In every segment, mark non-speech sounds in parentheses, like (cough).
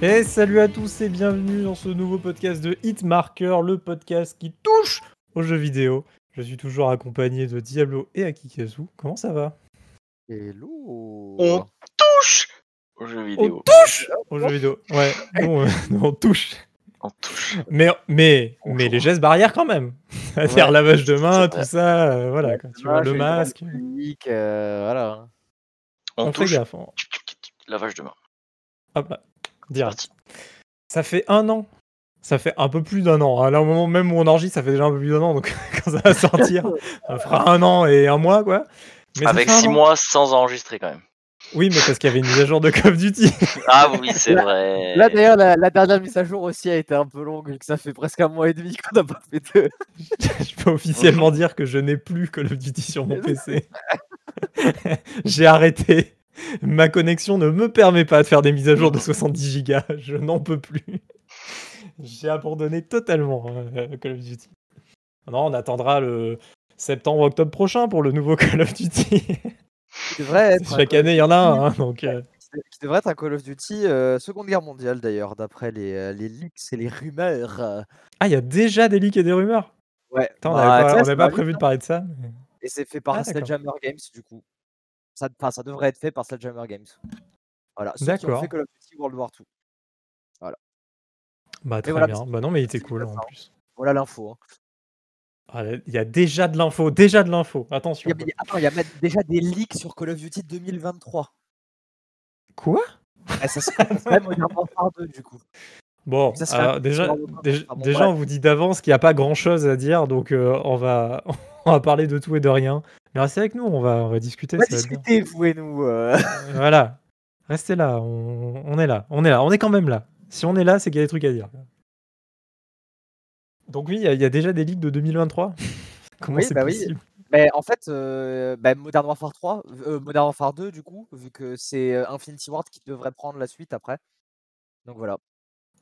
Et salut à tous et bienvenue dans ce nouveau podcast de Hitmarker, le podcast qui touche aux jeux vidéo. Je suis toujours accompagné de Diablo et Akikazu. Comment ça va? Hello On touche aux jeux vidéo. On touche aux jeux vidéo. Ouais, non, euh, (laughs) non, on touche. On touche. Mais, mais, mais les gestes barrières quand même. C'est-à-dire Ouais, lavage de main, tout ça. euh, voilà, quand tu vois le masque. euh, voilà. On, On fait touche. gaffe. hein. Lavage de main. Hop là, direct. Ça fait un an. Ça fait un peu plus d'un an. hein. Là, au moment même où on enregistre, ça fait déjà un peu plus d'un an. Donc, (laughs) quand ça va sortir, (laughs) ça fera un an et un mois, quoi. Mais Avec fait un 6 an. mois sans enregistrer quand même. Oui, mais parce qu'il y avait une mise à jour de Call of Duty. (laughs) Ah oui, c'est vrai. Là d'ailleurs, la, la dernière mise à jour aussi a été un peu longue, vu que ça fait presque un mois et demi qu'on n'a pas fait de. je peux officiellement dire que je n'ai plus Call of Duty sur mon PC. J'ai arrêté. Ma connexion ne me permet pas de faire des mises à jour de 70 gigas. Je n'en peux plus. J'ai abandonné totalement euh, Call of Duty. Non, on attendra le septembre-octobre prochain pour le nouveau (laughs) Call of Duty. Qui devrait être, Chaque année, il y en a un. hein, donc, euh, qui devrait être un Call of Duty euh, Seconde Guerre mondiale d'ailleurs, d'après les, les leaks et les rumeurs. Ah, il y a déjà des leaks et des rumeurs? Ouais. Attends, on bah, n'avait tu pas, on avait prévu de parler de ça. mais- Et c'est fait par Ah, Games du coup. Ça, enfin, ça devrait être fait par Sledgehammer Games. Voilà. Ceux qui ont fait Call of Duty World War II. Bah, très voilà, bien. Bah, non, mais il était cool en plus. Voilà l'info. hein. Ah, Il y a déjà de l'info, déjà de l'info. Attention. Il y a, mais- attends, il y a même déjà des leaks sur Call of Duty 2023. Quoi? Eh, ça serait même Modern Warfare 2 du coup. Bon, Ça serait alors, un déjà, déjà, Ah bon, déjà, bref. on vous dit d'avance qu'il n'y a pas grand chose à dire, donc euh, on, va, (laughs) on va parler de tout et de rien. Mais restez avec nous, on va, on va discuter. On va ça discuter, vous et nous. euh. Voilà, restez là, on, on est là, on est là, on est quand même là. Si on est là, c'est qu'il y a des trucs à dire. Donc oui, il y, a- il y a déjà des leaks de 2023. (laughs) Comment Oui, c'est bah oui. possible Mais en fait, euh, bah, Modern Warfare 3, euh, Modern Warfare 2 du coup, vu que c'est euh, Infinity Ward qui devrait prendre la suite après. Donc voilà.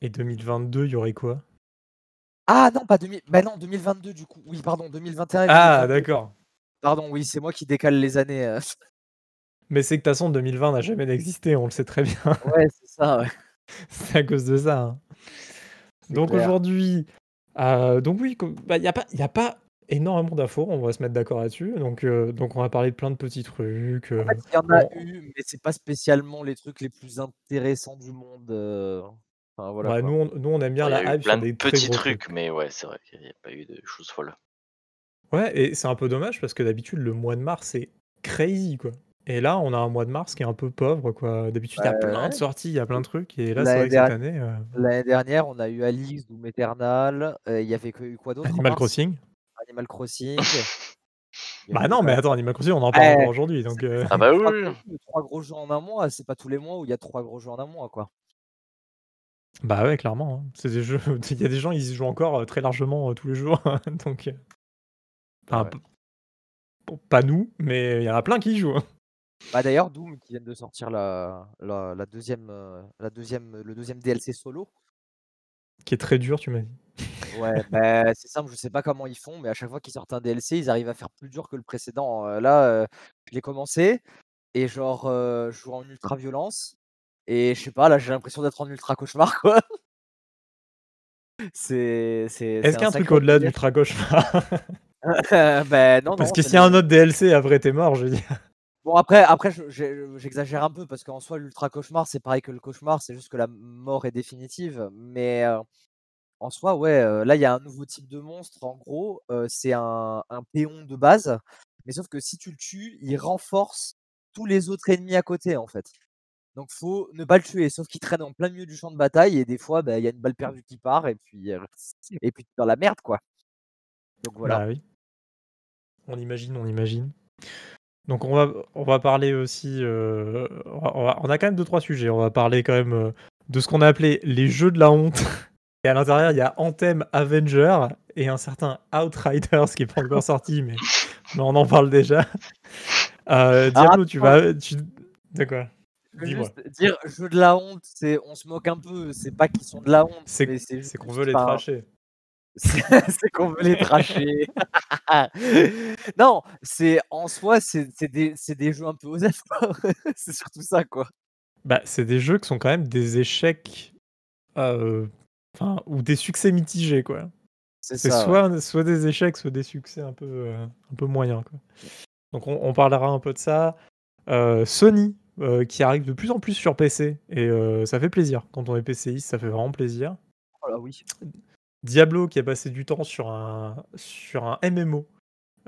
Et 2022, il y aurait quoi? Ah non, pas 2000. Bah non, 2022 du coup. Oui, pardon, 2021. et Ah, 2022. d'accord. Pardon, oui, c'est moi qui décale les années. euh. (laughs) Mais c'est que de toute façon, 2020 n'a jamais existé, on le sait très bien. (laughs) Ouais, c'est ça. ouais. c'est à cause de ça. hein. Donc aujourd'hui, euh, donc oui, il n'y a, pas- y a pas énormément d'infos, on va se mettre d'accord là-dessus. Donc, euh, donc on va parler de plein de petits trucs. euh, En fait, il y en a on- eu, mais c'est pas spécialement les trucs les plus intéressants du monde. euh. Enfin voilà. ouais, nous, on, nous, on aime bien Il y a la eu hype plein de petits gros trucs, mais ouais, c'est vrai qu'il n'y a pas eu de choses folles. Ouais, et c'est un peu dommage parce que d'habitude, le mois de mars, c'est crazy, quoi. Et là, on a un mois de mars qui est un peu pauvre, quoi. D'habitude, il y a Ouais, plein ouais. de sorties, il y a plein de trucs. Et là, c'est vrai que cette année, euh, L'année dernière, on a eu Alix, Doom Eternal. euh, Il y avait que- eu quoi d'autre Animal mars? Crossing. Animal Crossing. (laughs) Bah non, mais attends, Animal Crossing, on en parle encore aujourd'hui. Donc, euh, Ah bah oui, trois, gros- jeux en un mois. C'est pas tous les mois où il y a trois gros jeux en un mois, quoi. Bah ouais, clairement. hein. C'est des jeux. (laughs) Il y a des gens, ils y jouent encore très largement euh, tous les jours. (laughs) Donc. Enfin, Ouais. pas nous, mais il y en a plein qui y jouent. hein. Bah d'ailleurs, Doom qui vient de sortir la, la, la deuxième, euh, la deuxième, le deuxième DLC solo. Qui est très dur, tu m'as dit. Ouais, (laughs) bah, c'est simple, je sais pas comment ils font, mais à chaque fois qu'ils sortent un DLC, ils arrivent à faire plus dur que le précédent. Euh, là, euh, je l'ai commencé et genre, euh, je joue en ultra violence et je sais pas, là j'ai l'impression d'être en ultra cauchemar quoi. (laughs) C'est, c'est, Est-ce c'est qu'il y a un truc au-delà d'Ultra Cauchemar (laughs) (laughs) Ben non, Parce non, que s'il y a un autre DLC après, t'es mort, je veux dire. Bon après, après j'exagère un peu parce qu'en soi l'ultra cauchemar c'est pareil que le cauchemar, c'est juste que la mort est définitive. Mais euh, en soi, ouais, euh, là il y a un nouveau type de monstre. En gros, euh, c'est un, un péon de base, mais sauf que si tu le tues, il renforce tous les autres ennemis à côté en fait. Donc faut ne pas le tuer, sauf qu'il traîne en plein milieu du champ de bataille et des fois bah, il y a une balle perdue qui part et puis et puis dans la merde quoi. Donc voilà. Bah oui. On imagine, on imagine. Donc on va, on va parler aussi. euh, on, va- a quand même deux trois sujets. On va parler quand même euh, de ce qu'on a appelé les jeux de la honte. (laughs) Et à l'intérieur, il y a Anthem Avenger et un certain Outriders qui est pas encore sorti, mais, mais on en parle déjà. Euh, Diablo, tu vas, tu, de quoi? Je veux Dis-moi. juste dire jeu de la honte, c'est on se moque un peu, c'est pas qu'ils sont de la honte, C'est mais c'est c'est qu'on veut les tracher. (laughs) C'est qu'on veut les tracher. non, c'est en soi, c'est des, des jeux un peu osef. quoi. (laughs) c'est surtout ça, quoi. Bah, c'est des jeux qui sont quand même des échecs euh, ou des succès mitigés, quoi. C'est ça. ouais. soit, soit des échecs, soit des succès un peu, euh, un peu moyens. Quoi. Donc on, on parlera un peu de ça. Euh, Sony, euh, qui arrive de plus en plus sur PC, et ça fait plaisir. Quand on est PCiste, ça fait vraiment plaisir. Voilà, oui. Diablo, qui a passé du temps sur un, sur un MMO.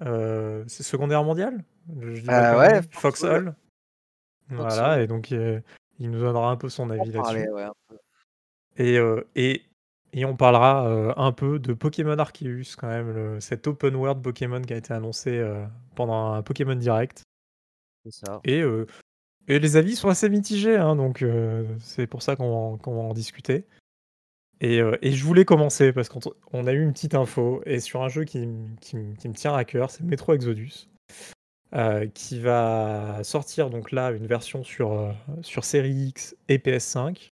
Euh, c'est Secondaire Mondial? Je dis Euh, ouais, Foxhole. Voilà, et donc euh, il nous donnera un peu son On avis là-dessus. ouais. Et, et, et on parlera un peu de Pokémon Arceus, quand même, le- cet open world Pokémon qui a été annoncé pendant un Pokémon Direct. Ça. Et, euh, et les avis sont assez mitigés, hein, donc euh, c'est pour ça qu'on va, en- qu'on va en discuter. Et, euh, et je voulais commencer parce qu'on on a eu une petite info et sur un jeu qui, me tient à cœur, c'est Metro Exodus, euh, qui va sortir donc là une version sur, euh, sur Série X et PS5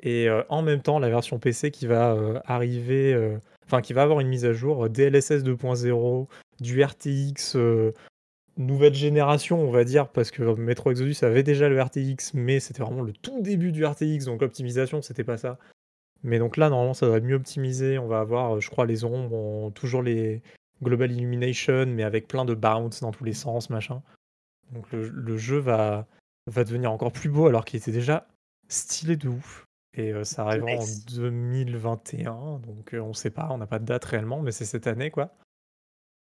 et en même temps la version PC qui va arriver, enfin qui va avoir une mise à jour DLSS 2.0, du RTX nouvelle génération, on va dire, parce que Metro Exodus avait déjà le RTX, mais c'était vraiment le tout début du RTX, donc l'optimisation c'était pas ça. Mais donc là, normalement, ça devrait être mieux optimisé. On va avoir, euh, je crois, les ombres, ont toujours les Global Illumination, mais avec plein de bounce dans tous les sens, machin. Donc le, le jeu va, va devenir encore plus beau alors qu'il était déjà stylé de ouf. Et euh, ça arrivera en Nice. 2021, donc euh, on sait pas, on n'a pas de date réellement, mais c'est cette année, quoi.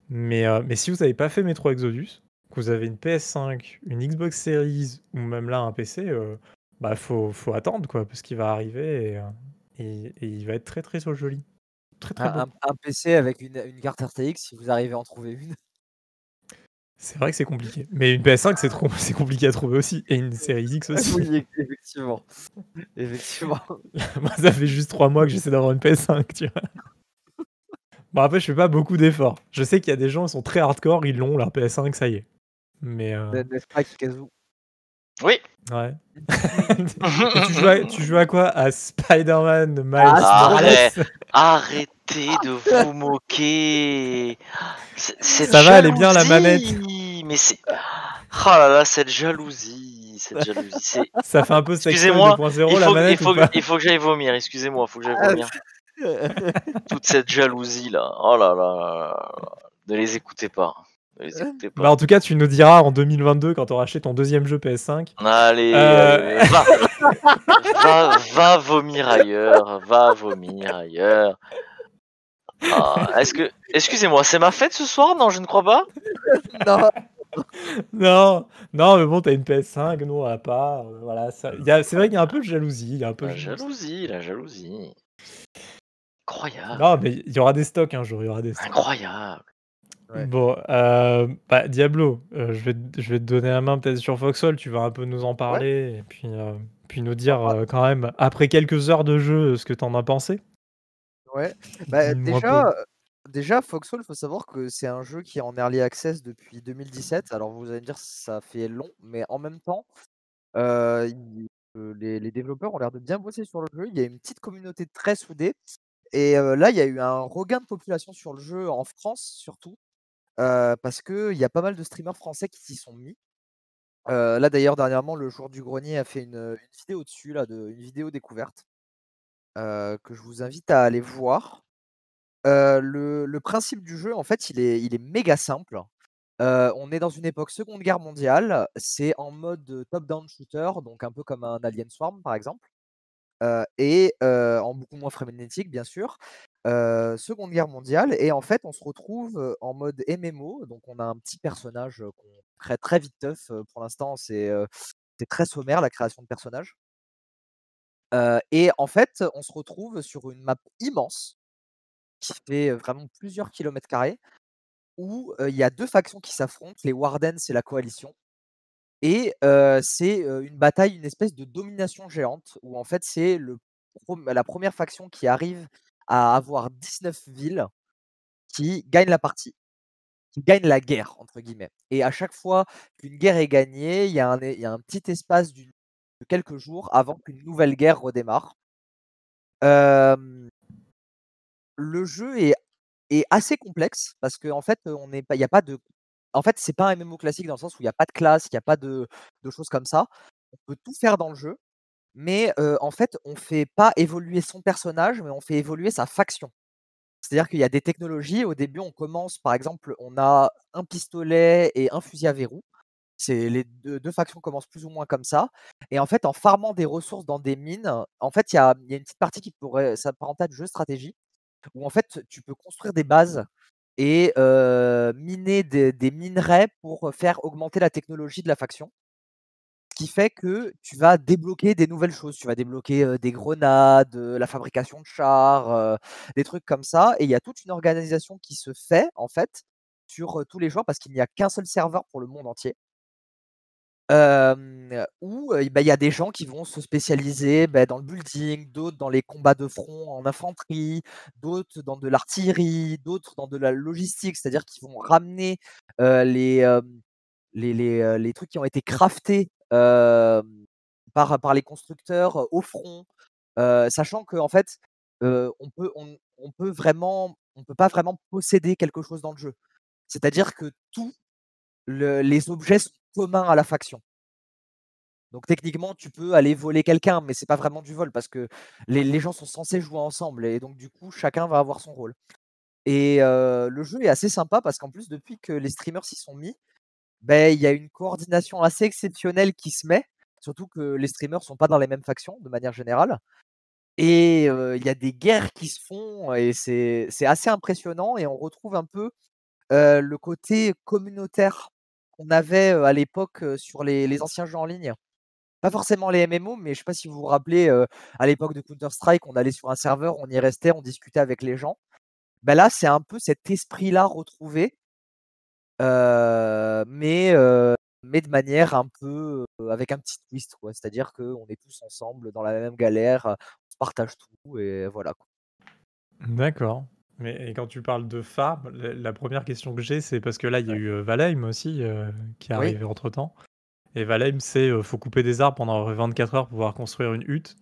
Mais, euh, mais si vous n'avez pas fait Metro Exodus, que vous avez une PS5, une Xbox Series, ou même là un PC, bah faut, faut attendre, quoi, parce qu'il va arriver et, et, et il va être très très joli. Très très. Un, un- un PC avec une, une carte RTX, si vous arrivez à en trouver une. (laughs) C'est vrai que c'est compliqué. Mais une PS5, c'est trop, c'est compliqué à trouver aussi. Et une série X aussi. oui, effectivement. Effectivement. (laughs) Moi, ça fait juste trois mois que j'essaie d'avoir une PS5, tu vois. Bon, après, je fais pas beaucoup d'efforts. Je sais qu'il y a des gens qui sont très hardcore, ils l'ont, leur PS5, ça y est. Mais, euh, N'est-ce pas, Kikazu? Oui. ouais. (laughs) Tu, joues à, tu joues à quoi? À Spider-Man Miles Ah, Morales (laughs) Arrêtez de vous moquer. C'est- cette Ça va, elle est bien, la manette. Mais c'est. Oh là là, cette jalousie. Cette jalousie. Ça fait un peu Excusez-moi, 2.0 Il la faut, manette il, faut, il faut que j'aille vomir, excusez-moi, il faut que j'aille vomir. (laughs) Toute cette jalousie là. Oh là là. Ne les écoutez pas. Ne les écoutez Bah, en tout cas, tu nous diras en 2022 quand tu auras acheté ton deuxième jeu PS5. Allez, Euh. (laughs) va. va, va vomir ailleurs, va vomir ailleurs. Ah, est-ce que, excusez-moi, c'est ma fête ce soir? Non, je ne crois pas. non, (laughs) Non, non, mais bon, t'as une PS5, nous on l'a pas. euh, voilà, ça- c'est vrai qu'il y a un peu de jalousie. Il y a un peu La de jalousie, la jalousie. Incroyable, Non, mais il y aura des stocks un jour, il y aura des stocks. incroyable. Ouais. Bon, euh, bah, Diablo, euh, je, vais, te- je vais te donner la main peut-être sur Foxhole, tu vas un peu nous en parler et puis, euh, puis nous dire quand même, après quelques heures de jeu, ce que t'en as pensé. ouais. Bah, déjà, déjà, Foxhole, il faut savoir que c'est un jeu qui est en early access depuis 2017. Alors vous allez me dire, ça fait long, mais en même temps, les, les développeurs ont l'air de bien bosser sur le jeu. Il y a une petite communauté très soudée. Et euh, là, il y a eu un regain de population sur le jeu en France, surtout, parce qu'il y a pas mal de streamers français qui s'y sont mis. Là, d'ailleurs, dernièrement, le jour du grenier a fait une, vidéo dessus, là, une vidéo découverte, que je vous invite à aller voir. Le, principe du jeu, en fait, il est, méga simple. On est dans une époque Seconde Guerre mondiale. C'est en mode top-down shooter, donc un peu comme un Alien Swarm, par exemple. Et en beaucoup moins frénétique, bien sûr. Euh, Seconde Guerre mondiale. Et en fait, on se retrouve en mode MMO. Donc, on a un petit personnage qu'on crée très vite teuf. Pour l'instant, c'est euh, très sommaire la création de personnages. Et en fait, on se retrouve sur une map immense qui fait vraiment plusieurs kilomètres carrés où il y a deux factions qui s'affrontent, les Wardens et la coalition. Et c'est une bataille, une espèce de domination géante où en fait c'est la première faction qui arrive à avoir 19 villes qui gagne la partie, qui gagne la guerre, entre guillemets. Et à chaque fois qu'une guerre est gagnée, il y, a un y a un petit espace de quelques jours avant qu'une nouvelle guerre redémarre. Le jeu est, est assez complexe parce qu'en en fait, on n'est pas, il a pas de, en fait, c'est pas un MMO classique dans le sens où il n'y a pas de classe, il n'y a pas de, de choses comme ça. On peut tout faire dans le jeu, mais en fait, on fait pas évoluer son personnage, mais on fait évoluer sa faction. C'est-à-dire qu'il y a des technologies, au début, on commence, par exemple, on a un pistolet et un fusil à verrou. Les deux, factions commencent plus ou moins comme ça. Et en fait, en farmant des ressources dans des mines, en fait, il y a, une petite partie qui pourrait s'apparenter à du jeu stratégie, où en fait, tu peux construire des bases et miner des, minerais pour faire augmenter la technologie de la faction. Qui fait que tu vas débloquer des nouvelles choses. Tu vas débloquer des grenades, la fabrication de chars, des trucs comme ça. Et il y a toute une organisation qui se fait, en fait, sur tous les joueurs, parce qu'il n'y a qu'un seul serveur pour le monde entier où bah, il y a des gens qui vont se spécialiser bah, dans le building, d'autres dans les combats de front en infanterie, d'autres dans de l'artillerie, d'autres dans de la logistique, c'est-à-dire qu'ils vont ramener les, les, les, trucs qui ont été craftés par, par les constructeurs au front, sachant qu'en en fait, on peut, on, peut vraiment, on peut pas vraiment posséder quelque chose dans le jeu. C'est-à-dire que tous les objets sont commun à la faction. Donc techniquement, tu peux aller voler quelqu'un, mais c'est pas vraiment du vol parce que les, gens sont censés jouer ensemble et donc du coup, chacun va avoir son rôle. Et le jeu est assez sympa parce qu'en plus, depuis que les streamers s'y sont mis, ben, il y a une coordination assez exceptionnelle qui se met, surtout que les streamers sont pas dans les mêmes factions de manière générale. Et il y a des guerres qui se font et c'est assez impressionnant et on retrouve un peu le côté communautaire qu'on avait à l'époque sur les, anciens jeux en ligne. Pas forcément les MMO, mais je sais pas si vous vous rappelez, à l'époque de Counter-Strike, on allait sur un serveur, on y restait, on discutait avec les gens. Ben là, c'est un peu cet esprit-là retrouvé, mais, mais de manière un peu avec un petit twist, quoi. C'est-à-dire qu'on est tous ensemble dans la même galère, on se partage tout et voilà. D'accord. Mais quand tu parles de farm, la, première question que j'ai, c'est parce que là, il y a eu Valheim aussi qui est arrivé entre temps. Et Valheim, c'est faut couper des arbres pendant 24 heures pour pouvoir construire une hutte.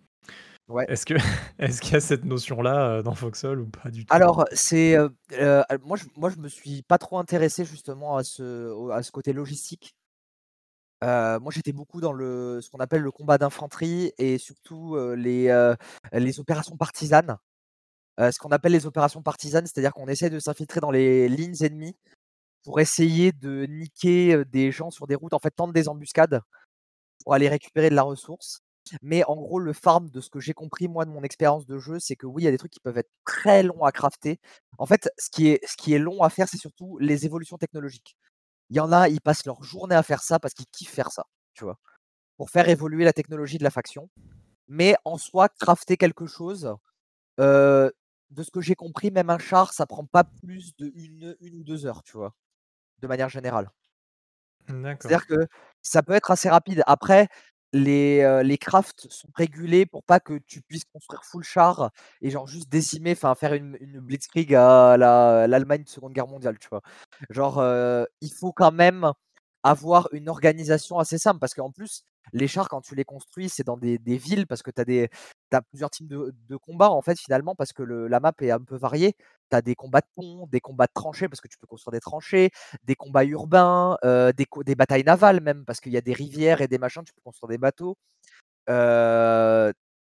Ouais. Est-ce que (laughs) est-ce qu'il y a cette notion-là dans Foxhole ou pas du tout? Alors, c'est moi, je, moi, je me suis pas trop intéressé justement à ce, à ce côté logistique. moi, j'étais beaucoup dans le, ce qu'on appelle le combat d'infanterie et surtout les, les opérations partisanes. ce qu'on appelle les opérations partisanes, c'est-à-dire qu'on essaie de s'infiltrer dans les lignes ennemies pour essayer de niquer des gens sur des routes, en fait, tendre des embuscades pour aller récupérer de la ressource. Mais en gros, le farm, de ce que j'ai compris, moi, de mon expérience de jeu, c'est que oui, il y a des trucs qui peuvent être très longs à crafter. En fait, ce qui est, ce qui est long à faire, c'est surtout les évolutions technologiques. Il y en a, ils passent leur journée à faire ça parce qu'ils kiffent faire ça, tu vois, pour faire évoluer la technologie de la faction. Mais en soi, crafter quelque chose, de ce que j'ai compris, même un char, ça prend pas plus de une, une ou deux heures, tu vois? De manière générale. C'est-à-dire que ça peut être assez rapide. Après, les, les crafts sont régulés pour pas que tu puisses construire full char et genre juste décimer, enfin faire une, blitzkrieg à l'Allemagne de Seconde Guerre mondiale, tu vois? Genre, il faut quand même avoir une organisation assez simple parce qu'en plus, les chars, quand tu les construis, c'est dans des, villes parce que tu as, des, plusieurs types de, combats en fait finalement parce que la map est un peu variée. Tu as des combats de pont, des combats de tranchées parce que tu peux construire des tranchées, des combats urbains, des, batailles navales même parce qu'il y a des rivières et des machins, tu peux construire des bateaux.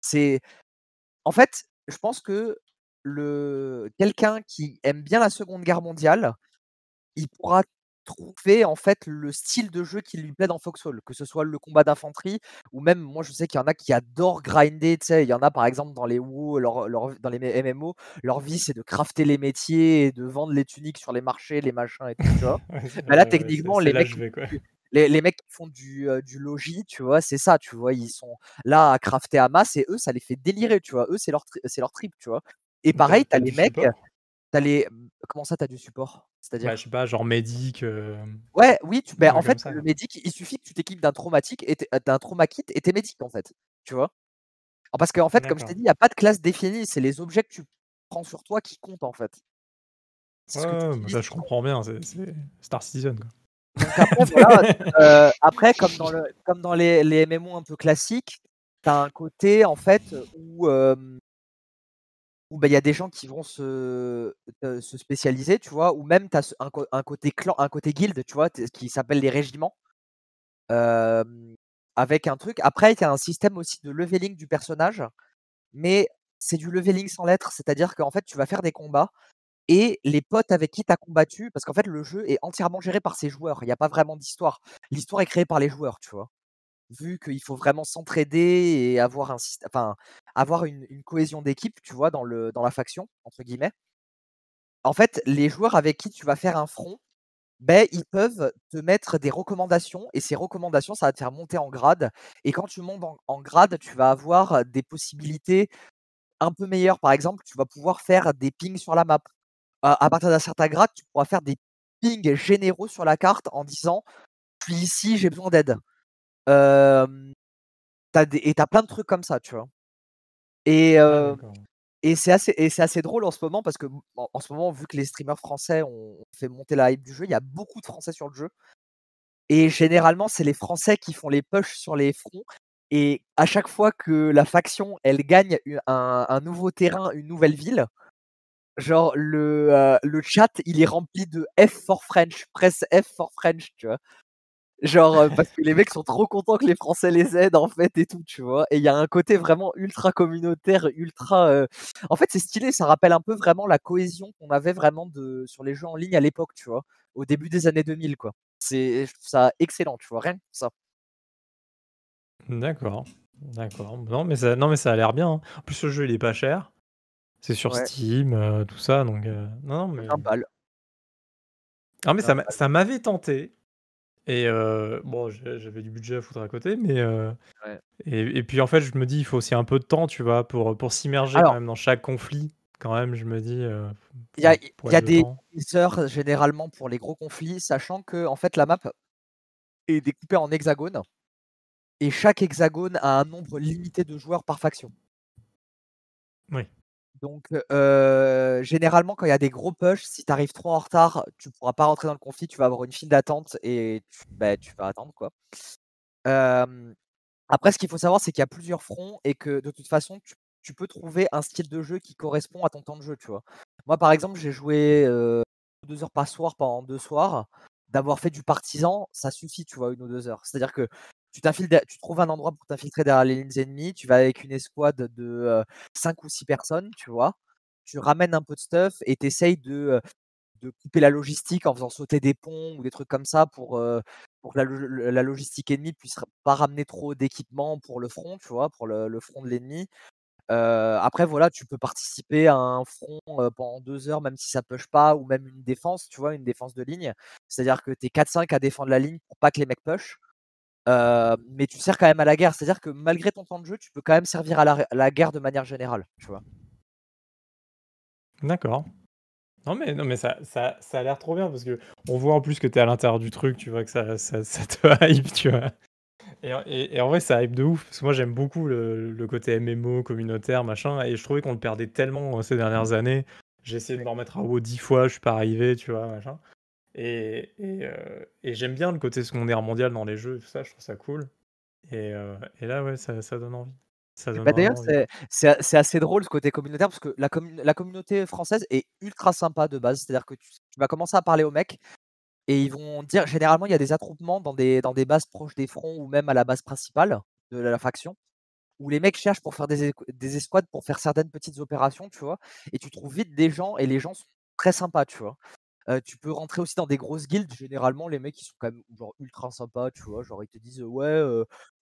C'est en fait, je pense que le quelqu'un qui aime bien la Seconde Guerre mondiale, il pourra trouver en fait le style de jeu qui lui plaît dans Foxhole, que ce soit le combat d'infanterie ou même moi je sais qu'il y en a qui adorent grinder, tu sais, il y en a par exemple dans les WoW, dans les MMO, leur vie c'est de crafter les métiers et de vendre les tuniques sur les marchés, les machins et tout ça. (laughs) Mais là techniquement les mecs les, mecs qui font du, du logis, tu vois, c'est ça, tu vois, ils sont là à crafter à masse et eux ça les fait délirer, tu vois, eux c'est leur c'est leur trip, tu vois. Et pareil, t'as les mecs, t'as les comment ça t'as du support? C'est-à-dire bah, je sais pas, genre médic. Ouais, oui, tu, bah, en fait, le médic, il suffit que tu t'équipes d'un traumatique et d'un trauma kit et t'es médic en fait. Tu vois? Parce qu'en fait, comme je t'ai dit, il n'y a pas de classe définie, c'est les objets que tu prends sur toi qui comptent en fait. Ouais, je comprends bien, c'est Star Citizen. Quoi. (laughs) après, comme dans, le, comme dans les, les MMO un peu classiques, t'as un côté en fait où où bah, il y a des gens qui vont se, se spécialiser, tu vois, ou même tu as un, un, côté clan, un côté guilde, tu vois, qui s'appelle les régiments. avec un truc. Après, il y a un système aussi de leveling du personnage, mais c'est du leveling sans lettres, c'est-à-dire qu'en fait, tu vas faire des combats et les potes avec qui tu as combattu, parce qu'en fait, le jeu est entièrement géré par ses joueurs. Il n'y a pas vraiment d'histoire. L'histoire est créée par les joueurs, tu vois. Vu qu'il faut vraiment s'entraider et avoir un enfin, avoir une, cohésion d'équipe, tu vois, dans, le, dans la faction, entre guillemets. En fait, les joueurs avec qui tu vas faire un front, ben, ils peuvent te mettre des recommandations et ces recommandations, ça va te faire monter en grade. Et quand tu montes en, grade, tu vas avoir des possibilités un peu meilleures. Par exemple, tu vas pouvoir faire des pings sur la map. À, partir d'un certain grade, tu pourras faire des pings généraux sur la carte en disant Je suis ici, j'ai besoin d'aide. Euh, et tu as plein de trucs comme ça, tu vois? Et, ah, et c'est assez, drôle en ce moment parce que en, ce moment, vu que les streamers français ont fait monter la hype du jeu, il y a beaucoup de Français sur le jeu. Et généralement, c'est les Français qui font les pushs sur les fronts. Et à chaque fois que la faction, elle gagne un, nouveau terrain, une nouvelle ville, genre le, euh, le chat, il est rempli de F for French, presse F for French, tu vois? Genre, euh, parce que les mecs sont trop contents que les Français les aident, en fait, et tout, tu vois. Et il y a un côté vraiment ultra communautaire, ultra. Euh, en fait, c'est stylé, ça rappelle un peu vraiment la cohésion qu'on avait vraiment de... sur les jeux en ligne à l'époque, tu vois, au début des années 2000, quoi. C'est, je trouve ça excellent, tu vois, rien que ça. D'accord, d'accord. Non, mais ça, non, mais ça a l'air bien. Hein. En plus, le jeu, il est pas cher. C'est sur Steam, euh, tout ça, donc. non, mais. Un balle. Non, mais ça, ça m'avait tenté. Et bon, j'avais du budget à foutre à côté, mais et, puis en fait, je me dis, il faut aussi un peu de temps, tu vois, pour, pour s'immerger quand même dans chaque conflit. Quand même, je me dis. Il y a, y a des heures généralement pour les gros conflits, sachant que en fait la map est découpée en hexagones et chaque hexagone a un nombre limité de joueurs par faction. Oui. Donc, généralement, quand il y a des gros push, si tu arrives trop en retard, tu pourras pas rentrer dans le conflit, tu vas avoir une file d'attente et tu, bah, tu vas attendre quoi. après, ce qu'il faut savoir, c'est qu'il y a plusieurs fronts et que de toute façon, tu, peux trouver un style de jeu qui correspond à ton temps de jeu, tu vois. Moi, par exemple, j'ai joué deux heures par soir pendant deux soirs. D'avoir fait du partisan, ça suffit, tu vois, une ou deux heures. C'est-à-dire que tu tu trouves un endroit pour t'infiltrer derrière les lignes ennemies, tu vas avec une escouade de 5 ou 6 personnes, tu vois. Tu ramènes un peu de stuff et tu essayes de, de couper la logistique en faisant sauter des ponts ou des trucs comme ça pour, pour que la, logistique ennemie puisse pas ramener trop d'équipement pour le front, tu vois, pour le, front de l'ennemi. après, voilà, tu peux participer à un front pendant deux heures, même si ça push pas, ou même une défense, tu vois, une défense de ligne. C'est-à-dire que tu es 4-5 à défendre la ligne pour pas que les mecs push mais tu sers quand même à la guerre. C'est-à-dire que malgré ton temps de jeu, tu peux quand même servir à la, guerre de manière générale, tu vois. D'accord. Non mais, non mais ça, ça, ça a l'air trop bien parce que on voit en plus que tu es à l'intérieur du truc, tu vois que ça, ça, te (laughs) hype, tu vois. Et, et, en vrai, ça hype de ouf parce que moi j'aime beaucoup le, le, côté MMO, communautaire, machin, et je trouvais qu'on le perdait tellement ces dernières années. J'ai essayé de me remettre à WoW dix fois, je suis pas arrivé, tu vois, machin. Et, euh, et, j'aime bien le côté secondaire mondial dans les jeux, tout ça, je trouve ça cool. Et, euh, et là, ouais, ça, ça, donne envie. Bah D'ailleurs, c'est assez drôle ce côté communautaire parce que la, la, communauté française est ultra sympa de base. C'est-à-dire que tu, vas commencer à parler aux mecs et ils vont dire généralement il y a des attroupements dans des, dans des bases proches des fronts ou même à la base principale de la, faction où les mecs cherchent pour faire des, des escouades pour faire certaines petites opérations, tu vois. Et tu trouves vite des gens et les gens sont très sympas, tu vois tu peux rentrer aussi dans des grosses guildes. Généralement, les mecs, ils sont quand même genre ultra sympas, tu vois. Genre, ils te disent, ouais,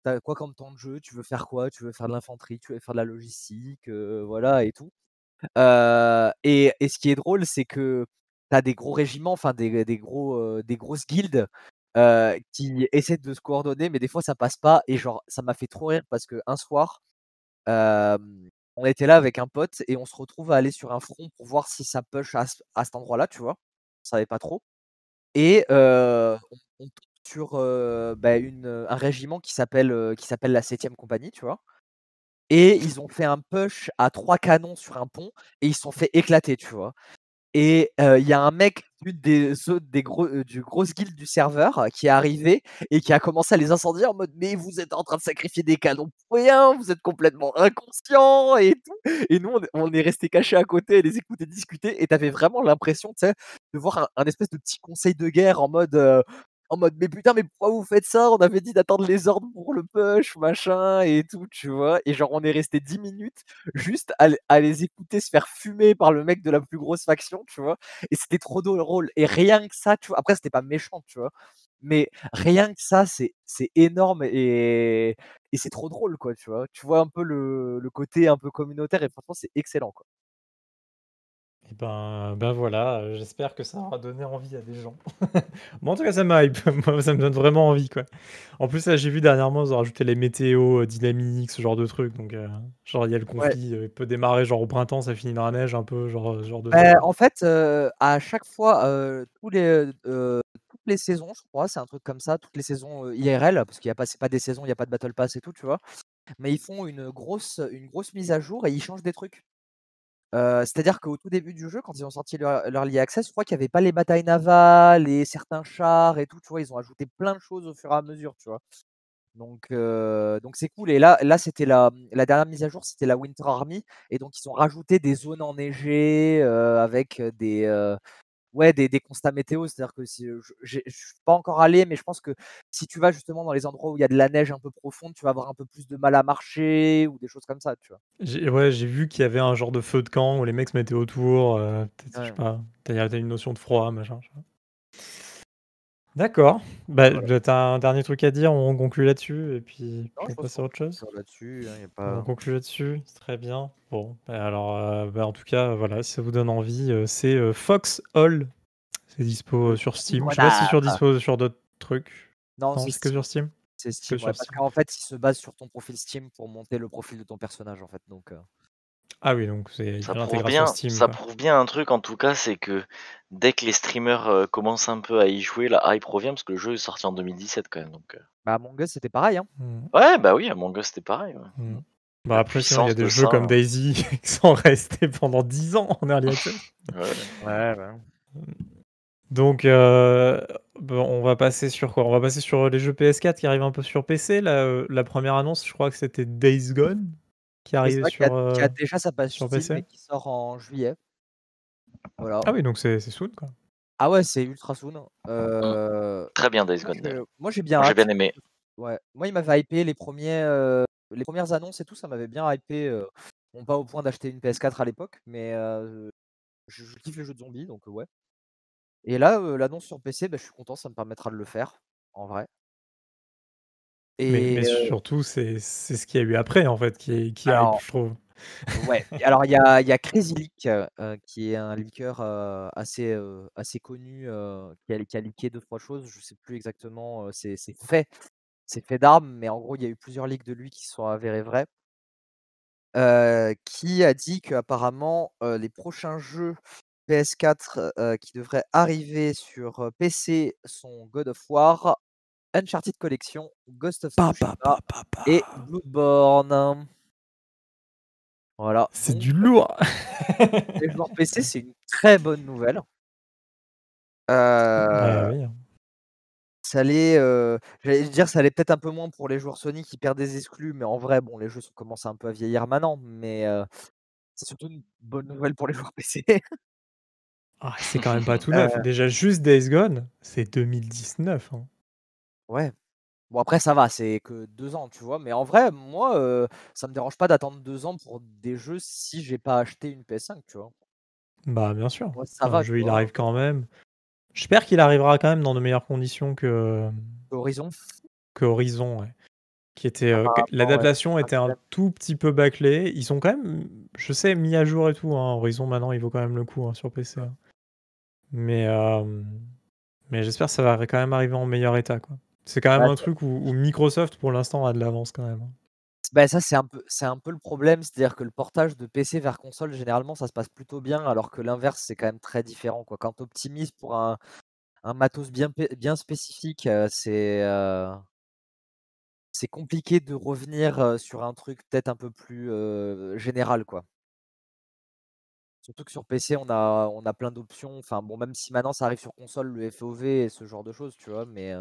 t'as quoi comme temps de jeu? Tu veux faire quoi? Tu veux faire de l'infanterie? Tu veux faire de la logistique? Voilà, et tout. Et, ce qui est drôle, c'est que t'as des gros régiments, enfin, des, des, gros, des grosses guildes qui essaient de se coordonner, mais des fois, ça passe pas. Et genre, ça m'a fait trop rire parce qu'un soir, on était là avec un pote et on se retrouve à aller sur un front pour voir si ça push à, à cet endroit-là, tu vois savait pas trop. Et on, tombe sur bah, un régiment qui s'appelle qui s'appelle la 7 compagnie, tu vois. Et ils ont fait un push à trois canons sur un pont et ils se sont fait éclater, tu vois. Et il y a un mec des, des gros, du grosse guilde du serveur qui est arrivé et qui a commencé à les incendier en mode mais vous êtes en train de sacrifier des canons pour rien, vous êtes complètement inconscient et tout. Et nous on, est resté cachés à côté, les écouter discuter et t'avais vraiment l'impression de voir un, espèce de petit conseil de guerre en mode en mode: «Mais putain, mais pourquoi vous faites ça? On avait dit d'attendre les ordres pour le push, machin et tout», tu vois? Et genre on est resté 10 minutes juste à les écouter se faire fumer par le mec de la plus grosse faction, tu vois? Et c'était trop drôle et rien que ça, tu vois? Après c'était pas méchant, tu vois? Mais rien que ça, c'est c'est énorme et et c'est trop drôle, quoi, tu vois? Tu vois un peu le le côté un peu communautaire et franchement c'est excellent, quoi. Et ben ben voilà, heu, j'espère que ça aura donné envie à des gens. (laughs) Moi, en tout cas, ça me hype. (laughs) Moi, ça me donne vraiment envie, quoi. En plus, là, j'ai vu dernièrement, ils ont rajouté les météos, dynamiques, ce genre de trucs, donc heu, genre, il y a le conflit, heu, il peut démarrer, genre, au printemps, ça finit dans la neige un peu, genre, genre de. Bah, en fait, à chaque fois, tous les, toutes les saisons, je crois, c'est un truc comme ça, toutes les saisons, IRL, parce qu'il y a pas c'est pas des saisons, il y a pas de battle pass et tout, tu vois? Mais ils font une grosse, une grosse mise à jour et ils changent des trucs. Heu, c'est-à-dire qu'au tout début du jeu, quand ils ont sorti leur l'Early Access, je crois qu'il y avait pas les batailles navales et certains chars et tout, tu vois? Ils ont ajouté plein de choses au fur et à mesure, tu vois? Donc heu, donc c'est cool et là là, c'était la, la dernière mise à jour, c'était la Winter Army et donc ils ont rajouté des zones enneigées, heu, avec, des, ouais, des des constats météo. C'est-à-dire que si, je je suis pas encore allé, mais je pense que si tu vas justement dans les endroits où il y a de la neige un peu profonde, tu vas avoir un peu plus de mal à marcher ou des choses comme ça, tu vois? J'ai ouais, j'ai vu qu'il y avait un genre de feu de camp où les mecs se mettaient autour, peut-être, je sais pas, tu as une notion de froid, machin, je sais pas. D'accord. Bah, Voilà. tu as un dernier truc à dire? On conclut là-dessus et puis Non, puis je on pense passe à qu'on autre peut chose? conclure là-dessus, hein, il y a On pas conclut là-dessus? C'est très bien. Bon, bah, alors, heu, bah, en tout cas, voilà, si ça vous donne envie, heu, c'est, heu, Foxhole. C'est dispo, sur Steam. Je sais pas si c'est sur dispo sur d'autres trucs. Non, Non, c'est c'est que Steam. sur Steam? C'est Steam, ouais, sur parce Steam. qu'en fait, il se base sur ton profil Steam pour monter le profil de ton personnage, en fait, donc Ah oui, donc c'est Ça prouve bien Steam, ça quoi. prouve bien un truc, en tout cas, c'est que dès que les streamers, heu, commencent un peu à y jouer, la hype revient parce que le jeu est sorti en 2017 quand même, donc heu Bah, Among Us, c'était pareil, hein. Mmh. Ouais, bah, oui, Among Us, c'était pareil, ouais. Mmh. Mmh. Bah, La après, sinon, il y a des de jeux ça, comme hein. DayZ (laughs) qui sont restés pendant 10 ans en Early Access. Ouais, ouais. Bah. Donc heu, bon, on va passer sur quoi? On va passer sur, les jeux PS4 qui arrivent un peu sur PC. Heu, la 1re annonce, je crois que c'était Days Gone qui arrivait ça, qui a sur, qui a heu, déjà sa page sur Steam PC. et qui sort en juillet. Voilà. Ah oui, donc c'est soon, quoi. Ah ouais, c'est ultra soon. Mmh. Heu, Très bien Days moi Gone, moi j'ai bien j'ai bien aimé. Ouais, moi il m'avait hypé les 1ers, heu, les 1res annonces et tout, ça m'avait bien hypé, bon pas au point d'acheter une PS4 à l'époque, mais je je kiffe les jeux de zombies donc ouais. Et là, l'annonce sur PC, bah, je suis content, ça me permettra de le faire, en vrai. Mais Et mais heu surtout, c'est c'est ce qu'il y a eu après, en fait, qui qui Alors je trouve. ouais, alors il y a y a Crazy (laughs) Leak, heu, qui est un leaker, heu, assez, assez connu, qui a qui a leaké 2-3 choses, je sais plus exactement, heu, ses faits ses faits d'armes, mais en gros, il y a eu plusieurs leaks de lui qui se sont avérés vrais. Qui a dit qu'apparemment, les prochains jeux PS4, heu, qui devraient arriver sur, PC sont God of War, Uncharted Collection, Ghost of Tsushima et. Bloodborne. Voilà, C'est du lourd! (laughs) les joueurs PC, (laughs) c'est une très bonne nouvelle. Bah, Heu oui, hein. ça l'est, heu, j'allais dire, ça l'est peut-être un peu moins pour les joueurs Sony qui perdent des exclus, mais en vrai, bon, les jeux commencent un peu à vieillir maintenant, mais heu, c'est surtout une bonne nouvelle pour les joueurs PC. Ah, c'est quand même pas (laughs) tout neuf. Heu Déjà, juste Days Gone, c'est 2019, hein. Ouais. Bon après ça va, c'est que 2 ans, tu vois? Mais en vrai, moi, ça me dérange pas d'attendre 2 ans pour des jeux si j'ai pas acheté une PS5, tu vois? Bah, bien sûr. Moi ça va, jeu, il arrive quand même. J'espère qu'il arrivera quand même dans de meilleures conditions que, Horizon? que Horizon, ouais. Qui était, ouais, l'adaptation était un tout petit peu bâclée. Ils sont quand même, je sais, mis à jour et tout, hein. Horizon, maintenant, il vaut quand même le coup, hein, sur PC, hein. Mais mais j'espère que ça va quand même arriver en meilleur état, quoi. C'est quand même Bah, un truc où où Microsoft, pour l'instant, a de l'avance quand même, hein. Bah, ça, c'est un peu c'est un peu le problème, c'est-à-dire que le portage de PC vers console, généralement, ça se passe plutôt bien, alors que l'inverse, c'est quand même très différent, quoi. Quand tu optimises pour un un matos bien bien spécifique, c'est, heu c'est compliqué de revenir, heu, sur un truc peut-être un peu plus, général, quoi. Surtout que sur PC, on a on a plein d'options. Enfin bon, même si maintenant ça arrive sur console, le FOV et ce genre de choses, tu vois? Mais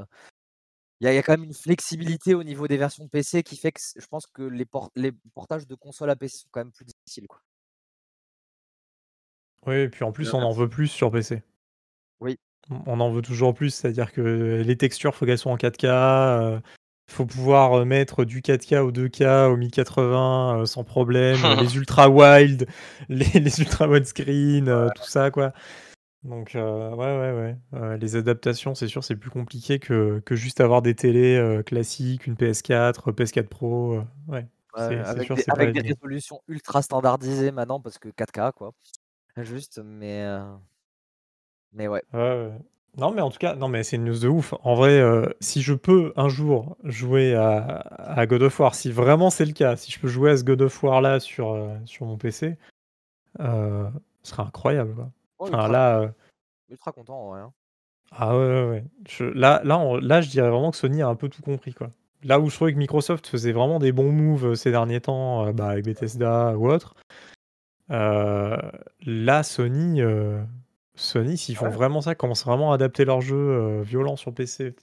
il y a il y a quand même une flexibilité au niveau des versions PC qui fait que je pense que les port les portages de console à PC sont quand même plus difficiles, quoi. Oui et puis en plus, on en veut plus sur PC. Oui. on en veut toujours plus, c'est-à-dire que les textures, faut qu'elles soient en 4K, euh, faut pouvoir euh, mettre du 4K au 2K au 1080 euh, sans problème, (laughs) les ultra wild, les, les ultra widescreen, euh, tout ça quoi. Donc euh, ouais ouais ouais, Euh, les adaptations c'est sûr c'est plus compliqué que, que juste avoir des télés euh, classiques, une PS4, PS4 Pro, euh, ouais. C'est c'est avec sûr des, c'est pas avec des résolutions ultra standardisées maintenant parce que 4K quoi. Juste, mais euh, mais ouais. Non, mais en tout cas, non, mais c'est une news de ouf. En vrai, euh, si je peux un jour jouer à, à God of War, si vraiment c'est le cas, si je peux jouer à ce God of War là sur, euh, sur mon PC, euh, ce serait incroyable. quoi. Oh, Enfin, ultra, là, euh, ultra content en vrai. hein. ah ouais, ouais, ouais. Je- là, là, on- là, je dirais vraiment que Sony a un peu tout compris, quoi. Là où je trouvais que Microsoft faisait vraiment des bons moves euh, ces derniers temps, euh, bah, avec Bethesda ou autre, euh, là, Sony, Sony, s'ils font Ouais. vraiment ça, commencent vraiment à adapter leurs jeux euh, violents sur PC.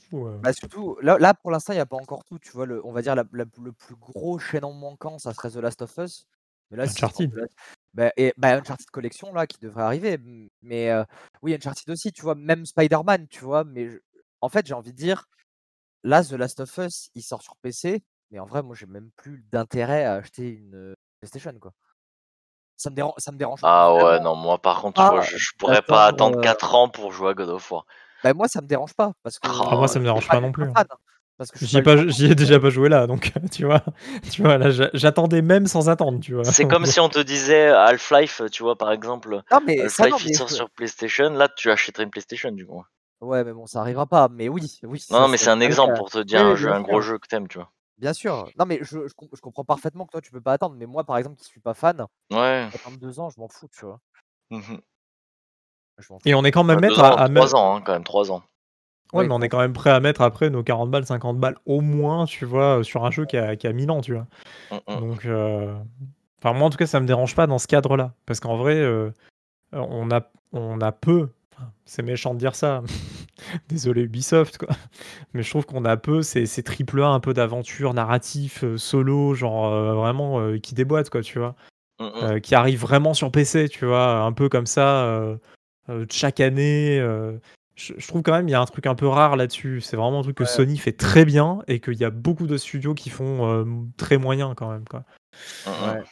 Bah surtout, là, là pour l'instant, il n'y a pas encore tout. Tu vois, le, on va dire la- la- le plus gros chaînon manquant, ça serait The Last of Us. Mais là, Uncharted. Last- bah, et bah, Uncharted Collection là qui devrait arriver. Mais euh, oui, Uncharted aussi, tu vois, même Spider-Man, tu vois. Mais je- en fait, j'ai envie de dire, là, The Last of Us, il sort sur PC. Mais en vrai, moi, j'ai même plus d'intérêt à acheter une PlayStation, quoi. Ça me dérange, ça me dérange Ah ouais, vraiment non, moi par contre, je, je pourrais pas attendre euh, 4 ans pour jouer à God of War. bah, moi, ça me dérange pas parce que Ah, Ah, moi, ça me dérange pas pas non plus. hein. Parce que J'y ai, pas déjà pas joué là, donc (laughs) tu vois, tu vois là, j'a- j'attendais même sans attendre, tu vois. C'est comme si on te disait Half-Life, tu vois, par exemple, Non, mais ça, non, Half-Life mais sort sur PlayStation, là tu achèterais une PlayStation du coup. Ouais, mais bon, ça arrivera pas. Mais oui, oui, Non, ça, non, mais c'est un exemple pour te dire Oui, un jeu, un gros jeu que t'aimes, tu vois. Bien sûr. Non, mais je, je, com- je comprends parfaitement que toi, tu peux pas attendre. Mais moi, par exemple, qui suis pas fan, Ouais. attendre deux ans, je m'en fous, tu vois. Je m'en Et on est quand même mettre à, à trois mettre- ans, hein, quand même, 3 ans. Ouais, Ouais, mais on est quand même prêt à mettre après nos 40 balles, 50 balles au moins, tu vois, euh, sur un jeu qui a, qui a 1000 ans, tu vois. Mm, mm. Donc, euh, enfin, moi en tout cas, ça me dérange pas dans ce cadre-là. Parce qu'en vrai, euh, on, a, on a peu, c'est méchant de dire ça, (laughs) désolé Ubisoft, quoi. Mais je trouve qu'on a peu ces, ces triple A un peu d'aventure narratif, euh, solo, genre vraiment qui déboîtent, quoi, tu vois. Mm, qui arrivent vraiment sur PC, tu vois, un peu comme ça, chaque année. Je, je trouve quand même il y a un truc un peu rare là-dessus. C'est vraiment un truc que Ouais. Sony fait très bien et qu'il y a beaucoup de studios qui font euh, très moyen quand même. Quoi. Ouais.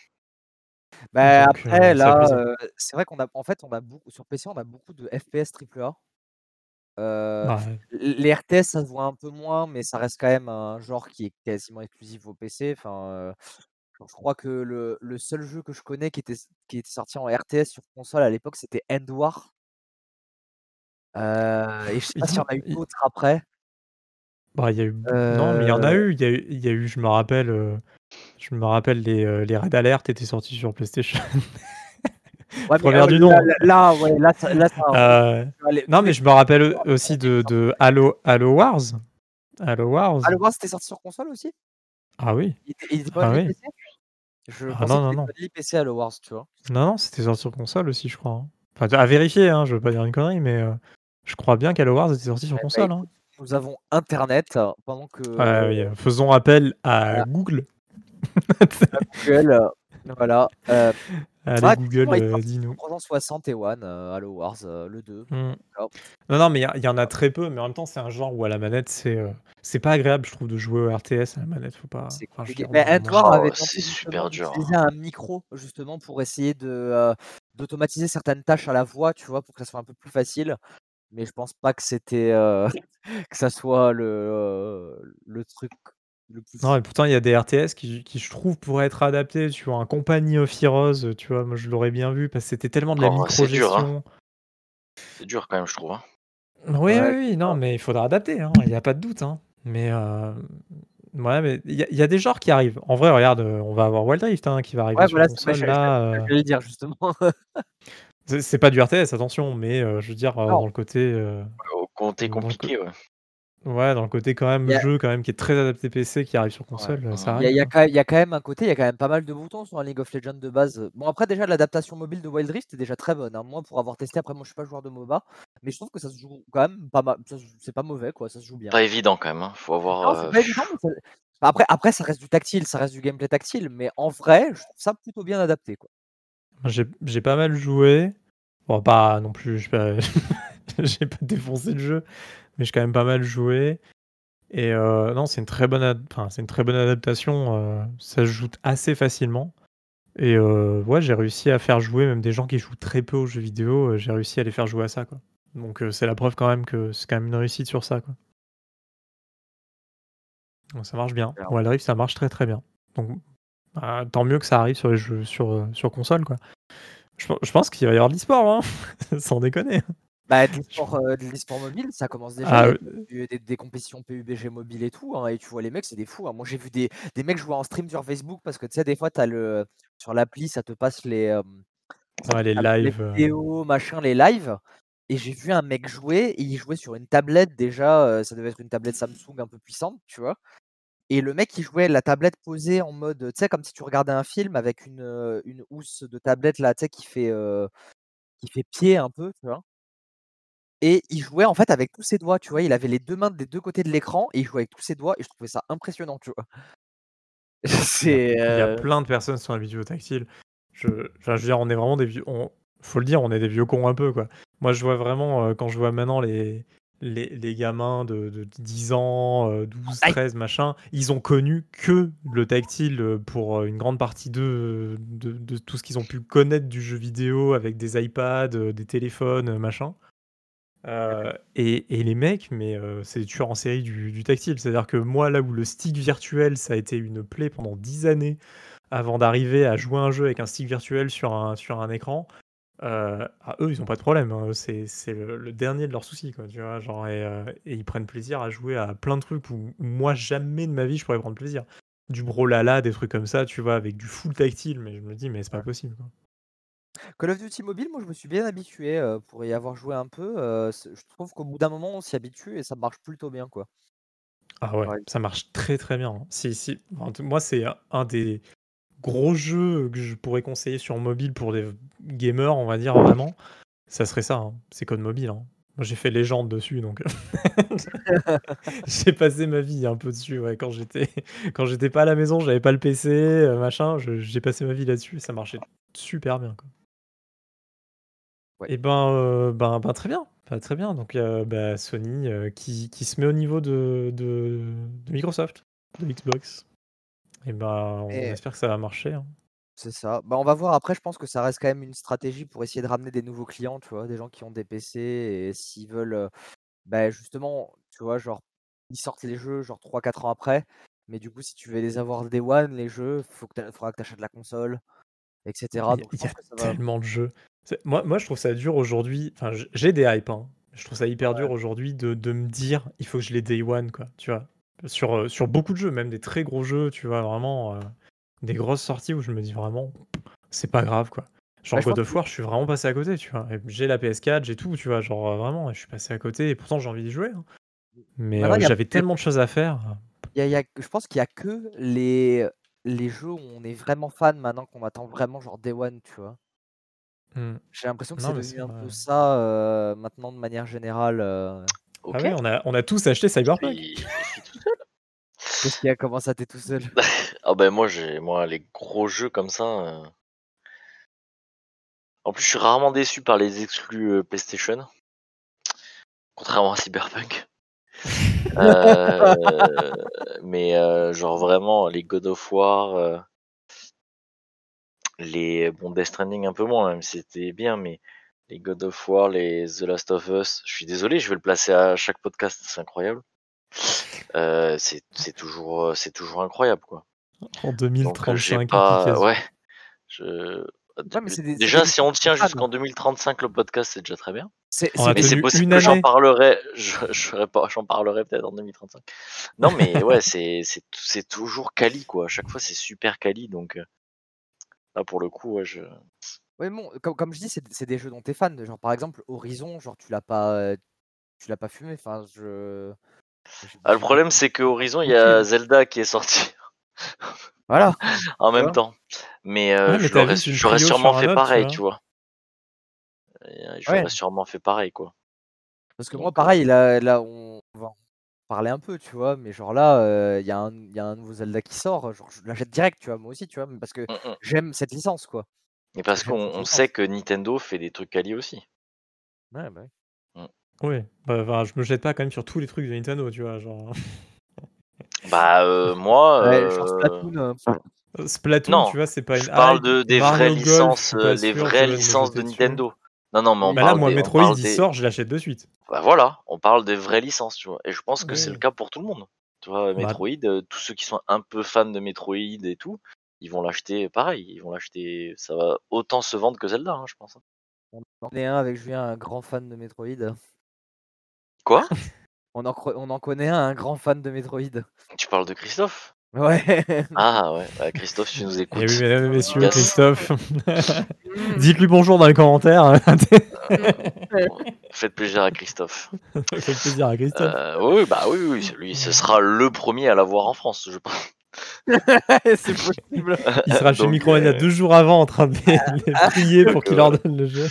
Bah, Donc, après, euh, fait là, euh, c'est vrai qu'on a, en fait, on a beaucoup, sur PC, on a beaucoup de FPS AAA. Euh, Bah, les RTS, ça se voit un peu moins, mais ça reste quand même un genre qui est quasiment exclusif au PC. Enfin, euh, je crois que le, le seul jeu que je connais qui était, qui était sorti en RTS sur console à l'époque, c'était End War. Euh, et je sais pas s'il y en a eu d'autres après. bah, il y a eu... Non, mais il y en a Euh, eu. Il y a eu, il y a eu, je me rappelle, euh, je me rappelle les, euh, les Red Alert étaient sortis sur PlayStation. (laughs) ouais, Première euh, du là, nom. là, là, ouais, là, ça, là, ça- Euh, allez, non, mais je me rappelle aussi de, de Halo, Halo Wars. Halo Wars. Halo Wars, c'était sorti sur console aussi? Ah oui. Il était, il était pas Ah oui. PC Je Ah non, non, non. PC Halo Wars, tu vois. Non, non, c'était sorti sur console aussi, je crois. hein. Enfin, à vérifier, hein, je veux pas dire une connerie, mais euh, je crois bien qu'Halo Wars était sorti sur Eh ben, console. hein. écoute, nous avons Internet euh, pendant que oui, faisons appel à voilà. Google. Google, euh, voilà. Euh, Allez, Google, euh, dis-nous. sur 361 euh, Halo Wars, euh, le 2. Hmm. D'accord. Non, non, mais il y en a très peu, mais en même temps, c'est un genre où à la manette, c'est euh, c'est pas agréable, je trouve, de jouer au RTS à la manette. Faut pas. C'est enfin, Oh, super dur. un micro justement pour essayer de euh, d'automatiser certaines tâches à la voix, tu vois, pour que ça soit un peu plus facile. Mais je pense pas que c'était euh, (laughs) que ça soit le le truc le plus. Non, et pourtant, il y a des RTS qui, qui, je trouve, pourraient être adaptés. Tu vois, un Company of Heroes, tu vois, moi, je l'aurais bien vu parce que c'était tellement de la Oh, c'est dur, hein. micro-gestion. C'est dur quand même, je trouve. hein. Oui, Ouais, oui, oui, non, mais il faudra adapter, hein, il n'y a pas de doute. Mais, euh, ouais, mais il y, a- il y a des genres qui arrivent. En vrai, regarde, on va avoir Wild Rift hein, qui va arriver Ouais, sur voilà, console. je- j'allais le (laughs) dire justement. (laughs) c'est pas du RTS, attention, mais euh, je veux dire, euh, dans le côté. euh, Au côté compliqué, ouais. ouais, dans le côté quand même a- jeu quand même qui est très adapté PC qui arrive sur console, ça Il y, a, y quand même- il y a quand même un côté, il y a quand même pas mal de boutons sur un League of Legends de base. Bon, après, déjà, l'adaptation mobile de Wild Rift est déjà très bonne. hein. Moi, pour avoir testé, après, moi, je suis pas joueur de MOBA, mais je trouve que ça se joue quand même pas mal. C'est pas mauvais, quoi. Ça se joue bien. Pas évident quand même. hein. Faut avoir. Non, c'est euh, pas évident, mais ça- Après, après, ça reste du tactile, ça reste du gameplay tactile, mais en vrai, je trouve ça plutôt bien adapté, quoi. J'ai j'ai pas mal joué. Bon, pas non plus. Je, vais pas- (laughs) j'ai pas défoncé le jeu, mais j'ai quand même pas mal joué. Et euh, non, c'est une très bonne, ad- enfin, c'est une très bonne adaptation. euh, ça se joue assez facilement. Et euh, ouais, j'ai réussi à faire jouer même des gens qui jouent très peu aux jeux vidéo. j'ai réussi à les faire jouer à ça, quoi. Donc c'est la preuve quand même que c'est quand même une réussite sur ça, quoi. Donc ça marche bien. Wild Rift, ça marche très très bien. Donc bah, tant mieux que ça arrive sur les jeux sur, euh, sur console, quoi. Je, pe- je pense qu'il va y avoir de l'e-sport, hein. (laughs) sans déconner. Bah, de l'e-sport euh, de l'e-sport mobile, ça commence déjà. Ah, des, des compétitions PUBG mobile et tout. hein, et tu vois, les mecs, c'est des fous. hein. Moi, j'ai vu des, des mecs jouer en stream sur Facebook parce que tu sais, des fois, as le, sur l'appli, ça te passe les, euh, Ouais, les les vidéos, machin, les lives. Et j'ai vu un mec jouer, et il jouait sur une tablette déjà. euh, ça devait être une tablette Samsung un peu puissante, tu vois. Et le mec, il jouait la tablette posée en mode, tu sais, comme si tu regardais un film avec une, une housse de tablette là, tu sais, qui fait, euh, qui fait pied un peu, tu vois. Et il jouait en fait avec tous ses doigts, tu vois? Il avait les deux mains des deux côtés de l'écran et il jouait avec tous ses doigts et je trouvais ça impressionnant, tu vois? (laughs) Il y a- C'est. Il y a plein de personnes sur la vidéo tactile. Je, je veux dire, on est vraiment des vieux. On, faut le dire, on est des vieux cons un peu, quoi. Moi, je vois vraiment, euh, quand je vois maintenant les, les, les gamins de, de 10 ans, euh, 12, Aïe. 13, machin, ils ont connu que le tactile euh, pour euh, une grande partie de, de, de tout ce qu'ils ont pu connaître du jeu vidéo avec des iPads, euh, des téléphones, euh, machin. Euh, et, et les mecs, mais euh, c'est des tueurs en série du, du tactile. C'est-à-dire que moi, là où le stick virtuel, ça a été une plaie pendant 10 années avant d'arriver à jouer un jeu avec un stick virtuel sur un, sur un écran, euh, ah, eux, ils ont pas de problème. hein. C'est c'est le, le dernier de leurs soucis, quoi, tu vois. Genre, et, euh, et ils prennent plaisir à jouer à plein de trucs où, moi, jamais de ma vie, je pourrais prendre plaisir. Du brolala, des trucs comme ça, tu vois, avec du full tactile. Mais je me dis, mais c'est pas possible, quoi. Call of Duty Mobile, moi je me suis bien habitué euh, pour y avoir joué un peu. euh, c'est- je trouve qu'au bout d'un moment, on s'y habitue et ça marche plutôt bien, quoi. Ah ouais, Ouais. ça marche très très bien. hein. Si, si. Moi, c'est un des gros jeux que je pourrais conseiller sur mobile pour des gamers, on va dire vraiment. Ça serait ça, hein. c'est Code Mobile. hein. Moi, j'ai fait légende dessus, donc (laughs) (laughs) j'ai passé ma vie un peu dessus. Ouais, quand j'étais quand j'étais pas à la maison, j'avais pas le PC, euh, machin. J'ai passé ma vie là-dessus et ça marchait super bien. Quoi. Ouais. Et ben, euh, ben, ben, très bien, Enfin, très bien. Donc euh, bah, Sony euh, qui, qui se met au niveau de, de, de Microsoft, de Xbox. Et ben, on Et- espère que ça va marcher. hein. C'est ça. Bah, on va voir après, je pense que ça reste quand même une stratégie pour essayer de ramener des nouveaux clients, tu vois, des gens qui ont des PC et s'ils veulent, euh, bah, justement, tu vois, genre, ils sortent les jeux genre 3-4 ans après, mais du coup, si tu veux les avoir day one, les jeux, faut que t'a- faudra que tu achètes la console, etc. Il y a- Donc, il y a que ça va. tellement de jeux. Moi, moi, je trouve ça dur aujourd'hui. Enfin, j'ai des hypes. hein. Je trouve ça hyper dur aujourd'hui de, de me dire il faut que je les day one, quoi. Tu vois. Sur, euh, sur beaucoup de jeux, même des très gros jeux, tu vois, vraiment. euh, des grosses sorties où je me dis vraiment, c'est pas grave, quoi. Genre Bah, God of War, je suis vraiment passé à côté, tu vois. J'ai la PS4, j'ai tout, tu vois. Genre euh, vraiment, je suis passé à côté et pourtant j'ai envie d'y jouer. hein. Mais euh, a- j'avais tellement de choses à faire. Y a- il y a- je pense qu'il y a que les, les jeux où on est vraiment fan maintenant qu'on attend vraiment genre day one, tu vois. Hmm. J'ai l'impression que c'est devenu un peu ça euh, maintenant de manière générale. euh. Ok. Ah ouais, on a, on a tous acheté Cyberpunk. seul. Qu'est-ce qui a? Commencé à t'es tout seul? (laughs) Ah ben moi j'ai moi les gros jeux comme ça. euh, En plus je suis rarement déçu par les exclus euh, PlayStation. Contrairement à Cyberpunk. (laughs) Euh, mais euh, genre vraiment les God of War, euh, les bon Death Stranding un peu moins même c'était bien, mais les God of War, les The Last of Us, je suis désolé, je vais le placer à chaque podcast, c'est incroyable. Euh, c'est toujours euh, c'est toujours incroyable quoi. En Donc euh, j'ai 2035, pas application. ouais. Je Ouais, mais c'est des- c'est déjà des si on tient jusqu'en 2035 le podcast c'est déjà très bien. C'est possible que j'en parlerai, je, je pas, parlerai peut-être en 2035. Non mais (laughs) ouais, c'est toujours quali quoi. À chaque fois c'est super quali donc euh, là pour le coup ouais, je Ouais, bon, comme, comme je dis, c'est des jeux dont tu es fan. Genre, par exemple, Horizon, genre, tu l'as pas, euh, tu l'as pas fumé. Enfin, je. Ah, le problème c'est que Horizon il y a Zelda qui est sorti (laughs) Voilà. en même temps. Mais euh, Ouais, mais j'aurais sûrement fait pareil, tu vois. Euh, J'aurais Ouais. sûrement fait pareil quoi. Parce que Donc, moi, euh, pareil, là, là, on va en parler un peu, tu vois. Mais genre là, euh, il y, a un- il y a un nouveau Zelda qui sort. Genre, je l'achète direct, tu vois. Moi aussi, tu vois. Parce que mm, mm. j'aime cette licence, quoi. Et parce qu'on sait que Nintendo fait des trucs quali aussi. Ouais, bah ouais. Ouais, bah, je me jette pas quand même sur tous les trucs de Nintendo, tu vois, genre. Bah, euh, (laughs) moi. Ouais, genre euh, Splatoon, Euh, Splatoon, Non, tu vois, c'est pas une Je parle de, des Mario vraies Golf, licences, euh, les sûr vraies licences de dessus. Nintendo. Non, non, mais on Bah là, moi, des, Metroid, il des- sort, je l'achète de suite. Bah voilà, on parle des vraies licences, tu vois. Et je pense que c'est le cas pour tout le monde. Tu vois, Bah- Metroid, euh, tous ceux qui sont un peu fans de Metroid et tout, ils vont l'acheter pareil. Ils vont l'acheter. Ça va autant se vendre que Zelda, hein, je pense. on en est un avec Julien, un grand fan de Metroid. Quoi? (laughs) On en, cro- on en connaît un, un grand fan de Metroid. Tu parles de Christophe? Ouais. Ah ouais, bah, Christophe, tu nous écoutes. Et Eh oui, mesdames et messieurs, Yes. Christophe. (laughs) Dites-lui bonjour dans les commentaires. (laughs) Faites plaisir à Christophe. Ça fait plaisir à Christophe. Euh, oui, oui, bah oui, oui, lui, ce sera le premier à l'avoir en France, je pense. C'est possible. Il sera chez Micromania euh, deux jours avant en train de les, (laughs) les prier pour qu'il leur donne le jeu.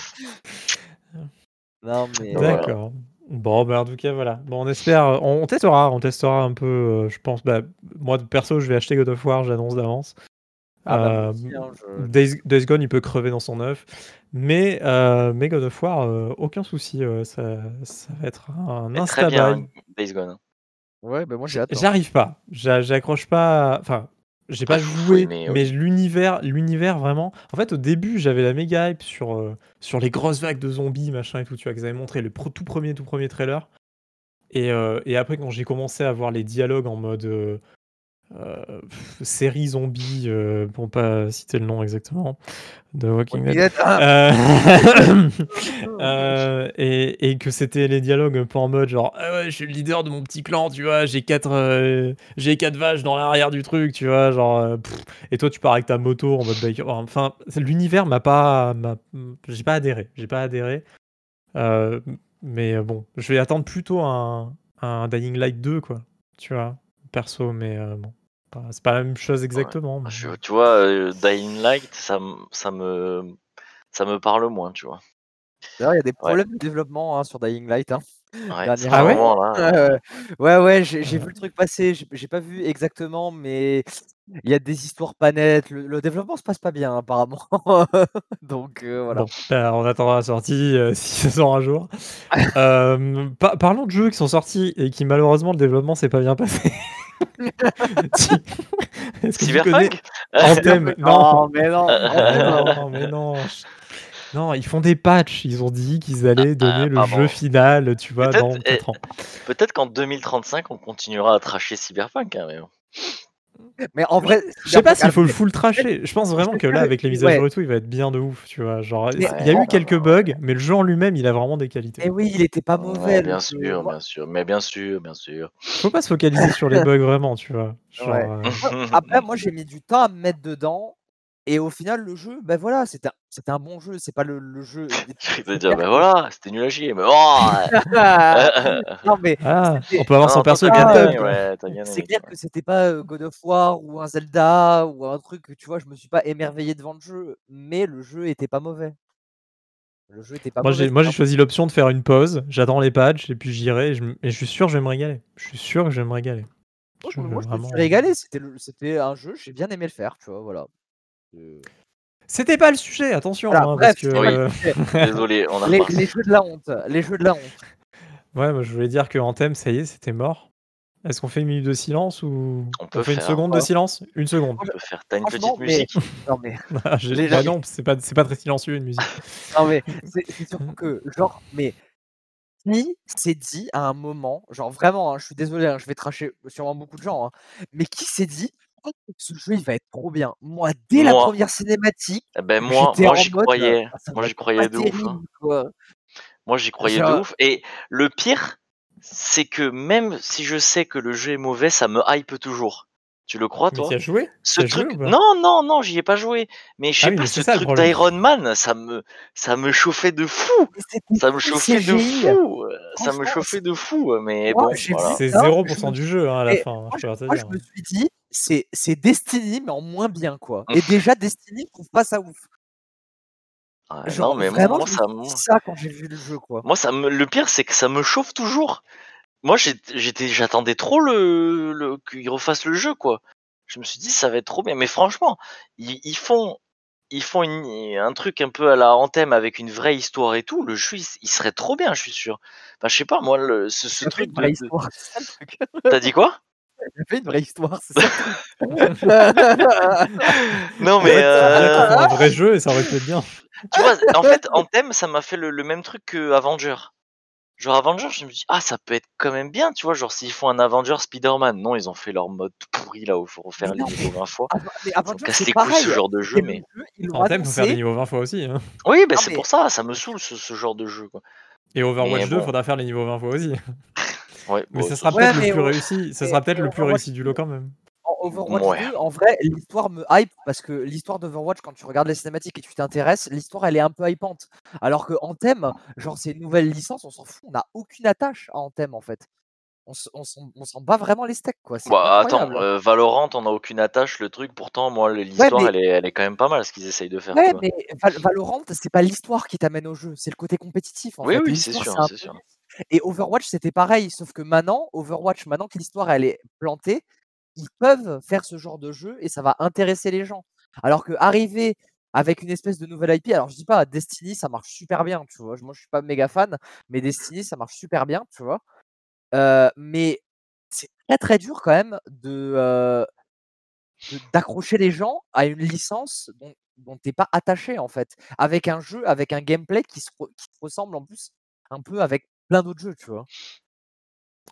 Non, mais. Voilà. D'accord. Bon, bah en tout cas, voilà. Bon, on espère. On, on testera, on testera un peu. euh, je pense, bah, moi, perso, je vais acheter God of War, j'annonce d'avance. Ah, bah, Euh, hein, je- Days, Days Gone, il peut crever dans son œuf. Mais, euh, mais God of War, euh, aucun souci. euh, ça, ça va être un hein, Days Gone. Ouais, bah moi j'ai hâte. hein. J'arrive pas. J'a- J'accroche pas. Enfin, j'ai pas faut joué, mais oui. l'univers, l'univers vraiment. En fait, au début, j'avais la méga hype sur euh, sur les grosses vagues de zombies, machin et tout. Tu vois, qu'ils avaient montré le pro- tout premier, tout premier trailer. Et, euh, et après, quand j'ai commencé à voir les dialogues en mode euh, euh, série zombie, euh, pour pas citer le nom exactement, de Walking Dead. Dead, ah, Euh, (laughs) euh, et, et que c'était les dialogues un peu en mode genre ah ouais je suis le leader de mon petit clan tu vois j'ai quatre euh, j'ai quatre vaches dans l'arrière du truc tu vois genre euh, pff. et toi tu pars avec ta moto en mode biker enfin c'est- l'univers m'a pas j'ai pas adhéré j'ai pas adhéré Euh, mais euh, bon je vais attendre plutôt un, un Dying Light 2 quoi tu vois perso mais euh, bon pas- c'est pas la même chose exactement mais- Je- tu vois, euh, Dying Light, ça, ça me, ça me parle moins, tu vois. D'ailleurs, il y a des problèmes de développement hein, sur Dying Light. hein. Ouais, Ah ouais? là, Ouais, ouais, ouais, ouais, j'ai j'ai vu le truc passer. J'ai pas vu exactement, mais il y a des histoires pas nettes. Le, le développement se passe pas bien, apparemment. (laughs) Donc euh, voilà. Bon, bah, on attendra la sortie euh, (laughs) si ça sort un jour. Euh, pa- parlons de jeux qui sont sortis et qui malheureusement le développement s'est pas bien passé. Cyberpunk Anthem Non, Oh, mais non. Ah, (laughs) non, mais non. Non, ils font des patchs. Ils ont dit qu'ils allaient donner le Ah, pardon. jeu final, tu vois, Peut-être, dans eh, 4 ans. Peut-être qu'en 2035, on continuera à tracher Cyberpunk. Hein, mais bon. Mais en vrai, Je sais pas s'il faut le full trasher. Je pense vraiment que là, avec les mises à jour et tout, il va être bien de ouf, tu vois. Genre, il y a eu quelques bugs, mais le jeu en lui-même, il a vraiment des qualités. Eh oui, il était pas mauvais. Ouais, bien sûr, bien sûr, mais bien sûr, bien sûr. Faut pas se focaliser sur les (laughs) bugs vraiment, tu vois. Genre, Ouais. euh, Après, moi, j'ai mis du temps à me mettre dedans. Et au final, le jeu, ben voilà, c'était un, c'était un bon jeu. C'est pas le, le jeu. (laughs) Je vais te dire, ben voilà, c'était nul à chier, mais oh (laughs) non, mais Ah, on peut avoir Non, son perso c'est clair que c'était pas euh, God of War ou un Zelda ou un truc que tu vois, je me suis pas émerveillé devant le jeu, mais le jeu était pas mauvais. Le jeu était pas Moi, mauvais. j'ai, moi, j'ai choisi l'option de faire une pause. J'attends les patchs et puis j'irai. Et, je m- et je suis sûr que je vais me régaler. Je suis sûr que je vais me régaler. Moi, je, me suis régalé. C'était le- c'était un jeu, j'ai bien aimé le faire, tu vois, voilà. C'était pas le sujet, attention. Voilà, hein, bref, parce que, Oui. euh, (laughs) Désolé, on a les, les jeux de la honte, les jeux de la honte. ouais, moi, je voulais dire que Anthem, ça y est, c'était mort. Est-ce qu'on fait une minute de silence ou On peut fait une seconde de silence? Une seconde. On peut faire. T'as une petite mais- musique (laughs) Non mais, (laughs) Ah, bah non, c'est pas, c'est pas très silencieux une musique. non mais, c'est surtout que, genre, mais qui s'est dit à un moment, genre vraiment, hein, je suis désolé, hein, je vais tracher sûrement beaucoup de gens, hein, mais qui s'est dit, ce jeu il va être trop bien. Moi, dès la première cinématique, Eh Ben moi, j'étais moi j'y croyais. Ah, ça Moi j'y croyais de ouf. hein. Moi j'y croyais de ouf. Et le pire, c'est que même si je sais que le jeu est mauvais, ça me hype toujours. Tu le crois toi? tu as joué? Ce as truc, non, non, non, j'y ai pas joué. Mais je sais Ah oui, pas, ce ça, truc d'Iron Man, ça me, ça me chauffait de fou. Ça me full chauffait de fou. Ça me chauffait de fou. Mais Moi, bon, voilà. C'est Non, 0% je- du jeu hein, à la fin, Moi, je moi, dire. je me suis dit, c'est c'est Destiny, mais en moins bien, quoi. Mmh. Et déjà, Destiny, je trouve pas ça ouf. Ouais, Genre, non, mais moi, vraiment, moi, je me ça, ça quand j'ai vu le jeu, quoi. moi, ça me, le pire, c'est que ça me chauffe toujours. Moi, j'étais, j'attendais trop le, le qu'ils refassent le jeu, quoi. Je me suis dit, ça va être trop bien. Mais franchement, ils, ils font ils font une- un truc un peu à la Anthem avec une vraie histoire et tout, le jeu il, serait trop bien, je suis sûr. Enfin, je sais pas, moi, le, ce, de, (laughs) truc. T'as dit quoi? Il a fait une vraie histoire, c'est ça? (laughs) Non, En mais euh, un vrai jeu et ça aurait pu être bien. tu vois, en (laughs) fait, Anthem, ça m'a fait le, le même truc que Avenger. Genre Avenger, je me dis, ah, ça peut être quand même bien, tu vois, genre s'ils font un Avenger Spider-Man. Non, ils ont fait leur mode pourri là où il faut refaire les niveaux 20 fois. Mais Ça me Avengers, casse c'est les couilles ce genre de jeu, mais. En thème, faut faire des niveaux 20 fois aussi. hein. Oui, bah c'est mais pour ça, ça me saoule ce, ce genre de jeu, quoi. Et Overwatch Mais 2, bon. faudra faire les niveaux 20 fois aussi. (laughs) Ouais, Mais bon, ça sera peut-être le plus réussi. Ça sera peut-être le plus réussi du lot quand même. En Overwatch Ouais. 2, en vrai, l'histoire me hype parce que l'histoire d'Overwatch, quand tu regardes les cinématiques et tu t'intéresses, l'histoire elle est un peu hypante. Alors que Anthem, genre c'est une nouvelle licence, on s'en fout, on n'a aucune attache à Anthem en fait. On on s'en bat vraiment les steaks quoi. Bah attends, incroyable. euh, Valorant, on a aucune attache, le truc, pourtant, moi, l'histoire, mais- elle, est, elle est quand même pas mal, ce qu'ils essayent de faire, Ouais, mais Val- Valorant, c'est pas l'histoire qui t'amène au jeu, c'est le côté compétitif en Oui, fait. oui, c'est sûr, Et Overwatch, c'était pareil, sauf que maintenant, Overwatch, maintenant que l'histoire elle est plantée, ils peuvent faire ce genre de jeu et ça va intéresser les gens. Alors que arriver avec une espèce de nouvelle IP, alors je dis pas Destiny, ça marche super bien, tu vois. Moi, je suis pas méga fan, mais Destiny, ça marche super bien, tu vois. Euh, mais c'est très très dur quand même euh, de- d'accrocher les gens à une licence dont, dont t'es pas attaché en fait, avec un jeu, avec un gameplay qui se, re- qui se ressemble en plus un peu avec plein d'autres jeux, tu vois.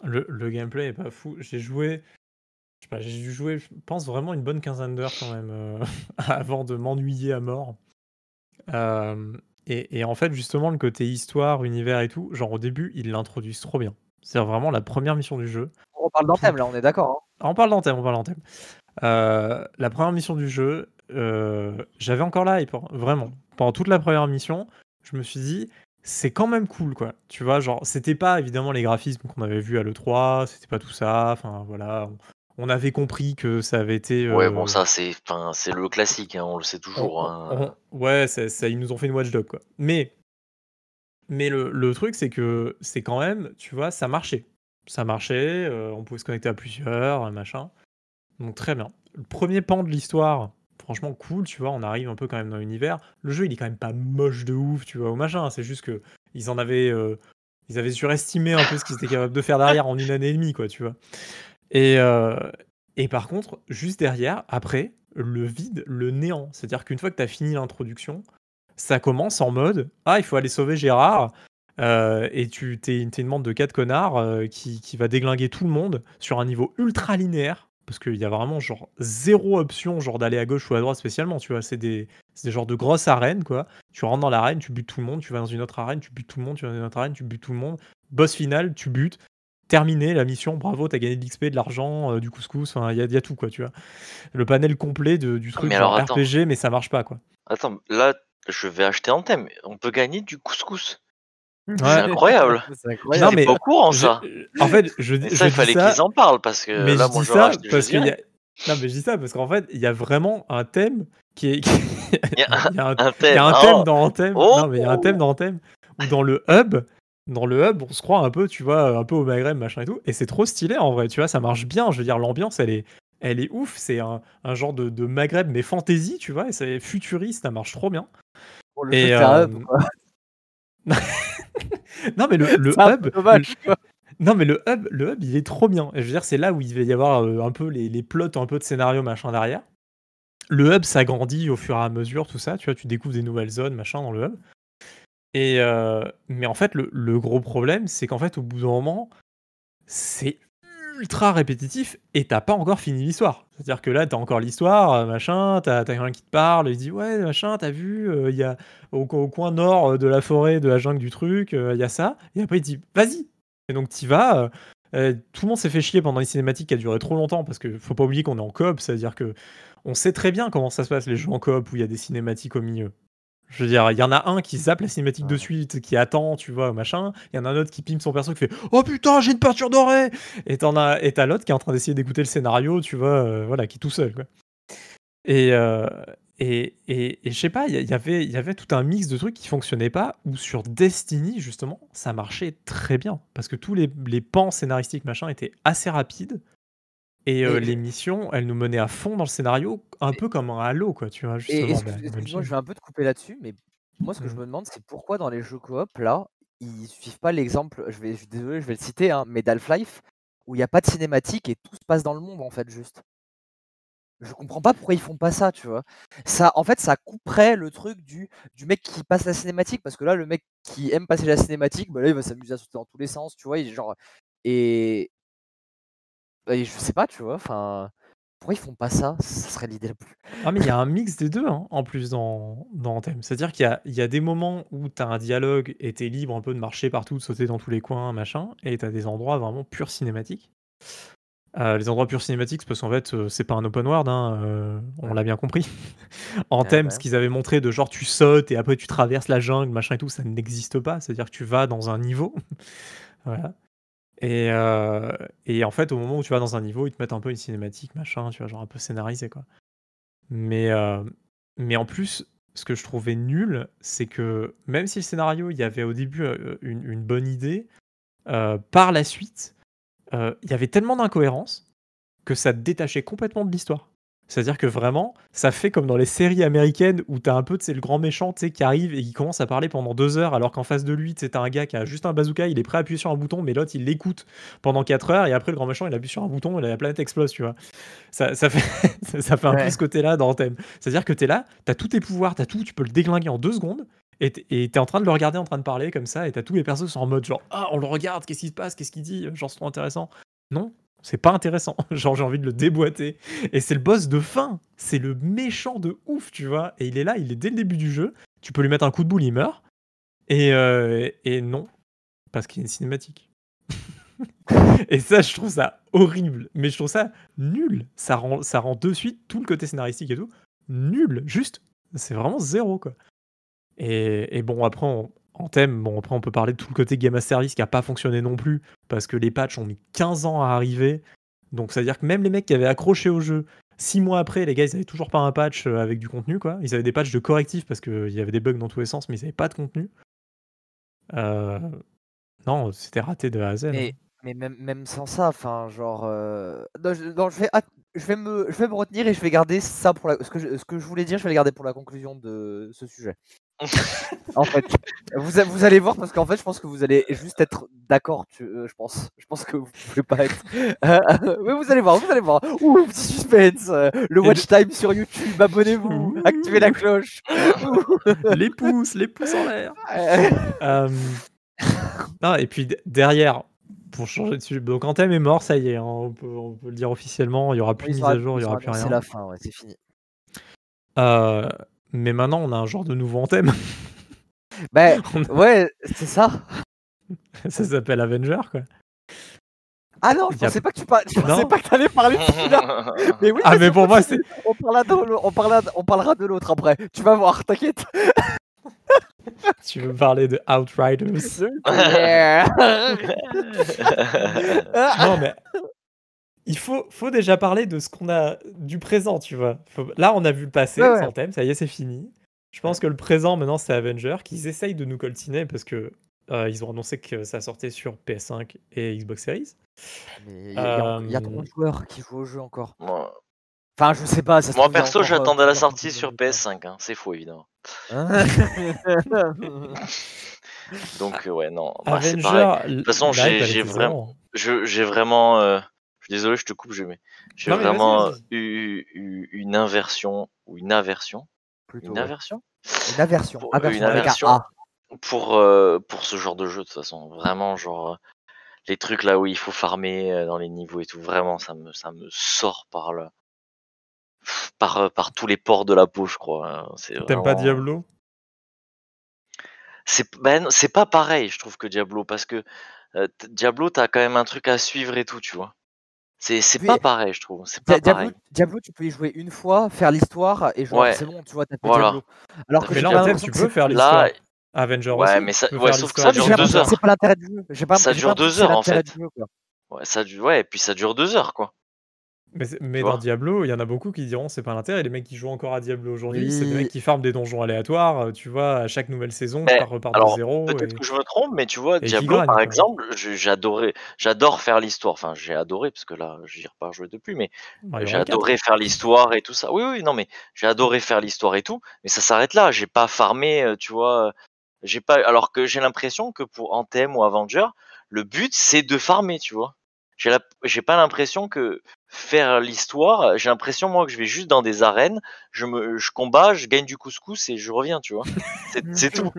Le, le gameplay est pas fou. J'ai joué. Je sais pas, j'ai dû jouer, je pense, vraiment une bonne quinzaine d'heures quand même euh, (laughs) avant de m'ennuyer à mort. Euh, et, et en fait, justement, le côté histoire, univers et tout, genre au début, ils l'introduisent trop bien. C'est vraiment la première mission du jeu. On parle d'Anthem là, on est d'accord. hein. On parle d'Anthem, on parle d'Anthem. Euh, la première mission du jeu, euh, j'avais encore la hype, hein, vraiment. Pendant toute la première mission, je me suis dit, c'est quand même cool, quoi. Tu vois, genre, c'était pas évidemment les graphismes qu'on avait vus à l'E3, c'était pas tout ça, enfin voilà. On, on avait compris que ça avait été. Ouais, euh, bon, ça, c'est c'est le classique, hein, on le sait toujours. on- hein. on- ouais, ça, ça- ils nous ont fait une watchdog, quoi. Mais, mais le, le truc, c'est que c'est quand même, tu vois, ça marchait. Ça marchait, euh, on pouvait se connecter à plusieurs, machin. Donc très bien. Le premier pan de l'histoire, franchement cool, tu vois, on arrive un peu quand même dans l'univers. Le jeu, il est quand même pas moche de ouf, tu vois, ou machin. C'est juste que ils en avaient, euh, ils avaient surestimé un peu ce qu'ils étaient capables de faire derrière en une année et demie, quoi, tu vois. Et, euh, par contre, juste derrière, après, le vide, le néant. C'est-à-dire qu'une fois que tu as fini l'introduction, ça commence en mode Ah, il faut aller sauver Gérard. euh, et tu t'es une bande de quatre connards qui, qui va déglinguer tout le monde sur un niveau ultra linéaire. Parce qu'il y a vraiment genre zéro option genre d'aller à gauche ou à droite spécialement, tu vois. C'est des, c'est des genres de grosses arènes, quoi. Tu rentres dans l'arène, tu butes tout le monde, tu vas dans une autre arène, tu butes tout le monde, tu vas dans une autre arène, tu butes tout le monde. Boss final, tu butes. Terminé la mission, bravo, t'as gagné de l'XP, de l'argent, euh, du couscous, enfin, il y, y a tout, quoi, tu vois. Le panel complet de- du truc Mais alors. RPG, mais ça marche pas, quoi. Attends, là, je vais acheter un thème. On peut gagner du couscous. Ouais. C'est incroyable. (laughs) C'est Non, incroyable. mais Pas au courant, ça. Je- en fait, je, dis- ça, je il ça, qu'ils en parlent parce que mais là, je dis ça parce qu'il y a... Non, mais je dis ça parce qu'en fait, il y a vraiment un thème qui est... (laughs) Il y a un un Il y a un thème. Oh. dans Anthem. Oh. Non, mais il y a un thème dans Anthem où dans le hub, dans le hub, on se croit un peu, tu vois, un peu au Maghreb, machin et tout. Et c'est trop stylé en vrai, tu vois, ça marche bien. Je veux dire, l'ambiance, elle est, elle est ouf. C'est un, un genre de, de Maghreb, mais fantasy, tu vois, et c'est futuriste, ça marche trop bien. Pour le et, jeu, c'est un euh, hub, quoi. (laughs) Non, mais le, hub. quoi. Non, mais le hub, le hub, il est trop bien. Je veux dire, c'est là où il va y avoir euh, un peu les, les plots, un peu de scénario, machin derrière. Le hub s'agrandit au fur et à mesure, tout ça. Tu vois, tu découvres des nouvelles zones, machin, dans le hub. Et euh, mais en fait, le, le gros problème, c'est qu'en fait, au bout d'un moment, c'est ultra répétitif et t'as pas encore fini l'histoire. C'est-à-dire que là, t'as encore l'histoire, euh, machin, t'as quelqu'un qui te parle, il dit ouais, machin, t'as vu, euh, il y a au, coin nord euh, de la forêt, de la jungle du truc, il y a ça. Et après, il dit vas-y. Et donc, t'y vas. tout le monde s'est fait chier pendant les cinématiques qui a duré trop longtemps parce que faut pas oublier qu'on est en coop, c'est-à-dire que on sait très bien comment ça se passe les jeux en coop où il y a des cinématiques au milieu. Je veux dire, il y en a un qui zappe la cinématique de suite, qui attend, tu vois, machin. Il y en a un autre qui pime son perso qui fait Oh putain, j'ai une peinture dorée Et t'en as, et t'as l'autre qui est en train d'essayer d'écouter le scénario, tu vois, euh, voilà, qui est tout seul, quoi. Et, euh, et, et, et je sais pas, il y, avait, il y avait tout un mix de trucs qui fonctionnaient pas, où sur Destiny, justement, ça marchait très bien. Parce que tous les, les pans scénaristiques, machin, étaient assez rapides. Et euh, missions, elles nous menaient à fond dans le scénario, un peu comme un Halo, quoi, tu vois, justement. excuse- bah, excuse-moi, Bungie. je vais un peu te couper là-dessus, mais moi, ce que je Mhm. me demande, c'est pourquoi dans les jeux coop, là, ils suivent pas l'exemple, je vais, je désolé, je vais le citer, hein, mais d'Half-Life, où il n'y a pas de cinématique et tout se passe dans le monde, en fait, juste. Je comprends pas pourquoi ils font pas ça, tu vois. Ça, en fait, ça couperait le truc du, du mec qui passe la cinématique, parce que là, le mec qui aime passer la cinématique, bah là, il va s'amuser à sauter dans tous les sens, tu vois, il, genre, et, et je sais pas, tu vois, enfin, pourquoi ils font pas ça? Ça serait l'idée la plus. Ah, mais il y a un (laughs) mix des deux, hein, en plus, dans, dans Anthem. C'est-à-dire qu'il y a, y a des moments où tu as un dialogue et tu es libre un peu de marcher partout, de sauter dans tous les coins, machin, et tu as des endroits vraiment pure cinématiques. Euh, les endroits pure cinématiques, c'est parce qu'en fait, euh, c'est pas un open world, hein, euh, on l'a bien compris. (laughs) Anthem, bah. ce qu'ils avaient montré de genre tu sautes et après tu traverses la jungle, machin et tout, ça n'existe pas. C'est-à-dire que tu vas dans un niveau. (laughs) voilà. Et, euh, et en fait, au moment où tu vas dans un niveau, ils te mettent un peu une cinématique, machin, tu vois, genre un peu scénarisé, quoi. Mais, euh, en plus, ce que je trouvais nul, c'est que même si le scénario, il y avait au début euh, une, bonne idée, par la suite, il y avait tellement d'incohérences que ça détachait complètement de l'histoire. C'est-à-dire que vraiment, ça fait comme dans les séries américaines où t'as un peu, le grand méchant, tu sais, qui arrive et qui commence à parler pendant deux heures, alors qu'en face de lui, t'as un gars qui a juste un bazooka, il est prêt à appuyer sur un bouton, mais l'autre, il l'écoute pendant quatre heures, et après, le grand méchant, il appuie sur un bouton, et la planète explose, tu vois. Ça, ça fait, (laughs) ça fait un peu ce côté-là dans Anthem. C'est-à-dire que t'es là, t'as tous tes pouvoirs, t'as tout, tu peux le déglinguer en deux secondes, et t'es et t'es en train de le regarder en train de parler comme ça, et t'as tous les persos qui sont en mode genre, ah, on le regarde, qu'est-ce qui se passe, qu'est-ce qu'il dit, genre, c'est trop intéressant. Non, c'est pas intéressant. (laughs) Genre, j'ai envie de le déboîter. Et c'est le boss de fin. C'est le méchant de ouf, tu vois. Et il est là, il est dès le début du jeu. Tu peux lui mettre un coup de boule, il meurt. Et, euh, et non, parce qu'il y a une cinématique. (laughs) et ça, je trouve ça horrible. Mais je trouve ça nul. Ça rend, ça rend de suite tout le côté scénaristique et tout nul. Juste, c'est vraiment zéro, quoi. Et, et bon, après, on- en thème, bon, après, on peut parler de tout le côté Game as Service qui a pas fonctionné non plus, parce que les patchs ont mis 15 ans à arriver. Donc, c'est-à-dire que même les mecs qui avaient accroché au jeu, 6 mois après, les gars, ils avaient toujours pas un patch euh, avec du contenu, quoi. Ils avaient des patchs de correctifs parce qu'il y avait des bugs dans tous les sens, mais ils avaient pas de contenu. Euh, Non, c'était raté de A à Z. hein. Mais, mais même, même sans ça, enfin, genre. euh, Non, je, non, je vais, att- je, vais me, je vais me retenir et je vais garder ça pour la... ce, que je, ce que je voulais dire, je vais le garder pour la conclusion de ce sujet. En fait, vous, allez voir parce qu'en fait, je pense que vous allez juste être d'accord, euh, je pense. Je pense que vous pouvez pas être. (laughs) Oui, vous allez voir, vous allez voir. Ouh, petit suspense. euh, le watch time sur YouTube, abonnez-vous, activez la cloche. (laughs) Les pouces, les pouces en l'air. Euh, non, et puis derrière, pour changer de sujet, donc Anthem est mort, ça y est, hein, on, peut, on peut le dire officiellement, il y aura plus de mise à jour, il y ils ont aura plus rien. la fin, ouais, c'est fini. Euh, mais maintenant, on a un genre de nouveau Anthem. (laughs) Ben, (laughs) a- ouais, c'est ça. (laughs) ça s'appelle Avenger, quoi. Ah non, je Y a- pensais pas que tu parlais. Je pensais pas que t'allais parler de celui-là. Mais oui, Ah, mais pour moi, continue. On parlera de, l'au- on parlera, on parlera de l'autre après. Tu vas voir, t'inquiète. Tu veux parler de Outriders? Non, mais il faut, faut déjà parler de ce qu'on a du présent, tu vois. Faut- Là, on a vu le passé, Ouais, ouais. sans thème, ça y est, c'est fini. Je pense que le présent, maintenant, c'est Avenger, qu'ils essayent de nous coltiner parce que euh, ils ont annoncé que ça sortait sur PS5 et Xbox Series. Il y, a- y Euh, trop de joueurs qui jouent au jeu encore. Moi, Enfin, je sais pas. Ça moi, perso, encore, euh, j'attendais la sortie sur jouent. PS5. Hein. C'est faux, évidemment. Hein (laughs) Donc, ouais, non. bah, pareil. Avenger, de toute façon, j'ai- j'ai vraiment- Je- J'ai vraiment. Euh, suis désolé, je te coupe, je mets. J'ai vraiment eu, eu une inversion ou une aversion. Plutôt, Une ouais. aversion? Une aversion. Pour- aversion une avec un aversion. A. pour, euh, pour ce genre de jeu, de toute façon. Vraiment, genre, euh, les trucs là où il faut farmer euh, dans les niveaux et tout, vraiment, ça me, ça me sort par le. Par, euh, par tous les pores de la peau, je crois. hein. T'aimes pas Diablo? C'est ben, pas pareil, je trouve, que Diablo, parce que euh, Diablo, t'as quand même un truc à suivre et tout, tu vois. C'est pas pareil, je trouve. C'est Dia- pas Diablo, pareil. Diablo, tu peux y jouer une fois, faire l'histoire et genre Ouais. c'est bon, tu vois, t'as fait Voilà. Diablo. Alors que Mais là, en tu peux faire l'histoire. Là, Avenger Ouais, aussi. mais ça- ouais, sauf que ça dure deux que C'est pas l'intérêt du jeu. J'ai pas, Ça dure deux heures, en fait. jeu, ça, ouais, et puis ça dure deux heures, quoi. Mais, dans Diablo, il y en a beaucoup qui diront c'est pas l'intérêt. Les mecs qui jouent encore à Diablo aujourd'hui, c'est des mecs qui farment des donjons aléatoires, euh, tu vois, à chaque nouvelle saison, Mais tu repars de zéro. peut-être et- que je me trompe, mais tu vois, et Diablo, gagne, par exemple, j'adorais, j'adore faire l'histoire. Enfin, j'ai adoré parce que là, j'y ai pas joué depuis, mais j'ai adoré faire l'histoire et tout ça. Oui, oui, non, mais j'ai adoré faire l'histoire et tout, mais ça s'arrête là. J'ai pas farmé, euh, tu vois. J'ai pas. Alors que j'ai l'impression que pour Anthem ou Avenger, le but c'est de farmer, tu vois. J'ai la... j'ai pas l'impression que faire l'histoire. J'ai l'impression moi que je vais juste dans des arènes, je me, je combats, je gagne du couscous et je reviens, tu vois. C'est c'est tout.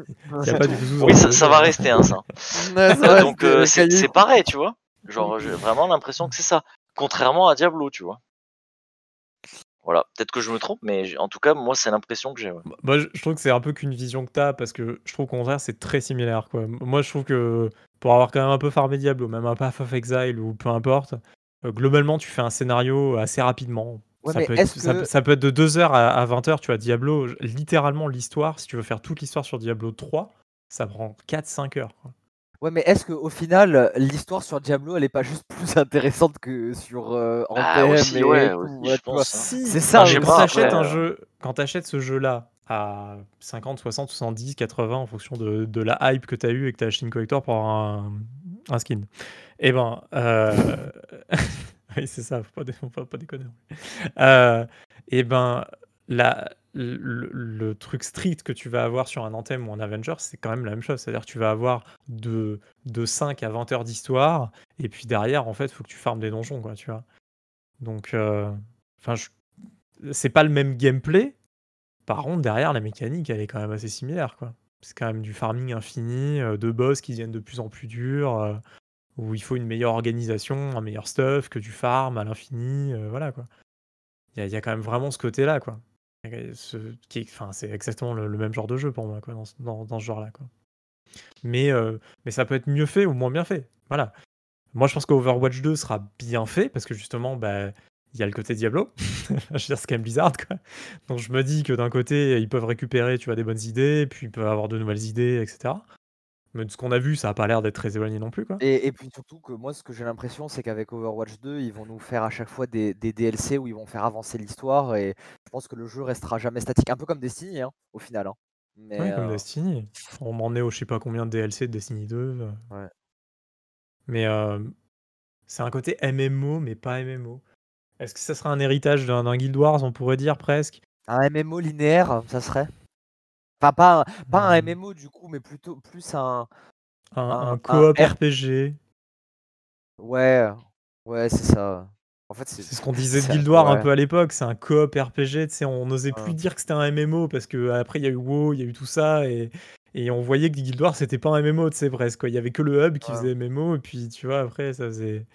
Il y a pas du couscous dans Oui, ça, va rester, hein, ça. Ouais, ça va, Donc euh, c'est pareil, tu vois. Genre j'ai (laughs) vraiment l'impression que c'est ça. Contrairement à Diablo, tu vois. Voilà, peut-être que je me trompe, mais en tout cas, moi, c'est l'impression que j'ai. ouais. Moi, je je trouve que c'est un peu qu'une vision que t'as parce que je trouve qu'au contraire, c'est très similaire. Quoi. Moi, je trouve que pour avoir quand même un peu farmé Diablo, même un Path of Exile ou peu importe, euh, globalement, tu fais un scénario assez rapidement. Ouais, ça, peut être, est-ce ça, que- peut- ça peut être de 2h à, à 20h, tu vois. Diablo, littéralement, l'histoire, si tu veux faire toute l'histoire sur Diablo 3, ça prend 4-5 heures. quoi. Ouais, mais est-ce qu'au final, l'histoire sur Diablo, elle est pas juste plus (laughs) intéressante que sur euh, Ah, aussi, et ouais, tout, voilà, je pense. hein. Si, C'est ça, quand t'achètes un euh, jeu, quand t'achètes ce jeu-là à 50, 60, 70, 80 en fonction de, la hype que t'as eu et que t'as acheté une collector pour un, un skin. Eh ben, euh... (laughs) oui c'est ça, faut pas, faut pas, déconner. Euh, eh ben, la, le, truc strict que tu vas avoir sur un Anthem ou un Avenger, c'est quand même la même chose. C'est-à-dire que tu vas avoir de, de 5 à 20 heures d'histoire, et puis derrière, en fait, il faut que tu farmes des donjons, quoi, tu vois. Donc, euh, enfin, je- c'est pas le même gameplay. Par contre, derrière, la mécanique, elle est quand même assez similaire, quoi. C'est quand même du farming infini, euh, de boss qui deviennent de plus en plus durs, euh, où il faut une meilleure organisation, un meilleur stuff, que du farm à l'infini, euh, voilà, quoi. Il y, a- quand même vraiment ce côté-là, quoi. C'est exactement le, même genre de jeu pour moi, quoi, dans, dans- ce genre-là. Mais, euh, mais ça peut être mieux fait ou moins bien fait, voilà. Moi, je pense qu'Overwatch 2 sera bien fait parce que justement, bah, il y a le côté Diablo. (laughs) je veux dire, c'est quand même Blizzard, quoi. Donc, je me dis que d'un côté, ils peuvent récupérer, tu vois, des bonnes idées, puis ils peuvent avoir de nouvelles idées, etc. Mais de ce qu'on a vu, ça a pas l'air d'être très éloigné non plus, quoi. Et, et puis surtout que moi, ce que j'ai l'impression, c'est qu'avec Overwatch 2, ils vont nous faire à chaque fois des, des DLC où ils vont faire avancer l'histoire et je pense que le jeu restera jamais statique, un peu comme Destiny, hein, au final. hein. Mais, Ouais, comme euh, Destiny. On m'en est au je sais pas combien de DLC de Destiny 2. euh. Ouais. Mais euh, c'est un côté MMO, mais pas MMO. Est-ce que ça sera un héritage d'un Guild Wars, on pourrait dire presque? Un MMO linéaire, ça serait. Enfin, pas un, pas un. MMO du coup, mais plutôt plus un. Un, Un- un un coop R- RPG Ouais, ouais, c'est ça. En fait, c'est C'est ce qu'on disait de Guild Wars un peu à l'époque, c'est un coop RPG, tu sais, on n'osait plus dire que c'était un MMO parce que après il y a eu WoW, il y a eu tout ça et, et on voyait que Guild Wars c'était pas un MMO, tu sais presque. Il y avait que le hub qui Ouais. faisait MMO et puis tu vois après ça faisait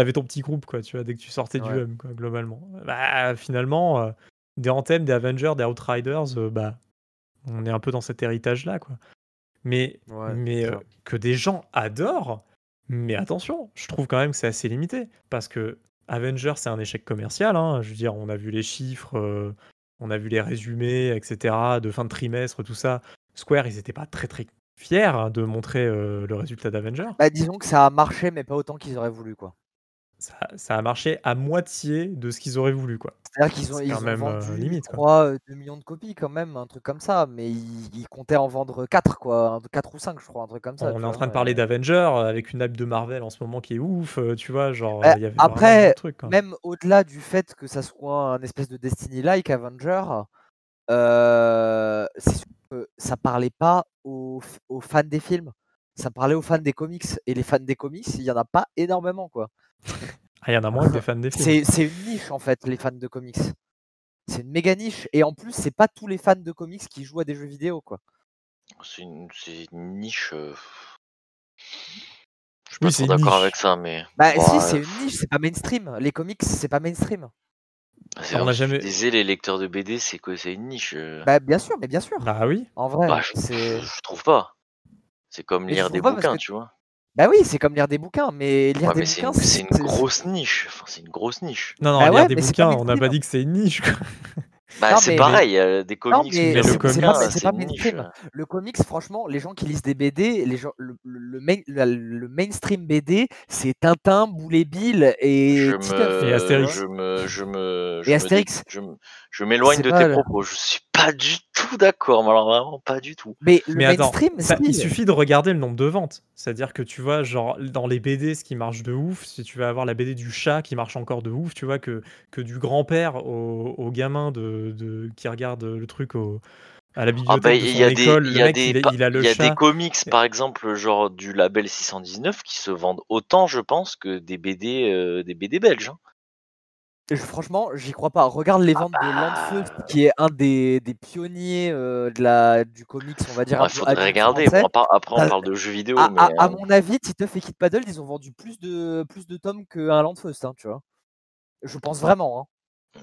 t'avais ton petit groupe quoi, tu vois, dès que tu sortais du hub quoi globalement. Bah finalement euh, des Anthem, des Avengers, des Outriders, euh, bah on est un peu dans cet héritage là quoi. Mais Ouais, mais euh, que des gens adorent, mais attention, je trouve quand même que c'est assez limité parce que Avengers, c'est un échec commercial. hein. Je veux dire, on a vu les chiffres, euh, on a vu les résumés, etc., de fin de trimestre, tout ça. Square, ils n'étaient pas très très fiers hein, de montrer euh, le résultat d'Avengers. Bah, disons que ça a marché, mais pas autant qu'ils auraient voulu, quoi. Ça, ça a marché à moitié de ce qu'ils auraient voulu, quoi. C'est-à-dire qu'ils ont, ils ont même, euh, vendu, limite, je quoi. crois, euh, 2 millions de copies quand même, un truc comme ça, mais ils, ils comptaient en vendre 4, quoi, 4 ou 5, je crois, un truc comme ça. on est en train de parler d'Avengers euh, avec une hype de Marvel en ce moment qui est ouf, euh, tu vois, genre, Bah, y avait après. Même au-delà du fait que ça soit un espèce de Destiny-like Avenger, euh, c'est sûr que ça parlait pas aux, aux fans des films, ça parlait aux fans des comics. Et les fans des comics, il y en a pas énormément, quoi. Ah, il y en a moins que des fans des films. C'est une niche, en fait, les fans de comics. C'est une méga niche. Et en plus, c'est pas tous les fans de comics qui jouent à des jeux vidéo, quoi. C'est une, c'est une niche. euh, Je suis Oui, pas d'accord avec ça, mais. Bah, bon, si, euh, c'est une niche, c'est pas mainstream. Les comics, c'est pas mainstream. c'est on vrai, n'a je suis jamais- désolé, les lecteurs de BD, c'est quoi C'est une niche. euh. Bah, bien sûr, mais bien sûr. Bah oui. En vrai, Bah, je, trouve pas. C'est comme Mais lire des bouquins, que- tu vois. Bah oui, c'est comme lire des bouquins, mais lire Ouais, des mais bouquins, c'est une grosse niche. Enfin, c'est une grosse niche. Non, non, Bah lire ouais, des bouquins, on n'a pas mainstream. dit que c'est une niche, quoi. (laughs) Bah, Non, c'est mais- pareil, euh, des comics, mais mais c'est- le pas- c'est pas une niche. mainstream. Le comics, franchement, les gens qui lisent des BD, les gens, le, le- le main- le mainstream BD, c'est Tintin, Boulet Bill et me, Et Astérix. je me, je me, je Et me Astérix. je me- je m'éloigne de tes propos. Je suis pas du tout d'accord, mais alors vraiment pas du tout. Mais le attends, mainstream, ça- il suffit de regarder le nombre de ventes. C'est-à-dire que tu vois, genre, dans les BD, ce qui marche de ouf, si tu vas avoir la BD du chat qui marche encore de ouf, tu vois, que, que du grand-père au, au gamin de, de- qui regarde le truc au, à la Ah bibliothèque bah, de il son y a école, le y a mec, des, il, a le y a chat. des comics, par exemple, genre du label 619, qui se vendent autant, je pense, que des BD, euh, des BD belges. hein. Je- franchement, j'y crois pas. Regarde les ventes de bah. Landfeu, qui est un des, des pionniers euh, de la, du comics, on va dire. Il faudrait regarder. Bon, après, on Ah, parle de jeux vidéo, À, mais à- à euh, mon avis, Titeuf et Kid Paddle, ils ont vendu plus de, plus de tomes qu'un Landfeust, hein, tu vois. Je pense vraiment. Hein.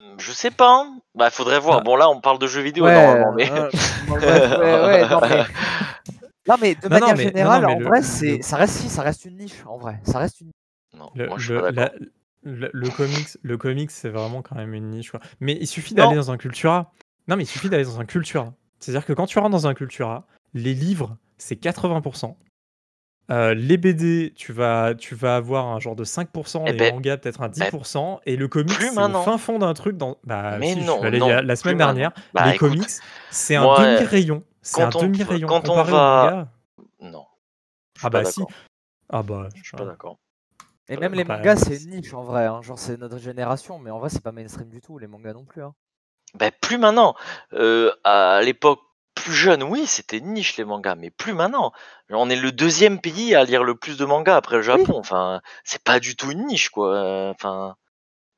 hmm, je sais pas. Hein. Bah, faudrait voir. Ah. Bon, là, on parle de jeux vidéo Ouais, normalement, mais. euh, bon, bref, ouais, ouais, non, mais... (laughs) non, mais de Non, non, manière mais- générale, en le- vrai, ça reste si, ça reste une niche, en vrai. Ça reste une. Non, Le, moi, je suis le- pas d'accord. la- le- le comics, le comics, c'est vraiment quand même une niche. quoi. Mais il suffit d'aller dans un Cultura. Non, mais il suffit d'aller dans un Cultura. C'est-à-dire que quand tu rentres dans un Cultura, les livres, c'est 80%. Euh, les BD, tu vas, tu vas avoir un genre de 5%, Eh les ben, mangas peut-être un 10%, et le comics, c'est au fin fond d'un truc dans. Bah, Mais si, je non, suis allé la semaine dernière. Bah, les écoute, comics, c'est un euh, demi-rayon. C'est un demi-rayon quand on va-. Non. Ah bah si. Ah bah, Je suis pas d'accord. Et même les bah, mangas, c'est- niche, en vrai. hein. Genre, c'est notre génération, mais en vrai, c'est pas mainstream du tout, les mangas non plus. Hein. Ben, plus maintenant. Euh, à l'époque plus jeune, oui, c'était une niche les mangas, mais plus maintenant. On est le deuxième pays à lire le plus de mangas après le Japon. Enfin, c'est pas du tout une niche, quoi. Enfin,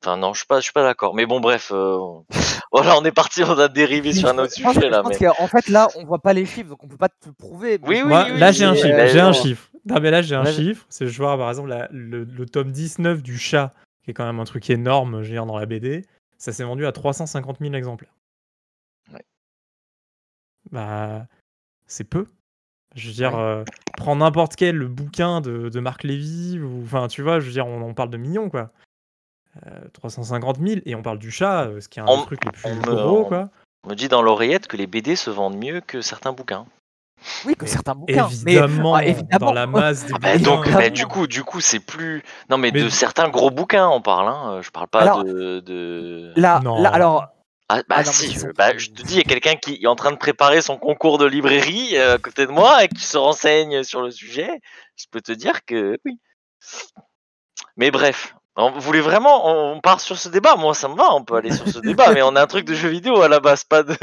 enfin non, je suis pas, je suis pas d'accord. Mais bon, bref, euh, (laughs) voilà, on est parti, on a dérivé sur un autre sujet je là. Mais qu'en fait, là, on voit pas les chiffres, donc on peut pas te le prouver. mais Oui, oui, Moi, pense là, j'ai un chiffre. J'ai un chiffre. Non, mais là, j'ai un chiffre. C'est je vois, par exemple, la- le, le tome 19 du chat, qui est quand même un truc énorme, je veux dire, dans la BD. Ça s'est vendu à 350 000 exemplaires. Ouais. Bah, c'est peu. Je veux dire, Ouais. euh, prends n'importe quel bouquin de, de Marc Lévy, ou enfin, tu vois, je veux dire, on, on parle de millions, quoi. Euh, 350 000, et on parle du chat, euh, ce qui est un On- des trucs les plus on gros, quoi. on me dit dans l'oreillette que les BD se vendent mieux que certains bouquins. Oui, que Mais certains bouquins. Évidemment, mais, ah, évidemment. dans la masse des Ah bah, bouquins. donc, du coup, du coup, c'est plus. Non, mais, Mais- de certains gros bouquins, on parle. Hein. Je parle pas Alors, de. de... Là, Non. là, alors, Ah, bah Ah non, si, bah, je te dis, il y a quelqu'un qui est en train de préparer son concours de librairie euh, à côté de moi et qui se renseigne sur le sujet. Je peux te dire que oui. Mais bref, on- vous voulez vraiment, on, part sur ce débat? Moi, ça me va, on peut aller sur ce débat, mais on a un truc de jeu vidéo à la base, pas de...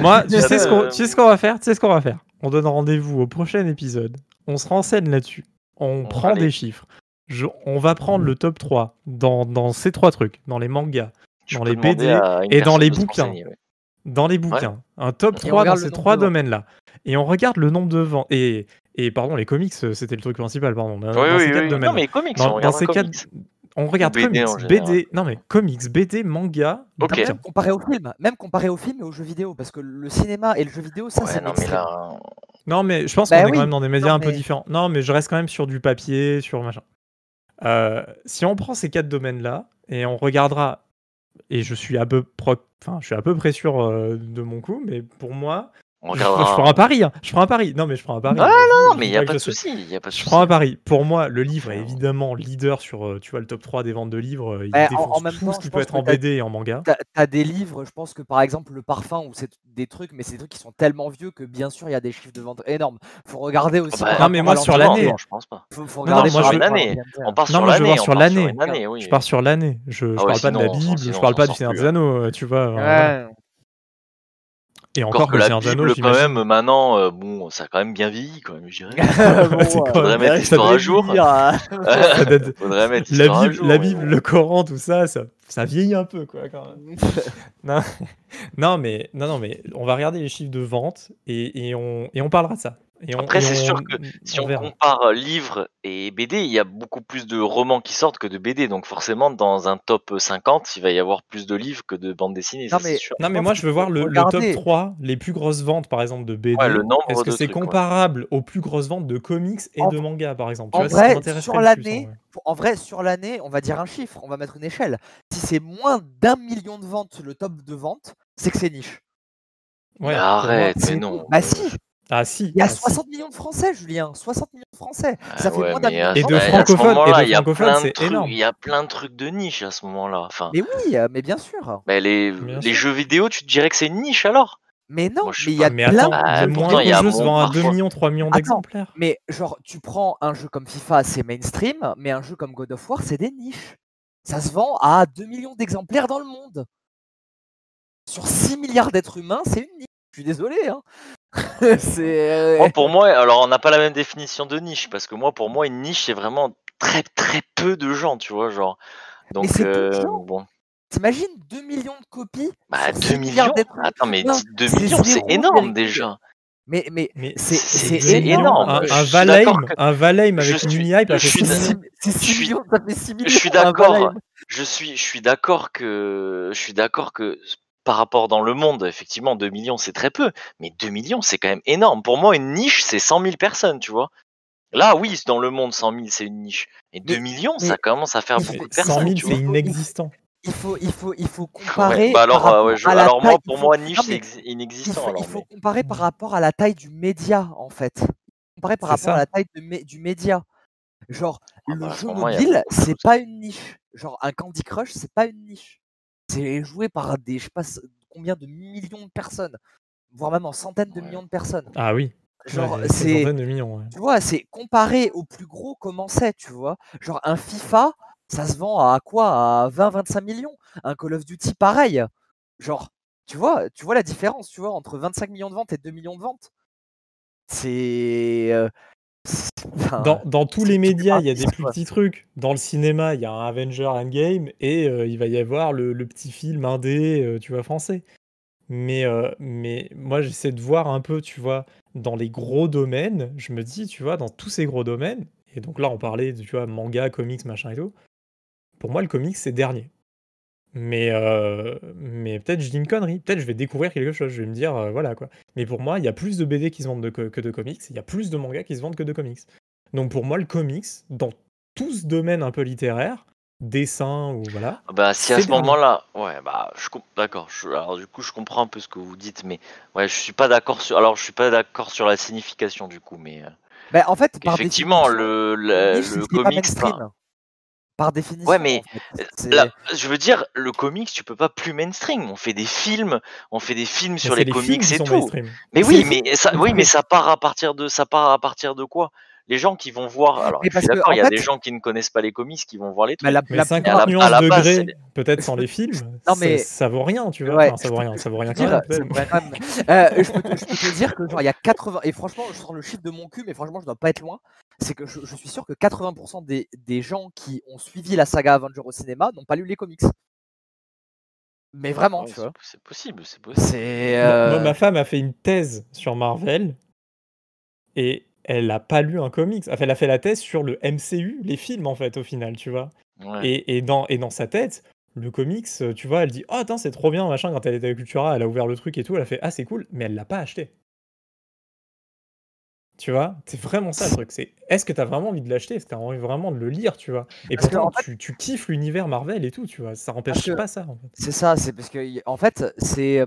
Moi, (laughs) tu sais, ce qu'on, tu sais ce qu'on va faire? Tu sais ce qu'on va faire? On donne rendez-vous au prochain épisode. On se renseigne là-dessus. On prend des chiffres. Je- on va prendre le top 3 dans, dans ces trois trucs, dans les mangas, Je Dans les BD et dans les bouquins. ouais. dans les bouquins. Un top Et on 3 dans ces trois domaines-là. Et on regarde le nombre de ventes. Et, et pardon, les comics, euh, c'était le truc principal, pardon. Dans, Oui, dans oui, ces quatre domaines. Non, mais comics, dans, on dans ces quatre. On regarde BD comics. BD, non mais comics, BD, manga, Ok. bouquins. même comparé au film, même comparé au film et aux jeux vidéo, parce que le cinéma et le jeu vidéo, ça, Ouais, c'est non, mais là... Non, mais je pense Bah qu'on est quand même dans des médias Non, un peu différents. Non, mais je reste quand même sur du papier, sur machin. Euh, si on prend ces quatre domaines-là et on regardera, et je suis à peu, pro- enfin, je suis à peu près sûr euh, de mon coup, mais pour moi, On je, regardera. je prends un pari. hein. Je prends un pari. Non, mais je prends un pari. Ah, Non, je mais il n'y a pas de souci. Il y a pas de Je prends un pari. Pour moi, le livre est évidemment leader sur, euh, tu vois, le top 3 des ventes de livres. euh, Il Bah, en- défonce en même tout temps, ce qui peut être en BD et en manga. T'as as des livres, je pense que par exemple le parfum ou c'est des trucs, mais c'est des trucs qui sont tellement vieux que bien sûr il y a des chiffres de vente énormes. Faut regarder aussi. bah, par non, mais moi, sur l'année. Non, je pense pas. Faut, faut Non, regarder non, moi, sur je- l'année. On part Non, sur l'année. sur l'année. Je pars sur l'année. Je, Ah parle pas de la on- Bible, je parle pas du Seigneur des Anneaux, euh, tu vois. Et Encore encore que le la Bible, quand même, maintenant, euh, bon, ça a quand même bien vieilli, quand même, je dirais. (laughs) Bon, C'est euh, quand Faudrait même- mettre l'histoire à jour. (laughs) date- Faudrait mettre La l'histoire à Bible, jour, la mais Bible, le Coran, tout ça, ça, ça vieillit un peu, quoi, quand même. (laughs) Non, non, mais, non, non, mais on va regarder les chiffres de vente et, et on, et on parlera de ça. Et on- Après, c'est sûr que si on, compare euh, livre et BD, il y a beaucoup plus de romans qui sortent que de BD. Donc forcément, dans un top 50, il va y avoir plus de livres que de bandes dessinées. Non, mais- sûr. Non, mais pense moi, je veux voir le, top 3, les plus grosses ventes, par exemple, de BD. Ouais, le nombre Est-ce que c'est ouais. comparable aux plus grosses ventes de comics et En- de mangas, par exemple? Tu En vois, vrai, sur l'année, en vrai, sur l'année, on va dire un chiffre, on va mettre une échelle. Si c'est moins d'un million de ventes, le top de vente, c'est que c'est niche. Ouais, Mais arrête, c'est- mais non. Bah si, Ah si. il y a ah, si. 60 millions de Français, Julien, 60 millions de Français. Ça Ah fait ouais, moins d'un mais de Et de francophones, et de il y a francophones, plein de c'est trucs- énorme. Il y a plein de trucs de niche à ce moment-là. Enfin, Mais oui, euh, mais bien sûr. bah, les, Bien les sûr. jeux vidéo, tu te dirais que c'est une niche alors? Mais non, Moi, mais il y a Ah, mais plein attends, Ah, de pourtant, moindre il y a jeu un se monde vend à 2 parfois. millions, 3 millions d'exemplaires. Mais genre, tu prends un jeu comme FIFA, c'est mainstream, mais un jeu comme God of War, c'est des niches. Ça se vend à 2 millions d'exemplaires dans le monde. Sur 6 milliards d'êtres humains, c'est une niche. Je suis désolé. Hein. (laughs) c'est. euh, Moi, pour moi, alors on n'a pas la même définition de niche, parce que moi, pour moi, une niche, c'est vraiment très très peu de gens, tu vois, genre. Donc, c'est peu de euh, gens. bon, T'imagines 2 millions de copies bah, sur 2 6 milliards millions? Attends, mais Non, 2 c'est millions, c'est énorme déjà. Mais, mais Mais c'est énorme. énorme. Un, un Valheim, que- un Valheim avec une suis- mini-hype a je fait suis 6 d'accord. millions. C'est Je 6 suis- millions, ça fait 6 millions. Je suis d'accord. Je suis, je suis d'accord que, je suis d'accord que par rapport dans le monde, effectivement, 2 millions, c'est très peu, mais 2 millions, c'est quand même énorme. Pour moi, une niche, c'est 100 000 personnes, tu vois. Là, oui, dans le monde, 100 000, c'est une niche. Et 2 Mais- millions, mais ça commence à faire beaucoup de 100 personnes, 000, tu c'est vois. inexistant. Il faut, il faut, il faut Ouais, comparer. bah alors, par euh, rapport ouais, je- à la alors moi, taille- pour faut- moi, niche, c'est il inexistant. faut, alors, il faut mais- comparer par rapport à la taille du média, en fait. Comparer par rapport à la taille de du média. Genre, Ah le bah, jeu mobile, c'est pas une niche. Genre, un Candy Crush, c'est pas une niche. C'est joué par des, je sais pas combien de millions de personnes, voire même en centaines de Ouais. millions de personnes. Ah oui. Genre, Ouais, c'est. ouais. Tu vois, c'est comparé au plus gros comment c'est, tu vois. Genre, un FIFA, ça se vend à quoi? À 20-25 millions. Un Call of Duty, pareil. Genre, tu vois, tu vois la différence, tu vois, entre 25 millions de ventes et 2 millions de ventes. C'est. Enfin, Dans, dans tous les médias, il y a des plus petits trucs. Dans le cinéma, il y a un Avenger Endgame et euh, il va y avoir le, le petit film indé, euh, tu vois, français. Mais, euh, mais moi, j'essaie de voir un peu, tu vois, dans les gros domaines, je me dis, tu vois, dans tous ces gros domaines, et donc là, on parlait, de, tu vois, manga, comics, machin et tout, pour moi, le comics, c'est dernier. Mais, euh, mais peut-être je dis une connerie, peut-être je vais découvrir quelque chose, je vais me dire, euh, voilà quoi. Mais pour moi, il y a plus de BD qui se vendent de co- que de comics, il y a plus de mangas qui se vendent que de comics. Donc pour moi, le comics, dans tout ce domaine un peu littéraire, dessin ou voilà, Bah, si à c'est ce moment-là, ouais, bah, je d'accord. Alors, du coup, je comprends un peu ce que vous dites, mais ouais, je suis pas d'accord sur. Alors, je suis pas d'accord sur la signification du coup, mais euh, bah, en fait, par effectivement, définition, le, le, le pas comics, Par définition. Ouais, mais en fait. euh, là, je veux dire, le comics, tu peux pas plus mainstream. On fait des films, on fait des films Mais sur les comics et tout. mainstream. Mais oui, mais ça, oui, mais ça part à partir de, ça part à partir de quoi? Les gens qui vont voir. Alors, Mais je suis d'accord, il y a fait, des gens qui ne connaissent pas les comics qui vont voir les trucs. la, Mais la Mais à 50 la, de degrés, peut-être sans les films, (laughs) Non, ça, mais ça vaut rien, tu vois. Ouais, Enfin, ça vaut rien, ça vaut rien quand même, euh, je, peux te, dire que genre il y a 80 et franchement je sors le chiffre de mon cul mais franchement je dois pas être loin c'est que je, je suis sûr que 80% des, des gens qui ont suivi la saga Avenger au cinéma n'ont pas lu les comics mais vraiment Ouais, tu c'est vois c'est possible, c'est possible. Moi, euh, ma femme a fait une thèse sur Marvel et elle n'a pas lu un comics. Enfin, elle a fait la thèse sur le MCU, les films en fait, au final, tu vois. Ouais. Et, et dans, et dans sa tête, le comics, euh, tu vois, elle dit Oh, attends, c'est trop bien, machin. Quand elle était à Cultura, elle a ouvert le truc et tout, elle a fait Ah, c'est cool, mais elle l'a pas acheté. Tu vois, c'est vraiment ça le truc. C'est est-ce que tu as vraiment envie de l'acheter? Est-ce que tu as envie vraiment de le lire, tu vois? Et Parce que, pourtant, en fait- tu, tu kiffes l'univers Marvel et tout, tu vois. Ça Parce empêche que- pas ça, en fait. c'est ça c'est parce que en fait c'est euh,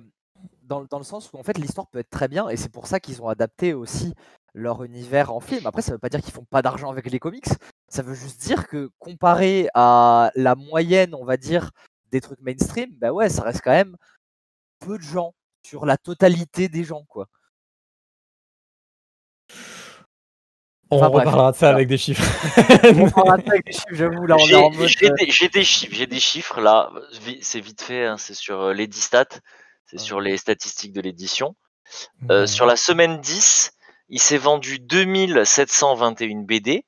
dans, le- dans le sens où en fait l'histoire peut être très bien et c'est pour ça qu'ils ont adapté aussi leur univers en film après ça veut pas dire qu'ils font pas d'argent avec les comics ça veut juste dire que comparé à la moyenne on va dire des trucs mainstream bah ouais ça reste quand même peu de gens sur la totalité des gens quoi On Enfin, reparlera de ça avec des chiffres. on parlera de ça avec des chiffres j'avoue là on est J'ai en mode j'ai euh, des, j'ai des chiffres, j'ai des chiffres là, c'est vite fait, hein, c'est sur euh, l'Edistat, c'est sur les statistiques de l'édition. Euh, sur la semaine 10, il s'est vendu 2721 BD.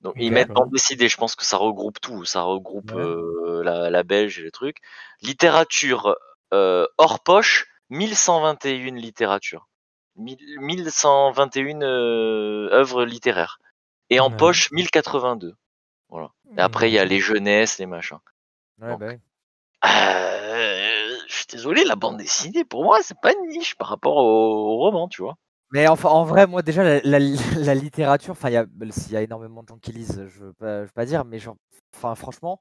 Donc ils mettent bande dessinée, je pense que ça regroupe tout, ça regroupe Ouais. euh, la, la belge et les trucs. Littérature euh, hors poche, 1121 littératures. 1000 1121 euh, œuvres littéraires. Et en Ouais. poche, 1082. Voilà. Et après, il y a les jeunesses, les machins. Ouais, Donc, bah. Euh, je suis désolé, la bande dessinée, pour moi, c'est pas une niche par rapport au, au roman, tu vois. Mais enfin, en vrai, moi déjà, la, la- la littérature, enfin, il y a, il y a énormément de gens qui lisent, je veux pas, je veux pas dire, mais genre, enfin, franchement,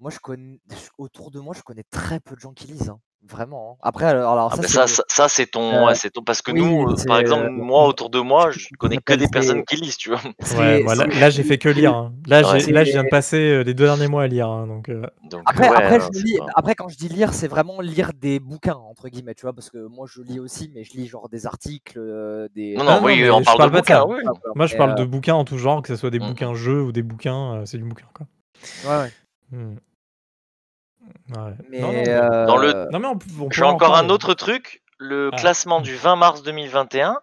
moi, je connais, autour de moi, je connais très peu de gens qui lisent, hein, vraiment. hein. Après, alors, alors, Ah, ça, ben c'est ça, c'est ton, Euh, ouais, c'est ton, parce que oui, nous, euh, par exemple, euh, moi, autour de moi, je (laughs) connais que des personnes (laughs) qui lisent, tu vois. Ouais, c'est- moi, là, j'ai fait que lire. hein. Là, Ouais. j'ai, là, je viens de passer euh, les deux derniers mois à lire. hein, donc, euh, Donc, Après, ouais, après, non, je lis, après, quand je dis lire, c'est vraiment lire des bouquins, entre guillemets, tu vois, parce que moi, je lis aussi, mais je lis genre des articles, euh, des... Non, Ah non, non, oui, on je parle, parle de bouquins, oui. moi, je parle de bouquins en tout genre, que ce soit des Mm, bouquins jeux ou des bouquins, c'est du bouquin, quoi. ouais, ouais. Ouais. Mais, Non, non, mais- Dans le- euh, non, mais on, on J'ai en encore un autre truc, le Ah. classement du 20 mars 2021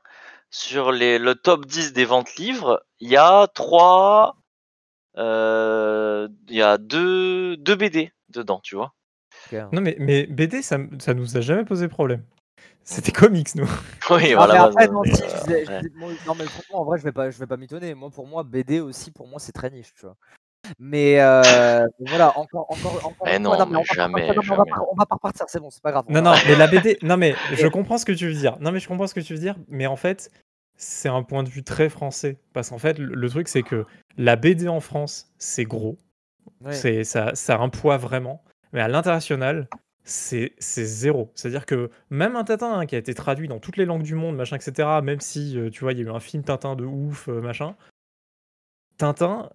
sur les, le top 10 des ventes livres, il y a trois, euh, il y a deux, deux BD dedans, tu vois. Non, mais, mais BD, ça, ça nous a jamais posé problème. C'était comics, nous. (laughs) Oui, voilà. mais après, non, mais, si, je disais- je ouais. disais- moi, non, mais franchement, en vrai, je vais pas, je vais pas m'étonner. Moi, pour moi, BD aussi, pour moi, c'est très niche, tu vois. Mais euh, mais voilà, encore, encore, encore. Non, mais on va pas jamais, repartir, non, mais on va jamais. pas- On va pas repartir, c'est bon, c'est pas grave. on Non, non, mais la BD. Non, mais (laughs) je comprends ce que tu veux dire. Non, mais je comprends ce que tu veux dire. Mais en fait, c'est un point de vue très français. Parce qu'en fait, le, le truc, c'est que la BD en France, c'est gros. Ouais. C'est ça, ça a un poids vraiment. Mais à l'international, c'est c'est zéro. C'est-à-dire que même un Tintin hein, qui a été traduit dans toutes les langues du monde, machin, etc., même si, euh, tu vois, il y a eu un film Tintin de ouf, euh, machin, Tintin,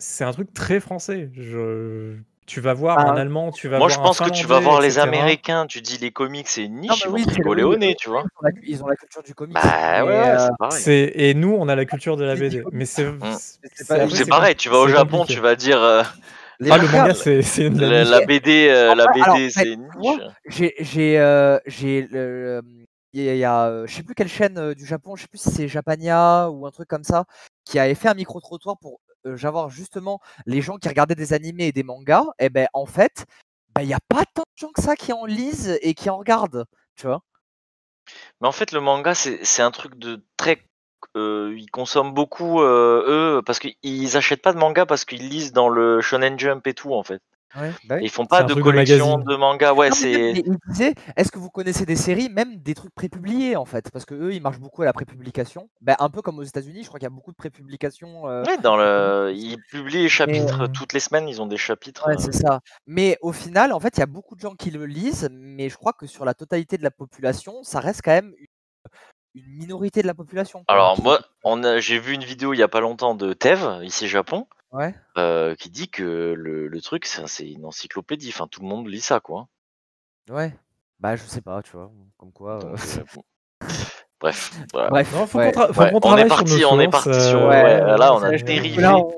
c'est un truc très français. Je... Tu vas voir Ah, un Allemand, tu vas Moi, voir je un pense que tu vas voir les etc.. Américains, tu dis les comics, c'est une Non, niche, mais ils oui, vont oui, au oui, nez, tu vois. Ils ont la, ils ont la culture du comics. Bah ouais, euh, c'est pareil. C'est- Et nous, on a la culture de la BD. Mais c'est Mm. oui, c'est pareil, tu vas au Japon, compliqué. tu vas dire euh, les Ah, le manga, c'est c'est une de la, la BD, euh, la BD, en c'est une niche. J'ai, j'ai, euh, j'ai le, il y a, euh, je sais plus quelle chaîne euh, du Japon, je sais plus si c'est Japania ou un truc comme ça, qui avait fait un micro trottoir pour euh, j'avoir justement les gens qui regardaient des animés et des mangas. Et ben en fait, ben, il y a pas tant de gens que ça qui en lisent et qui en regardent, tu vois. Mais en fait, le manga, c'est c'est un truc de très. euh, ils consomment beaucoup, euh, eux, parce qu'ils achètent pas de manga parce qu'ils lisent dans le Shonen Jump et tout, en fait. Ouais, bah oui. Ils font pas de de collection magazine. de manga. Ouais, c'est. est-ce que vous connaissez des séries, même des trucs prépubliés en fait, parce que eux ils marchent beaucoup à la prépublication. Ben, un peu comme aux États-Unis, je crois qu'il y a beaucoup de prépublications. euh, Ouais, dans le... Ils publient les chapitres euh, toutes les semaines, ils ont des chapitres. Ouais, euh, c'est ça. Mais au final, en fait, il y a beaucoup de gens qui le lisent, mais je crois que sur la totalité de la population, ça reste quand même une, une minorité de la population. quoi, Alors moi, on a- j'ai vu une vidéo il y a pas longtemps de Tev, ici Japon, Ouais. euh, qui dit que le, le truc, c'est c'est une encyclopédie. Enfin, tout le monde lit ça, quoi. Ouais. Bah, je sais pas, tu vois. Comme quoi. euh, Donc, euh, bon. Bref, voilà. Bref. Non, faut ouais. qu'on tra- faut Ouais, on est parti, on est parti sur- euh, ouais, là, on a euh, dérivé. Là, on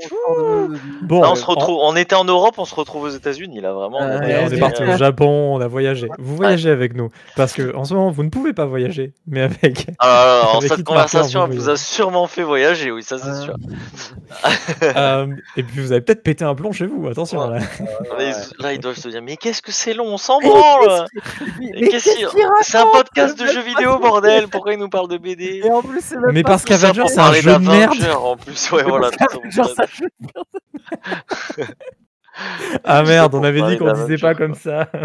Bon, Là, on se euh, retrouve. On était en Europe, on se retrouve aux États-Unis. Là, vraiment. on Euh, a Ouais, Ouais, on est parti euh, au Japon, on a voyagé. Vous voyagez avec nous. Parce que en ce moment, vous ne pouvez pas voyager. Mais avec. Ah, alors, Avec cette Hitmarker, conversation vous elle vous a sûrement fait voyager, oui, ça c'est Euh, sûr. (laughs) Euh, et puis vous avez peut-être pété un plomb chez vous, attention. Là. Là, ils- là, ils doivent se dire, mais qu'est-ce que c'est long, on s'en branle C'est un podcast de jeux vidéo, bordel Pourquoi ils nous parlent de BD Et en plus, c'est même Mais pas parce qu'Avengers, (laughs) c'est un jeu de merde. En plus, (laughs) ouais, voilà. Ah merde, on avait dit qu'on disait pas comme ça. (laughs)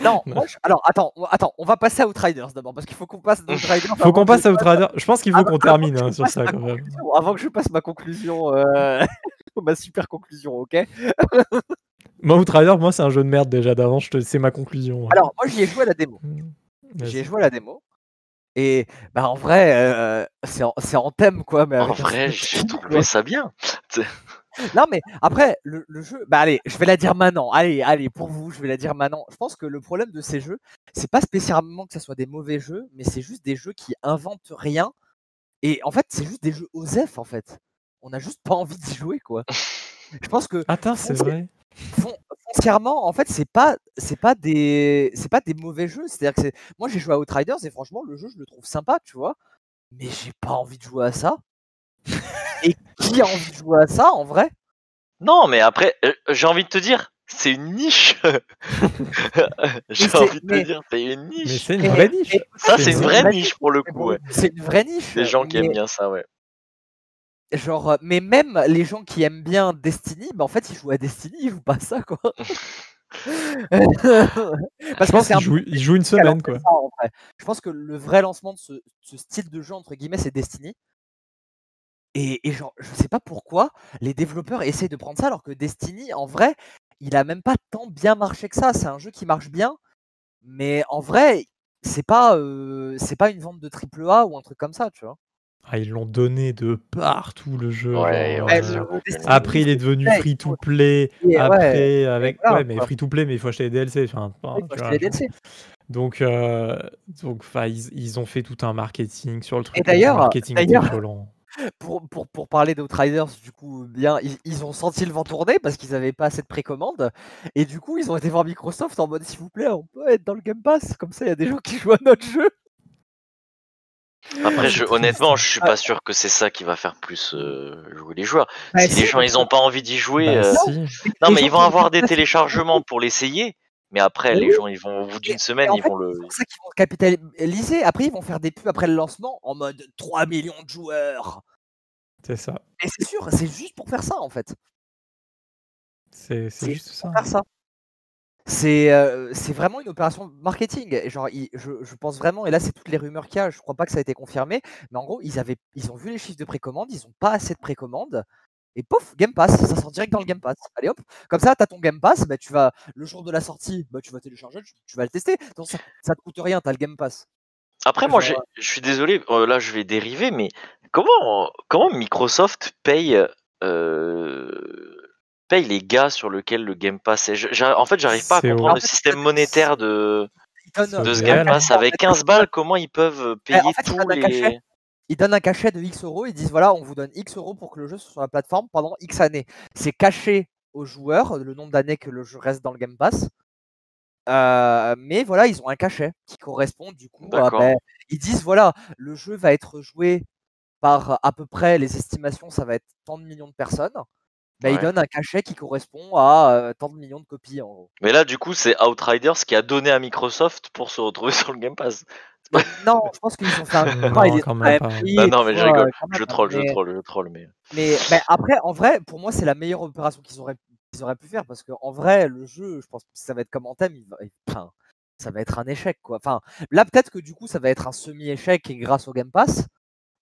Non, moi, je- alors attends, on- attends, on va passer à Outriders d'abord parce qu'il faut qu'on passe d'Outriders. Faut qu'on passe à Outrider. Je pense qu'il faut Ah, qu'on bah, termine hein, sur ça quand même. Avant que je passe ma conclusion, euh, ma super conclusion, ok? Moi, Outrider, moi, c'est un jeu de merde déjà d'avant. je te- C'est ma conclusion. Alors, moi, j'y ai joué à la démo. Vas-y. J'y ai joué à la démo. Et bah en vrai, euh, c'est en, c'est en thème quoi. Mais En vrai, j'ai trouvé ça bien. Non mais après le, le jeu, bah allez, je vais la dire maintenant. Allez, allez, pour vous, je vais la dire maintenant. Je pense que le problème de ces jeux, c'est pas spécialement que ce soit des mauvais jeux, mais c'est juste des jeux qui inventent rien. Et en fait, c'est juste des jeux OSEF en fait. On a juste pas envie d'y jouer quoi. (laughs) Je pense que Attends, c'est vrai. fon- foncièrement, en fait, c'est pas, c'est pas des, c'est pas des mauvais jeux. C'est-à-dire que c'est, moi, j'ai joué à Outriders et franchement, le jeu, je le trouve sympa, tu vois. Mais j'ai pas envie de jouer à ça. et qui a envie de jouer à ça, en vrai? Non, mais après, euh, j'ai envie de te dire, c'est une niche. (laughs) J'ai c'est- envie de te dire, c'est une Mais niche. c'est une vraie niche. et- Ça, c'est c'est une une vraie niche pour le coup, ouais. C'est une vraie niche. Des gens qui mais- aiment bien ça, ouais. Genre, euh, mais même les gens qui aiment bien Destiny, bah en fait, ils jouent à Destiny, ils jouent pas à ça, quoi. (laughs) (laughs) Parce Je pense c'est un qu'il joue, il joue une semaine, que quoi. ça, en vrai. Je pense que le vrai lancement de ce, ce style de jeu, entre guillemets, c'est Destiny. Et, et genre, je sais pas pourquoi les développeurs essayent de prendre ça, alors que Destiny, en vrai, il a même pas tant bien marché que ça. C'est un jeu qui marche bien, mais en vrai, c'est pas, euh, c'est pas une vente de triple A ou un truc comme ça, tu vois. Ah, ils l'ont donné de partout, le jeu. Ouais, genre, ouais, euh, Après, il est devenu free to play. Et ouais, Après, avec. voilà, ouais, mais free to play, mais il faut acheter les DLC. Enfin, il faut tu acheter vois, les genre. DLC. Donc, euh, donc enfin, ils, ils ont fait tout un marketing sur le truc. mais d'ailleurs- marketing (laughs) pour, pour, pour parler d'Outriders, du coup, bien, ils, ils ont senti le vent tourner parce qu'ils n'avaient pas assez de précommande. Et du coup, ils ont été voir Microsoft en mode s'il vous plaît, on peut être dans le Game Pass. Comme ça, il y a des gens qui jouent à notre jeu. Après, je, honnêtement, je suis pas sûr que c'est ça qui va faire plus euh, jouer les joueurs. Bah, si les gens ils ont pas envie d'y jouer, Bah, euh, si. non mais ils vont avoir des téléchargements pour l'essayer. Mais après, les gens ils vont au bout d'une semaine, ils fait, vont le. C'est pour ça qu'ils vont capitaliser. Après, ils vont faire des pubs après le lancement en mode 3 millions de joueurs. C'est ça. Et c'est sûr, c'est juste pour faire ça en fait. C'est juste ça. Pour faire ça. C'est euh, c'est vraiment une opération marketing. Et Genre, je, je pense vraiment, et là c'est toutes les rumeurs qu'il y a, je crois pas que ça a été confirmé, mais en gros, ils, avaient, ils ont vu les chiffres de précommande, ils ont pas assez de précommande, et pouf, Game Pass, ça sort direct dans le Game Pass. Allez hop, comme ça, tu as ton Game Pass, bah, tu vas, le jour de la sortie, bah, tu vas télécharger, tu, tu vas le tester. Donc, ça, ça te coûte rien, tu as le Game Pass. Après, moi, j'ai- je suis désolé, euh, là, je vais dériver, mais comment, comment Microsoft paye, euh, paye les gars sur lesquels le Game Pass est Je- En fait, j'arrive pas à comprendre le système monétaire de, de ce. Game Pass. Avec 15 balles, comment ils peuvent payer en fait, ils tous donnent un les. cachet. ils donnent un cachet de X euros, ils disent voilà, on vous donne X euros pour que le jeu soit sur la plateforme pendant X années. C'est caché aux joueurs, le nombre d'années que le jeu reste dans le Game Pass. Euh, mais voilà, ils ont un cachet qui correspond du coup à. Ben, ils disent voilà, le jeu va être joué par à peu près les estimations, ça va être tant de millions de personnes. Ils Ouais. donnent un cachet qui correspond à euh, tant de millions de copies en gros. Mais là, du coup, c'est Outriders qui a donné à Microsoft pour se retrouver (laughs) sur le Game Pass. Mais non, je pense qu'ils ont fait un (laughs) Non, ils quand même pris, Non, mais je rigole. même, Je troll, mais- je troll, je troll, mais. Mais après, en vrai, pour moi, c'est la meilleure opération qu'ils auraient, pu faire parce qu'en vrai, le jeu, je pense que ça va être comme Anthem, il va, il- enfin, ça va être un échec quoi. Enfin, là, peut-être que du coup, ça va être un semi-échec et grâce au Game Pass,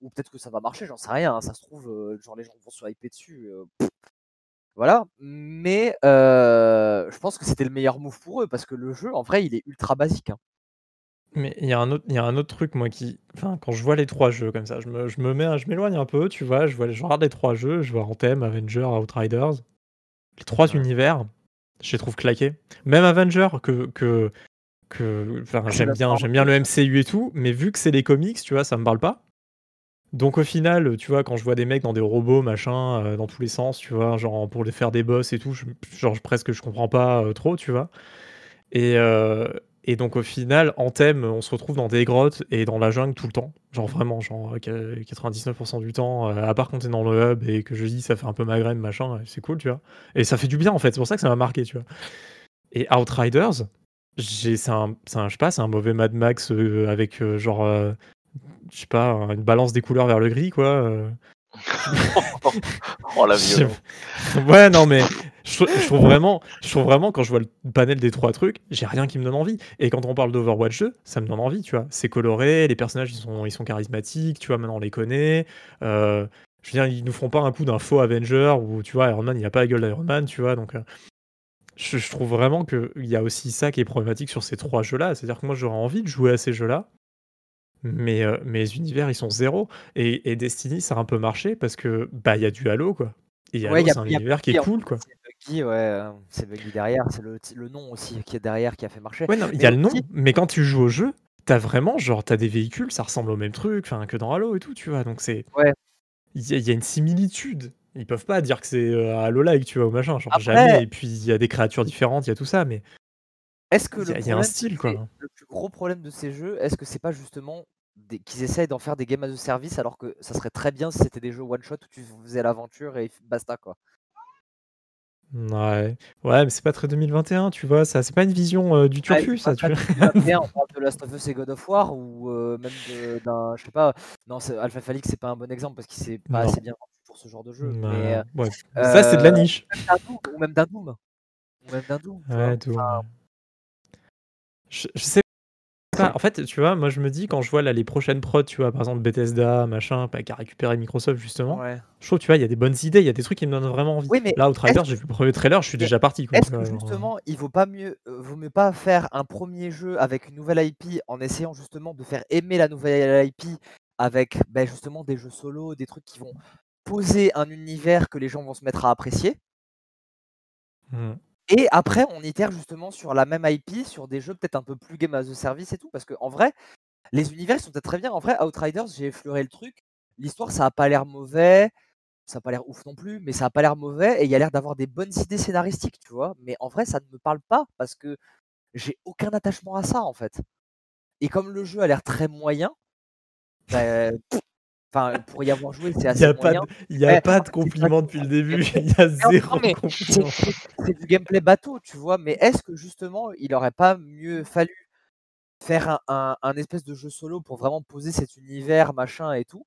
ou peut-être que ça va marcher, j'en sais rien. hein, ça se trouve, euh, genre les gens vont se hyper dessus. euh, pff, voilà. Mais euh, je pense que c'était le meilleur move pour eux parce que le jeu, en vrai, il est ultra basique. hein. Mais il y, a un autre- il y a un autre truc, moi, qui. Enfin, quand je vois les trois jeux comme ça, je me, je me mets, je m'éloigne un peu, tu vois. Je, vois, je regarde les trois jeux, je vois Anthem, Avenger, Outriders. Les trois Ouais. univers, je les trouve claqués. Même Avenger, que. que, que j'aime bien, j'aime bien le MCU et tout, mais vu que c'est les comics, tu vois, ça me parle pas. Donc au final, tu vois, quand je vois des mecs dans des robots, machin, euh, dans tous les sens, tu vois, genre pour les faire des boss et tout, genre presque je comprends pas euh, trop, tu vois. Et, euh, et donc au final, en thème, on se retrouve dans des grottes et dans la jungle tout le temps. Genre vraiment, genre euh, qu- 99% du temps, à part quand t'es dans le hub et que je dis ça fait un peu magraine, machin, c'est cool, tu vois. Et ça fait du bien en fait, c'est pour ça que ça m'a marqué, tu vois. Et Outriders, c'est un, un- je sais pas, c'est un mauvais Mad Max avec genre, je sais pas, une balance des couleurs vers le gris, quoi. euh. (laughs) Oh la violence. ouais, non, mais je, trou- je trouve vraiment, je trouve vraiment, quand je vois le panel des trois trucs, j'ai rien qui me donne envie. Et quand on parle d'Overwatch 2, ça me donne envie, tu vois. C'est coloré, les personnages, ils sont, ils sont charismatiques, tu vois, maintenant on les connaît. Euh, je veux dire, ils nous feront pas un coup d'un faux Avenger où, tu vois, Iron Man, il a pas la gueule d'Iron Man, tu vois. Donc, euh, je, je trouve vraiment qu'il y a aussi ça qui est problématique sur ces trois jeux-là. C'est-à-dire que moi, j'aurais envie de jouer à ces jeux-là. Mais euh, mes univers, ils sont zéro. Et, et Destiny, ça a un peu marché parce que, bah, il y a du Halo, quoi. Et Halo, Ouais, y a- c'est un y a univers qui est cool, quoi. C'est Buggy, ouais, euh, c'est Buggy derrière, c'est le, le nom aussi qui est derrière qui a fait marcher. Ouais, non, il y a le nom, mais quand tu joues au jeu, t'as vraiment, genre, t'as des véhicules, ça ressemble au même truc, enfin, que dans Halo et tout, tu vois. Donc c'est, Ouais. il y, y a une similitude. Ils peuvent pas dire que c'est euh, Halo-like, tu vois, ou machin, genre Après- jamais. Et puis il y a des créatures différentes, il y a tout ça, mais Est-ce que y, le a- il y a un problème, style, c'est- quoi. le plus gros problème de ces jeux, est-ce que c'est pas justement qu'ils essayent d'en faire des games as a service alors que ça serait très bien si c'était des jeux one shot où tu faisais l'aventure et basta quoi? Ouais, ouais, mais c'est pas très 2021, tu vois? Ça, c'est pas une vision, heu, du Ah, turfu, pas ça, tu très vois? 2021, on parle de (laughs) Last of Us et God of War ou heu, même d'un je sais pas, non, Half-Life Alyx, c'est pas un bon exemple parce qu'il s'est pas assez bien vendu pour ce genre de jeu, Bah, ouais, ça, c'est de la heu, niche. même d'un Doom ou même d'un Doom ou même d'un Doom, tu vois? Ouais, Doom, Enfin ouais. Je je sais pas, en fait, tu vois, moi, je me dis quand je vois là les prochaines prods, tu vois, par exemple Bethesda, machin, bah, qui a récupéré Microsoft justement, Ouais. je trouve, tu vois, il y a des bonnes idées, il y a des trucs qui me donnent vraiment envie. Oui, mais Là, Outriders, j'ai vu le 1er trailer, je suis déjà parti, quoi, est-ce que heu justement, il vaut pas mieux, heu, vaut mieux pas faire un 1er jeu avec une nouvelle IP en essayant justement de faire aimer la nouvelle IP avec, beh, justement des jeux solo, des trucs qui vont poser un univers que les gens vont se mettre à apprécier? Mmh. Et après, on itère justement sur la même IP, sur des jeux peut-être un peu plus game as a service et tout, parce qu'en vrai, les univers sont peut-être très bien. En vrai, Outriders, j'ai effleuré le truc, l'histoire ça a pas l'air mauvais, ça a pas l'air ouf non plus, mais ça a pas l'air mauvais et il y a l'air d'avoir des bonnes idées scénaristiques, tu vois? Mais en vrai, ça ne me parle pas parce que j'ai aucun attachement à ça, en fait. Et comme le jeu a l'air très moyen, bah, enfin, pour y avoir joué, c'est (laughs) Il y assez a pas moyen. de il y a Ouais, pas de pas compliment depuis le début, il y a (laughs) Non, 0 non, mais c'est du gameplay bateau, tu vois? Mais est-ce que justement, il aurait pas mieux fallu faire un un un espèce de jeu solo pour vraiment poser cet univers, machin et tout?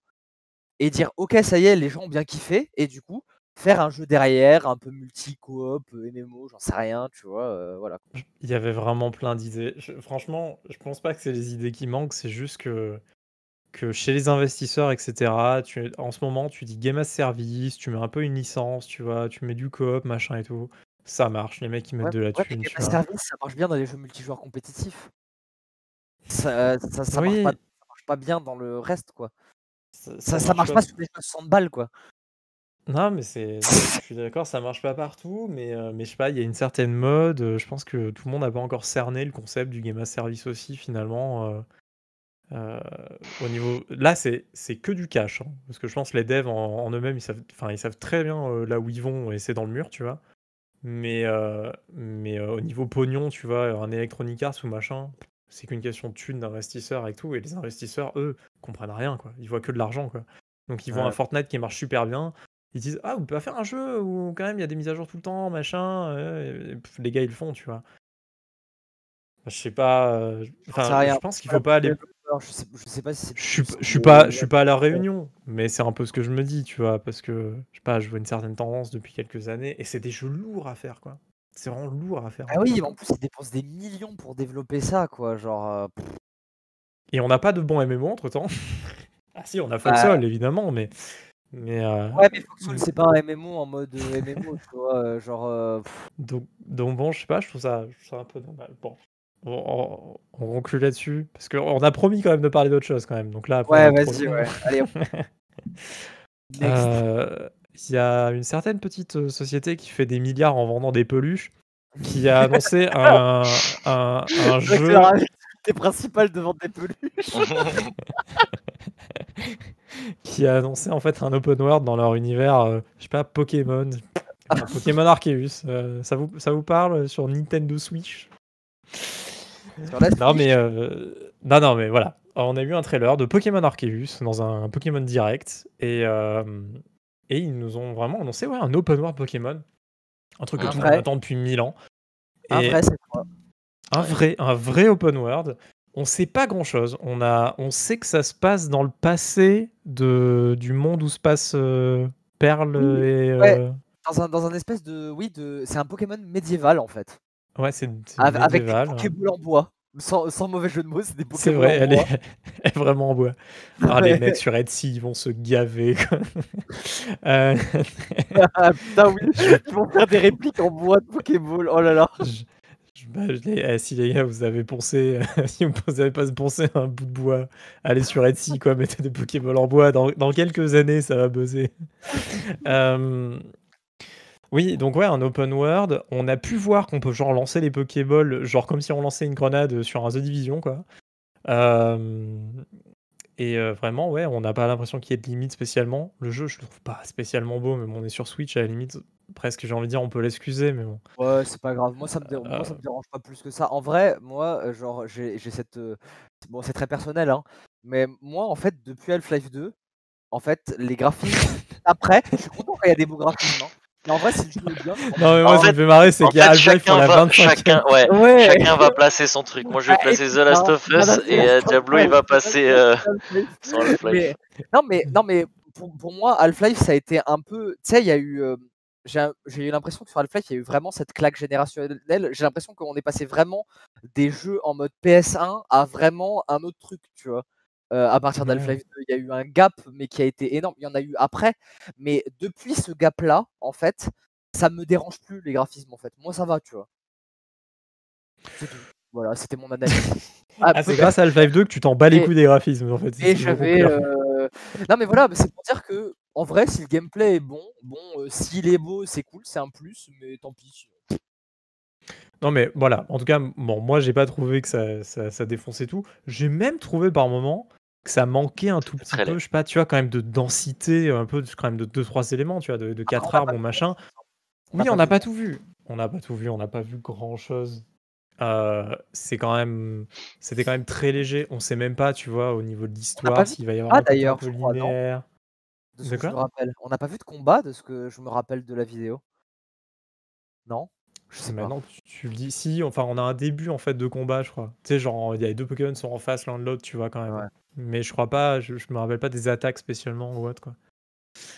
Et dire: «OK, ça y est, les gens ont bien kiffé» et du coup, faire un jeu derrière, un peu multi, coop, heu, MMO, j'en sais rien, tu vois? Heu, voilà, il y avait vraiment plein d'idées. Franchement, je pense pas que c'est les idées qui manquent, c'est juste que que chez les investisseurs et cetera, tu en ce moment, tu dis game as service, tu mets un peu une licence, tu vois? Tu mets du coop, machin et tout, ça marche, les mecs, ils mettent Ouais, de la ouais, thune, game as service, ça marche bien dans les jeux multijoueurs compétitifs. Ça ça ça marche pas ça marche pas bien dans le reste, quoi. Ça marche marche pas pas sur des jeux à 60 balles, quoi. Non, mais c'est je suis d'accord, ça marche pas partout, mais heu, mais je sais pas, il y a une certaine mode, heu, je pense que tout le monde a pas encore cerné le concept du game as service aussi finalement, heu heu, au niveau là, c'est que du cash, hein, parce que je pense les devs en en eux-mêmes, ils savent enfin, ils savent très bien, heu, là où ils vont et c'est dans le mur, tu vois? Mais heu mais au niveau pognon, tu vois, un Electronic Arts ou machin, c'est qu'une question de thunes d'investisseurs et tout et les investisseurs, eux, comprennent rien, quoi. Ils voient que de l'argent, quoi. Donc ils voient un Ouais. Fortnite qui marche super bien, ils disent: «Ah, on peut faire un jeu où quand même il y a des mises à jour tout le temps, machin?» les gars, ils le font, tu vois? Je sais pas, enfin, je pense qu'il faut pas aller je sais je sais pas si c'est je suis je suis pas je suis pas à leur réunion, mais c'est un peu ce que je me dis, tu vois? Parce que, je sais pas, je vois une certaine tendance depuis quelques années et c'est des jeux lourds à faire, quoi. C'est vraiment lourd à faire, Ah oui, en plus, ils dépensent des millions pour développer ça, quoi, genre, heu Et on n'a pas de bons MMO entre temps. (laughs) Ah si, on a Bah Foxhole évidemment, mais mais heu, Ouais, mais Foxhole, c'est pas un MMO en mode, heu, MMO, tu vois? Genre, Donc donc bon, je sais pas, je trouve ça je trouve ça un peu dommage. Bon, on on on conclut là-dessus parce qu'on a promis quand même de parler d'autre chose quand même, donc là, après, on Ouais, vas-y, ouais, allez. Next. Heu, (laughs) il y a une certaine petite, heu, société qui fait des milliards en vendant des peluches, qui a annoncé (laughs) un un un jeu activité principale de vendre des peluches. (laughs) qui a annoncé en fait un open world dans leur univers, heu, je sais pas, Pokémon, Pokémon Arceus, ça vous ça vous parle, sur Nintendo Switch? (laughs) Non mais heu, non, non, mais voilà, on a eu un trailer de Pokémon Arceus dans un Pokémon Direct et hem et ils nous ont vraiment annoncé, ouais, un open world Pokémon, un truc que Un tout le monde attend depuis 1000 ans. Un vrai, cette fois. un vrai un vrai open world. On sait pas grand chose, on a on sait que ça se passe dans le passé de du monde où se passe, heu, Perle, Oui, et ouais, heu dans un dans un espèce de oui, de c'est un Pokémon médiéval, en fait. Ouais, c'est c'est Ave avec des. Pokéballs en bois, sans sans mauvais jeu de mots, c'est des C'est Pokéballs vrai, en elle est bois. (laughs) elle est vraiment en bois. (laughs) Ah les mecs sur Etsy, ils vont se gaver, quoi. Heu (laughs) Putain, oui, ils vont faire des répliques en bois de Pokéball, oh là là. Je je bah, je eh si les gars, vous avez poncé, si vous avez pas poncé un bout de bois, allez sur Etsy, quoi, mettez des Pokéballs en bois, dans dans quelques années, ça va buzzer. Hem, oui, donc ouais, un open world, on a pu voir qu'on peut genre lancer les Pokéballs, genre comme si on lançait une grenade, sur un The Division, quoi. Hem et heu, vraiment, ouais, on n'a pas l'impression qu'il y ait de limite spécialement. Le jeu, je le trouve pas spécialement beau, mais bon, on est sur Switch, à la limite, presque, j'ai envie de dire, on peut l'excuser, mais bon. Ouais, c'est pas grave, moi ça me déran moi ça me Heu dérange pas plus que ça. En vrai, moi, genre, j'ai j'ai cette, bon, c'est très personnel, hein, mais moi, en fait, depuis Half-Life 2, en fait, les graphismes (laughs) après, je suis content quand il y a des beaux graphismes, hein, en vrai, si bien. Non, mais moi, En ce qui fait- me fait marrer, c'est qu'il y a Half-Life pour chacun la va, 25 chacun, ouais, Ouais. chacun va placer son truc. Moi, je vais Ah, placer The Last of Us et euh, Diablo, il va passer euh, son Half-Life. Non, mais, non, mais pour, pour moi, Half-Life, ça a été un peu. Tu sais, il y a eu. euh, j'ai eu l'impression que sur Half-Life, il y a eu vraiment cette claque générationnelle. J'ai l'impression qu'on est passé vraiment des jeux en mode PS1 à vraiment un autre truc, tu vois. Euh, à partir d'Half-Life 2, il y a eu un gap, mais qui a été énorme. Il y en a eu après. Mais depuis ce gap-là, en fait, ça me dérange plus les graphismes, en fait. Moi, ça va, tu vois. C'est tout. Voilà, c'était mon analyse. (laughs) Ah, c'est grâce à Half-Life 2 que tu t'en bats les Et- couilles des graphismes, en fait. et j'avais. euh, Non, mais voilà, c'est pour dire que, en vrai, si le gameplay est bon, bon, euh, s'il est beau, c'est cool, c'est un plus, mais tant pis. Non, mais voilà, en tout cas, bon, moi, j'ai pas trouvé que ça, ça, ça défonçait tout. J'ai même trouvé par moment que ça manquait un tout petit peu, je sais pas, tu vois, quand même de densité, un peu, quand même de 2-3 éléments, tu vois, de, de 4 on a arbres machin. Oui, on n'a pas tout vu. On n'a pas tout vu, on n'a pas vu grand chose. c'est quand même, c'était quand même très léger. On sait même pas, tu vois, au niveau de l'histoire, s'il va y avoir Ah, un d'ailleurs, peu crois, linéaire. De ce De que je me quoi rappelle. On n'a pas vu de combat, de ce que je me rappelle de la vidéo. Non Je sais. Maintenant, tu, tu le dis, si, enfin, on a un début en fait de combat, je crois. Tu sais, genre, il y a les deux Pokémon sont en face l'un de l'autre, tu vois, quand même. Ouais. Mais je crois pas, je, je me rappelle pas des attaques spécialement ou autre, quoi.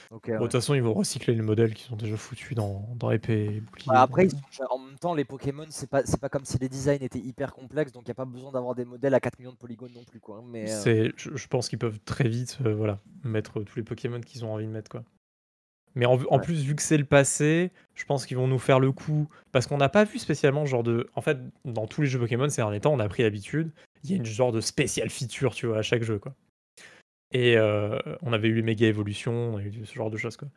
Bon, de toute façon, ils vont recycler les modèles qui sont déjà foutus dans, dans épée et bouclier. Ouais, après, sont- en même temps, les Pokémon, c'est pas, pas comme si les designs étaient hyper complexes, donc il n'y a pas besoin d'avoir des modèles à 4 millions de polygones non plus. Quoi. Mais, euh, je pense qu'ils peuvent très vite, euh, voilà, mettre tous les Pokémon qu'ils ont envie de mettre, quoi. Mais en, en Ouais. plus, vu que c'est le passé, je pense qu'ils vont nous faire le coup. Parce qu'on n'a pas vu spécialement genre de. En fait, dans tous les jeux Pokémon ces derniers temps, on a pris l'habitude. Il y a une genre de spécial feature, tu vois, à chaque jeu, quoi. Et euh, on avait eu les méga évolutions, on a eu ce genre de choses, quoi.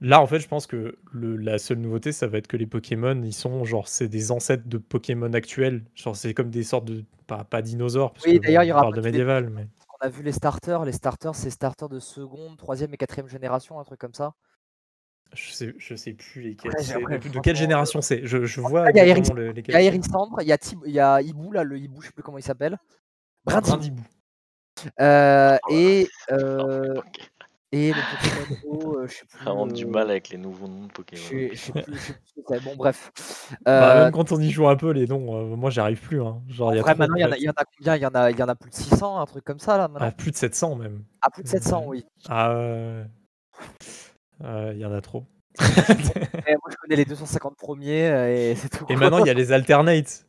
Là, en fait, je pense que le- la seule nouveauté, ça va être que les Pokémon, ils sont genre, c'est des ancêtres de Pokémon actuels. Genre, c'est comme des sortes de. Pas, pas dinosaures, parce Oui, d'ailleurs, bon, il y aura parle de médiéval, mais. On a vu les starters. Les starters, c'est starters de seconde, troisième et quatrième génération, un truc comme ça. Je sais, je sais plus lesquels. De quelle génération c'est je, je vois il y a exactement le- Il y a il y a, Tib- il y a Hibou, là, le Hibou, je sais plus comment il s'appelle. Brindibou. Euh, Oh, et, euh, et le Pokémon O, euh, je sais (laughs) plus. Vraiment du euh, mal avec les nouveaux noms de Pokémon. je sais plus, je sais plus ce que c'est. Bon, bref. (laughs) Bah, Euh, même quand on y joue un peu, les noms, euh, moi, j'y arrive plus. Hein. Genre, en il y a vrai, maintenant, il y, en a, fait. il y en a combien? Il y en a, il y en a plus de 600, un truc comme ça, là, maintenant Ah, plus de 700 même. Ah, plus de 700, Ouais. oui. Ah, ouais. Euh, (laughs) Il y en a trop. Mais (laughs) moi, je connais les 250 premiers euh, et c'est tout. Et maintenant, il y a les alternates.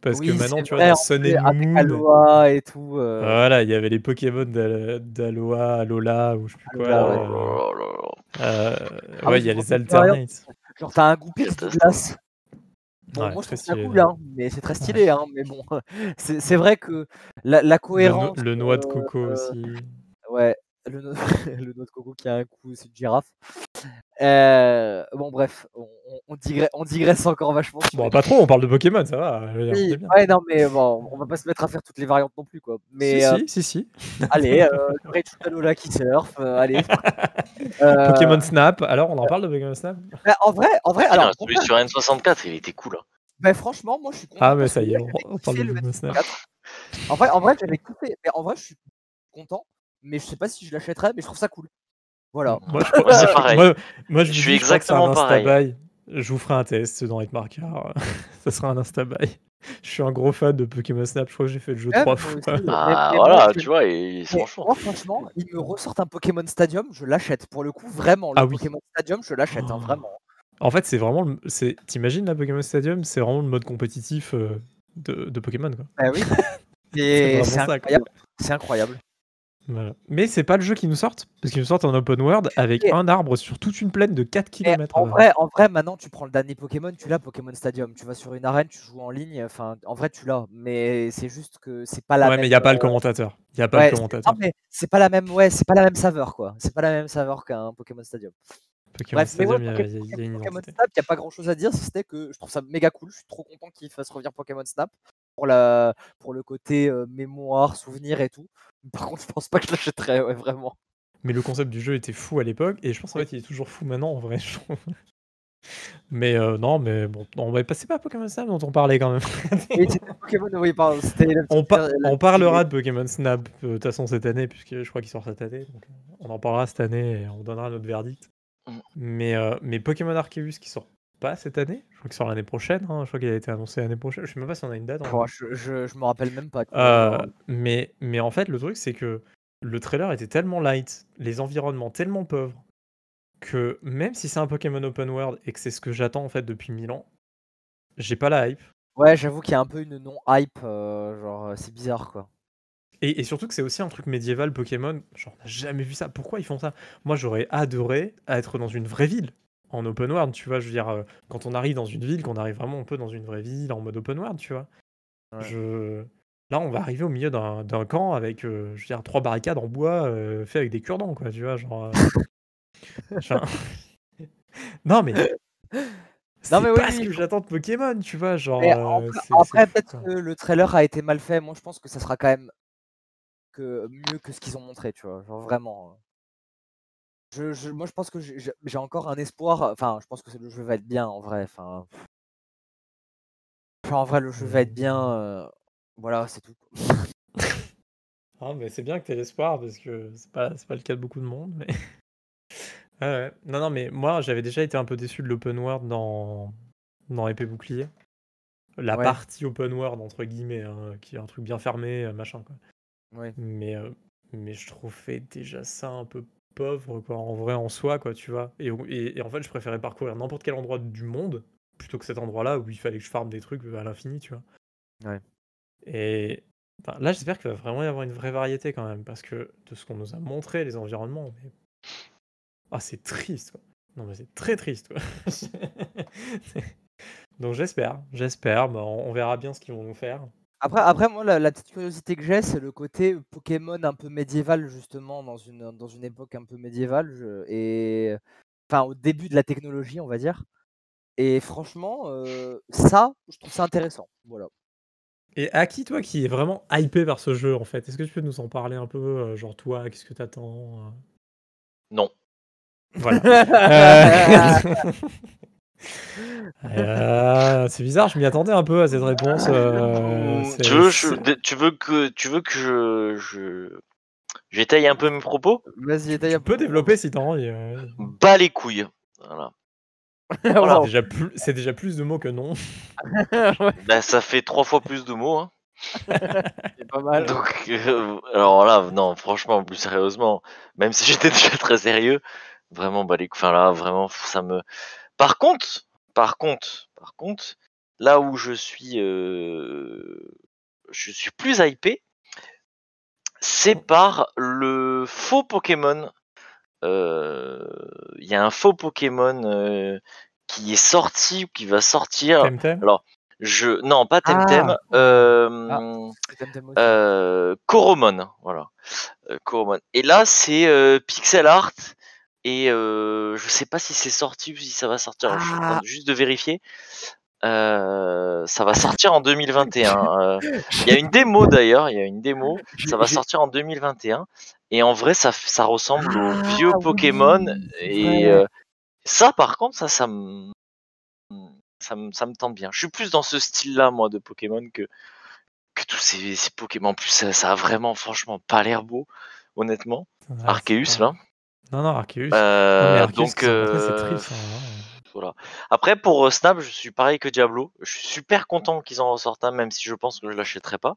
Parce Oui, que maintenant, tu vois, dans Sun avec Moon, Aloha et tout. euh, voilà, il y avait les Pokémon d'Al- d'Alola, Alola, ou je sais plus quoi. Alola, ouais. Euh, Ah ouais, il y a les alternates. Genre, t'as un goupil de glace. Bon, Ouais, moi, je trouve ça cool, hein, mais c'est très stylé. Hein, mais bon, (laughs) c'est vrai que la, la Le, no- cohérence. le noix de euh, coco euh, aussi. Ouais, le, no- (laughs) le noix de coco qui a un coup, c'est une girafe. Euh, bon, bref, on, on- on digresse, on digresse encore vachement. Bon, pas trop, on parle de Pokémon, ça va. je veux dire, on Oui, bien. ouais, non, mais bon, on va pas se mettre à faire toutes les variantes non plus, quoi. Mais si, euh, si, si, si. allez, euh, (laughs) le Rachel Alola qui surfe, euh, allez. (laughs) Euh, Pokémon Snap, alors on en parle de Pokémon Snap? Bah, en vrai, en vrai, alors, celui sur N64, il était cool. hein. bah, franchement, moi, je suis content. Ah, mais ça y est, on, on parle de Pokémon Snap. N64. En vrai, en vrai, j'avais kiffé. Mais en vrai, je suis content. Mais je sais pas si je l'achèterais, mais je trouve ça cool. Voilà. Moi, je, (laughs) Moi, c'est pareil. Moi, moi, je, Je suis dis, je exactement pareil. Insta-buy. Je vous ferai un test dans Hitmarker. (laughs) ça sera un Insta-buy. Je suis un gros fan de Pokémon Snap. Je crois que j'ai fait le jeu Ouais, trois moi fois. aussi. (laughs) Ah, voilà, moi, je- tu vois, et franchement. moi, franchement, il me ressortent un Pokémon Stadium, je l'achète. Pour le coup, vraiment, le Ah oui. Pokémon Stadium, je l'achète, hein, Oh. vraiment. En fait, c'est vraiment. le- c'est- T'imagines la Pokémon Stadium C'est vraiment le mode compétitif euh, de, de Pokémon. Quoi. Bah oui. C'est ça, quoi. incroyable. C'est incroyable. Voilà. Mais c'est pas le jeu qui nous sortent. Parce qu'ils nous sortent en open world avec Et- un arbre sur toute une plaine de 4 Mais km. en vrai, en vrai, maintenant, tu prends le dernier Pokémon, tu l'as Pokémon Stadium. Tu vas sur une arène, tu joues en ligne. Enfin, en vrai, tu l'as. Mais c'est juste que c'est pas la ouais, même. mais il n'y a pas le euh, commentateur. Il n'y a pas ouais, le commentateur. non, mais c'est pas la même. Ouais, c'est pas la même saveur, quoi. C'est pas la même saveur qu'un Pokémon Stadium. Pokémon Bref, ouais, Stadium, il y a- y, y pas grand chose à dire, si c'était que je trouve ça méga cool. Je suis trop content qu'il fasse revenir Pokémon Snap pour, la... pour le côté euh, mémoire, souvenir et tout. (laughs) Par contre, je pense pas que je l'achèterais, ouais, vraiment. Mais le concept du jeu était fou à l'époque, et je pense en fait il est toujours fou maintenant en vrai. je trouve. mais euh, non, mais bon, on va passer pas à Pokémon Snap dont on parlait quand même. Pokémon, oui, pardon, on, par- la on parlera de Pokémon Snap euh, de toute façon cette année, puisque je crois qu'il sort cette année. donc, euh, on en parlera cette année et on donnera notre verdict. Mm. Mais, euh, mais Pokémon Arceus qui sort pas cette année, je crois qu'il sort l'année prochaine. hein, Je crois qu'il a été annoncé l'année prochaine. Je sais même pas si on a une date. vrai. je, je, je me rappelle même pas. Euh, mais, mais en fait, le truc, c'est que le trailer était tellement light, les environnements tellement pauvres, que même si c'est un Pokémon open world et que c'est ce que j'attends en fait depuis mille ans, j'ai pas la hype. Ouais, j'avoue qu'il y a un peu une non-hype. euh, genre, euh, c'est bizarre quoi. Et, et surtout que c'est aussi un truc médiéval Pokémon. Genre, on n'a jamais vu ça. Pourquoi ils font ça? Moi, j'aurais adoré être dans une vraie ville en open world. Tu vois, je veux dire, euh, quand on arrive dans une ville, qu'on arrive vraiment un peu dans une vraie ville en mode open world, tu vois. Ouais. Je... Là, on va arriver au milieu d'un d'un camp avec, euh, je veux dire, trois barricades en bois euh, fait avec des cure-dents, quoi. Tu vois, genre. euh, (laughs) non, mais. (laughs) C'est mais oui, pas oui, ce que j'attends de Pokémon, tu vois. Genre. Après, peut-être que le trailer a été mal fait. Moi, je pense que ça sera quand même que mieux que ce qu'ils ont montré, tu vois. Genre vraiment. Je, je- moi, je pense que j'ai encore un espoir. Enfin, je pense que le jeu va être bien en vrai. Enfin, en vrai, le jeu va être bien. euh, Voilà, c'est tout. (laughs) Ah, mais c'est bien que tu aies l'espoir parce que c'est pas, pas le cas de beaucoup de monde. Mais... Ouais, (laughs) ouais. Non, non, mais moi j'avais déjà été un peu déçu de l'open world dans, dans Épée Bouclier. La Ouais. partie open world, entre guillemets, hein, qui est un truc bien fermé, euh, machin. Quoi. Ouais. Mais, euh, mais je trouvais déjà ça un peu pauvre, quoi, en vrai, en soi, quoi, tu vois. Et, et, et en fait, je préférais parcourir n'importe quel endroit du monde plutôt que cet endroit-là où il fallait que je farme des trucs à l'infini, tu vois. Ouais. Et enfin, là, j'espère qu'il va vraiment y avoir une vraie variété quand même, parce que de ce qu'on nous a montré, les environnements, mais... Ah, c'est triste, quoi. Non, mais c'est très triste, quoi. (laughs) Donc j'espère, j'espère, bah, on on verra bien ce qu'ils vont nous faire. Après, après moi, la, la petite curiosité que j'ai, c'est le côté Pokémon un peu médiéval, justement, dans une, dans une époque un peu médiévale. je- et enfin, au début de la technologie, on va dire. Et franchement, euh, ça, je trouve ça intéressant. Voilà. Et à qui, toi, qui est vraiment hypé par ce jeu, en fait? Est-ce que tu peux nous en parler un peu euh, Genre, toi, qu'est-ce que t'attends euh? Non. Voilà. (laughs) Euh, (laughs) euh, c'est bizarre, je m'y attendais un peu à cette réponse. euh, c'est- tu, veux, je- c'est- de- tu veux que tu veux que je je j'étaye un peu mes propos? Vas-y, tu, étaye tu un peux peu. développer si t'as envie. ouais. Bas les couilles. Voilà. (laughs) Voilà. C'est déjà, plus- c'est déjà plus de mots que non. (laughs) Ouais, Bah, ça fait trois fois plus de mots. Hein. (laughs) c'est pas mal. Donc, euh, alors là, non, franchement, plus sérieusement, même si j'étais déjà très sérieux, vraiment, bah, les, enfin là, vraiment, ça me. Par contre, par contre, par contre, là où je suis, euh, je suis plus hypé, c'est par le faux Pokémon. Euh, Il y a un faux Pokémon euh, qui est sorti ou qui va sortir. Temtem? Alors, je, non, pas Temtem. Ah. euh, Temtem euh, Coromon, voilà. Euh, Coromon. Et là, c'est euh, pixel art. Et euh, je sais pas si c'est sorti ou si ça va sortir. Je suis en train Ah. juste de vérifier. Euh, ça va (laughs) sortir en 2021. Euh, Il y a une démo d'ailleurs. Il y a une démo. Ça va sortir en 2021. Et en vrai, ça, ressemble Ah, aux vieux Pokémon. Et ça, par contre, ça, ça me, ça me, ça me tente bien. Je suis plus dans ce style-là, moi, de Pokémon que que tous ces, ces Pokémon. En plus, ça, ça a vraiment, franchement, pas l'air beau, honnêtement. Arceus, là. Non, non, Arceus. Euh, Non, donc, euh, triste. hein. voilà. Après, pour euh, Snap, je suis pareil que Diablo. Je suis super content qu'ils en ressortent un, même si je pense que je l'achèterai pas.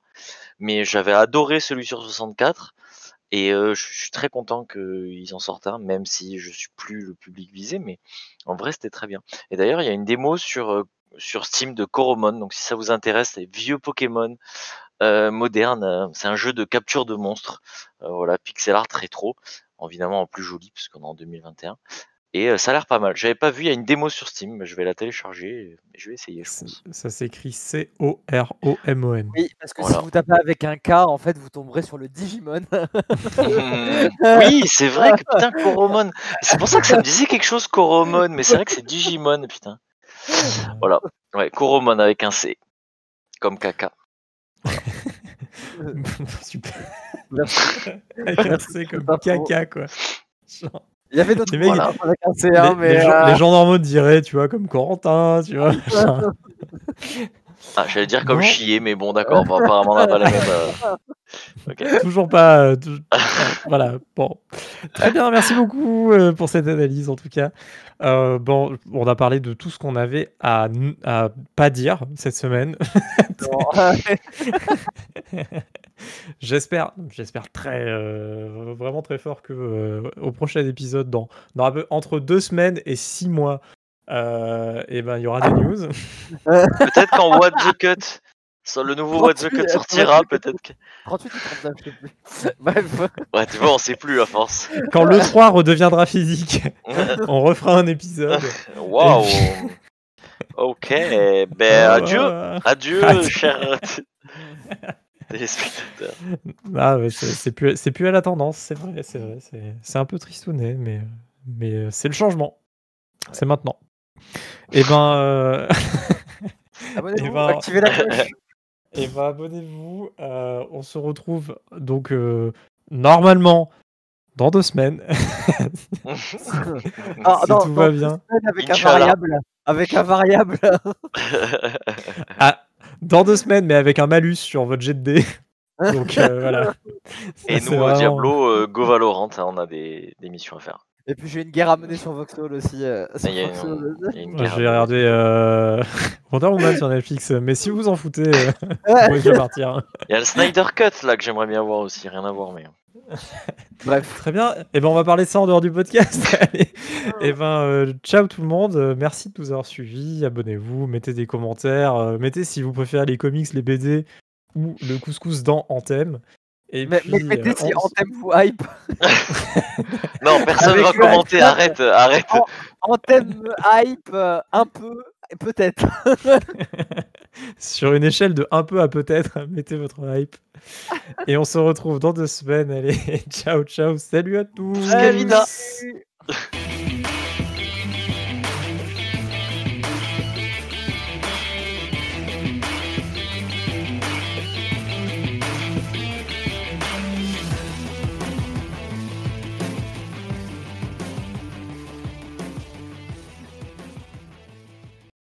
Mais j'avais adoré celui sur 64. Et euh, je suis très content qu'ils en sortent un, même si je suis plus le public visé. Mais en vrai, c'était très bien. Et d'ailleurs, il y a une démo sur, euh, sur Steam de Coromon. Donc, si ça vous intéresse, les vieux Pokémon euh, modernes, c'est un jeu de capture de monstres. Voilà, pixel art rétro. Évidemment, en plus joli, puisqu'on est en 2021. Et euh, ça a l'air pas mal. J'avais pas vu, il y a une démo sur Steam, mais je vais la télécharger et je vais essayer, je pense. Ça s'écrit C-O-R-O-M-O-N. Oui, parce que Voilà. si vous tapez avec un K, en fait, vous tomberez sur le Digimon. oui, c'est vrai que putain, Coromon. C'est pour ça que ça me disait quelque chose, Coromon, mais c'est vrai que c'est Digimon, putain. Voilà. Ouais, Coromon avec un C. Comme caca. (laughs) Super. Merci. (laughs) Avec un C comme caca, quoi. Genre, Il y avait d'autres Les mecs, là, avec un C1, les, mais. les gens, euh, les gens normaux diraient, tu vois, comme Corentin, tu vois. genre. (laughs) Ah, j'allais dire comme Non. chier, mais bon, d'accord, apparemment, on n'a pas la même. euh. (laughs) Toujours pas. euh, voilà. Bon. Très bien. Merci beaucoup euh, pour cette analyse, en tout cas. Euh, bon, on a parlé de tout ce qu'on avait à, à pas dire cette semaine. (laughs) J'espère, j'espère très, euh, vraiment très fort que euh, au prochain épisode, dans, dans un peu- entre deux semaines et six mois, euh, et ben il y aura des (laughs) news. Peut-être quand What the Cut, sur le nouveau What the Cut sortira, peut-être que. 38 ou 39, je sais plus. (laughs) Bref. Ouais, tu vois, on sait plus à force. Quand le 3 redeviendra physique, on refera un épisode. Waouh! Ok, ben adieu! Euh, Adieu, Adieu. chers (laughs) téléspectateurs. Ah c'est plus, c'est plus à la tendance, c'est vrai, c'est vrai, c'est c'est un peu tristounet, mais, mais euh, c'est le changement. C'est maintenant. Et ben, euh, (laughs) Abonnez-vous, Eh ben- activez la cloche. (laughs) et ben abonnez-vous. euh, on se retrouve donc euh, normalement dans deux semaines, Ah, si tout va bien. Avec un Inch'Allah. variable. Avec un variable. Ah, dans deux semaines, mais avec un malus sur votre jet de dés. (laughs) Donc euh, voilà. Et Ça, nous, euh, vraiment- Diablo, euh, Go Valorant, hein, on a des, des missions à faire. Et puis j'ai une guerre à mener sur Voxel aussi. euh, sur Il y a Voxel. une, y a à- regardé euh... (laughs) Wonder Woman sur Netflix, mais si vous en foutez, euh, Ouais. (laughs) moi je vais partir. Il y a le Snyder Cut là que j'aimerais bien voir aussi, rien à voir, mais. (laughs) Bref. Très bien. Et ben on va parler de ça en dehors du podcast. (laughs) Allez. Et ben euh, ciao tout le monde. Euh, Merci de nous avoir suivis. Abonnez-vous, mettez des commentaires, euh, mettez si vous préférez les comics, les BD ou le couscous dans Anthem. Et Mais, puis, mais mettez euh, si on- Anthem ou hype. (laughs) Non, personne Avec va commenter, arrête, arrête. Anthem hype un peu, peut-être. (laughs) sur une échelle de un peu à peut-être, (laughs) mettez votre hype. Et on se retrouve dans deux semaines. Allez, (laughs) ciao ciao. Salut à tous. Scavida. Salut.